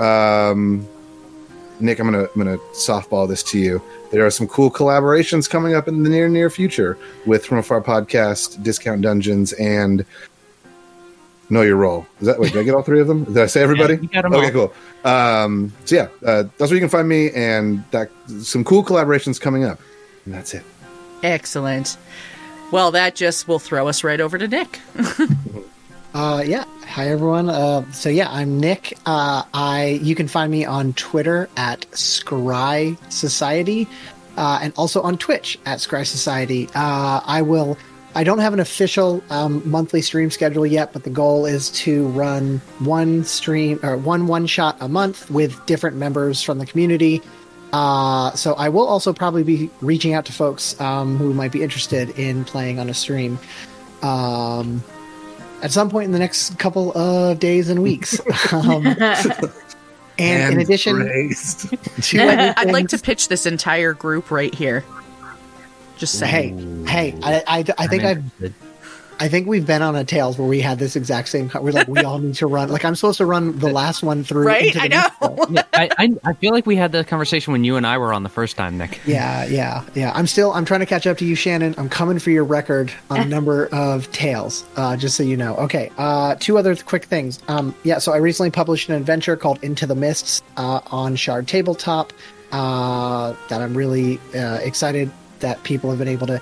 um, Nick. I'm gonna I'm gonna softball this to you. There are some cool collaborations coming up in the near near future with From Afar Podcast, Discount Dungeons, and Know Your Role. Is that wait? Did I get all three of them? Did I say everybody? Yeah, you got 'em okay, all. cool. Um, so yeah, uh, that's where you can find me, and that some cool collaborations coming up. And that's it. Excellent. Well, that just will throw us right over to Nick. Uh, yeah. Hi everyone. Uh, so yeah, I'm Nick. Uh, I you can find me on Twitter at Scry Society, uh, and also on Twitch at Scry Society. Uh, I will. I don't have an official um, monthly stream schedule yet, but the goal is to run one stream or one one shot a month with different members from the community. Uh, so I will also probably be reaching out to folks um, who might be interested in playing on a stream. Um, at some point in the next couple of days and weeks. Um, and, in addition to I'd like to pitch this entire group right here. Just saying. Hey, hey, I, I, I think I've, I think we've been on a Tales where we had this exact same. co- We're like, we all need to run. Like, I'm supposed to run the last one through. Right? into the I know. Yeah, I, I I feel like we had that conversation when you and I were on the first time, Nick. Yeah, yeah, yeah. I'm still. I'm trying to catch up to you, Shannon. I'm coming for your record on a number of tales. Uh, just so you know. Okay. Uh, two other quick things. Um, yeah. So I recently published an adventure called Into the Mists uh, on Shard Tabletop. Uh, that I'm really uh, excited that people have been able to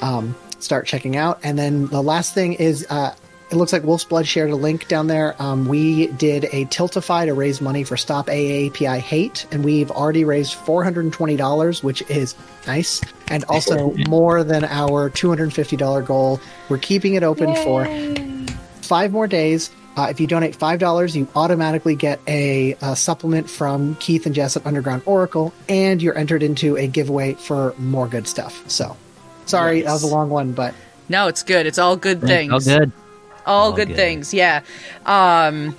um, start checking out. And then the last thing is. Uh, it looks like Wolf's Blood shared a link down there. Um, we did a Tiltify to raise money for Stop AAPI Hate, and we've already raised $420, which is nice, and also more than our $250 goal. We're keeping it open for five more days. Uh, if you donate $5, you automatically get a, uh supplement from Keith and Jess at Underground Oracle, and you're entered into a giveaway for more good stuff. So, sorry, that was a long one, but No, it's good. It's all good things. Oh, good. all All good, good. things yeah um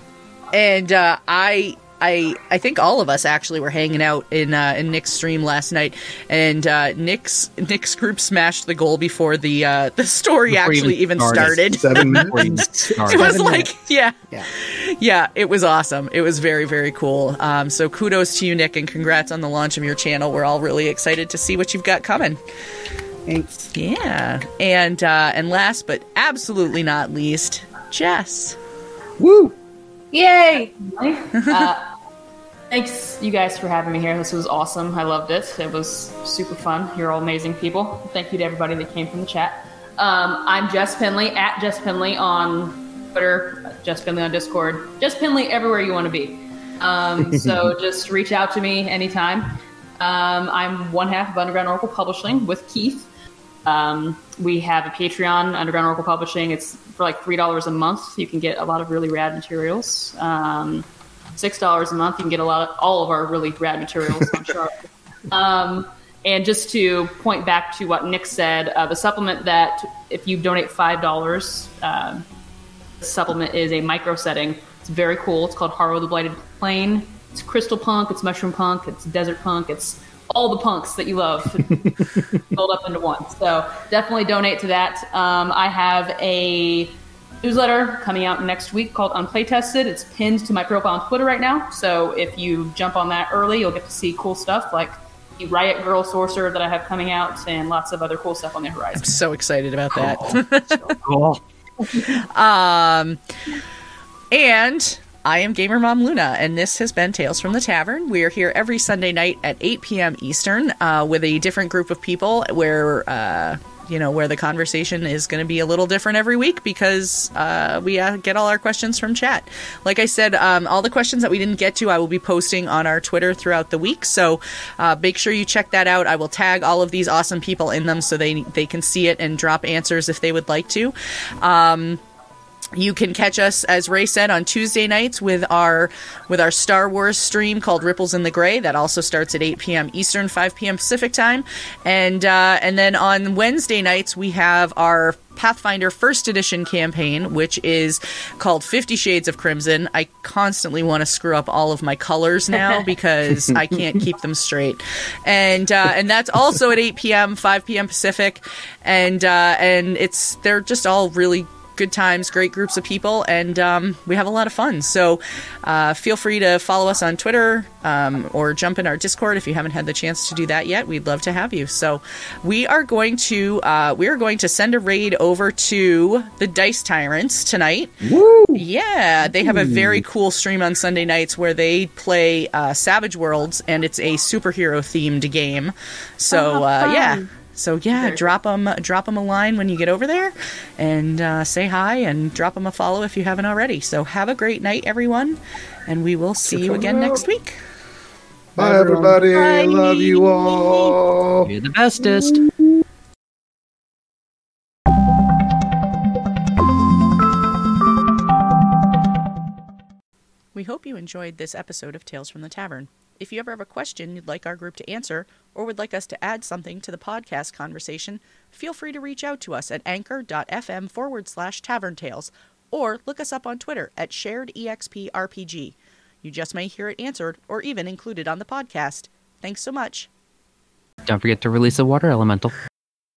and uh i I, I think all of us actually were hanging out in uh, in Nick's stream last night, and uh, Nick's Nick's group smashed the goal before the uh, the story Before actually even even started. started. Seven minutes. It was Seven like, minutes. yeah, yeah. yeah, it was awesome. It was very, very cool. Um, so kudos to you, Nick, and congrats on the launch of your channel. We're all really excited to see what you've got coming. Thanks. Yeah, and uh, and last but absolutely not least, Jess. Woo! Yay! uh, thanks, you guys, for having me here. This was awesome. I loved it. It was super fun. You're all amazing people. Thank you to everybody that came from the chat. Um, I'm Jess Penley at Jess Penley on Twitter, Jess Penley on Discord, Jess Penley everywhere you want to be. Um, so just reach out to me anytime. Um, I'm one half of Underground Oracle Publishing with Keith. Um, we have a Patreon, Underground Oracle Publishing. It's for like three dollars a month. You can get a lot of really rad materials. Six dollars a month, you can get a lot of all of our really rad materials. I'm sure. Um, and just to point back to what Nick said, uh, the supplement that if you donate five dollars, uh, supplement is a micro setting. It's very cool. It's called Harrow the Blighted Plain. It's crystal punk. It's mushroom punk. It's desert punk. It's all the punks that you love rolled up into one. So definitely donate to that. Um, I have a newsletter coming out next week called Unplaytested. It's pinned to my profile on Twitter right now. So if you jump on that early, you'll get to see cool stuff like the Riot Girl Sorcerer that I have coming out and lots of other cool stuff on the horizon. I'm So excited about that. Cool. Um, and I am Gamer Mom Luna, and this has been Tales from the Tavern. We are here every Sunday night at 8 p.m. Eastern uh, with a different group of people where. Uh, you know where the conversation is going to be a little different every week because uh, we uh, get all our questions from chat. Like I said, um, all the questions that we didn't get to, I will be posting on our Twitter throughout the week. So uh, make sure you check that out. I will tag all of these awesome people in them so they they can see it and drop answers if they would like to. Um, you can catch us, as Ray said, on Tuesday nights with our with our Star Wars stream called Ripples in the Gray. That also starts at 8 p.m. Eastern, 5 p.m. Pacific time, and uh, and then on Wednesday nights we have our Pathfinder First Edition campaign, which is called Fifty Shades of Crimson. I constantly want to screw up all of my colors now because I can't keep them straight, and uh, and that's also at 8 p.m. 5 p.m. Pacific, and uh, and it's they're just all really good times, great groups of people, and um, we have a lot of fun. So uh, feel free to follow us on Twitter um, or jump in our Discord if you haven't had the chance to do that yet. We'd love to have you. So we are going to uh, we are going to send a raid over to the Dice Tyrants tonight. Woo! Yeah, they have a very cool stream on Sunday nights where they play uh, Savage Worlds, and it's a superhero themed game. So uh, yeah. So yeah, drop them drop them a line when you get over there, and uh, say hi and drop them a follow if you haven't already. So have a great night, everyone, and we will see you again next week. Bye, everybody. Love you all. You're the bestest. We hope you enjoyed this episode of Tales from the Tavern. If you ever have a question you'd like our group to answer, or would like us to add something to the podcast conversation, feel free to reach out to us at anchor.fm forward slash tavern tales, or look us up on Twitter at shared EXP You just may hear it answered or even included on the podcast. Thanks so much. Don't forget to release a water elemental.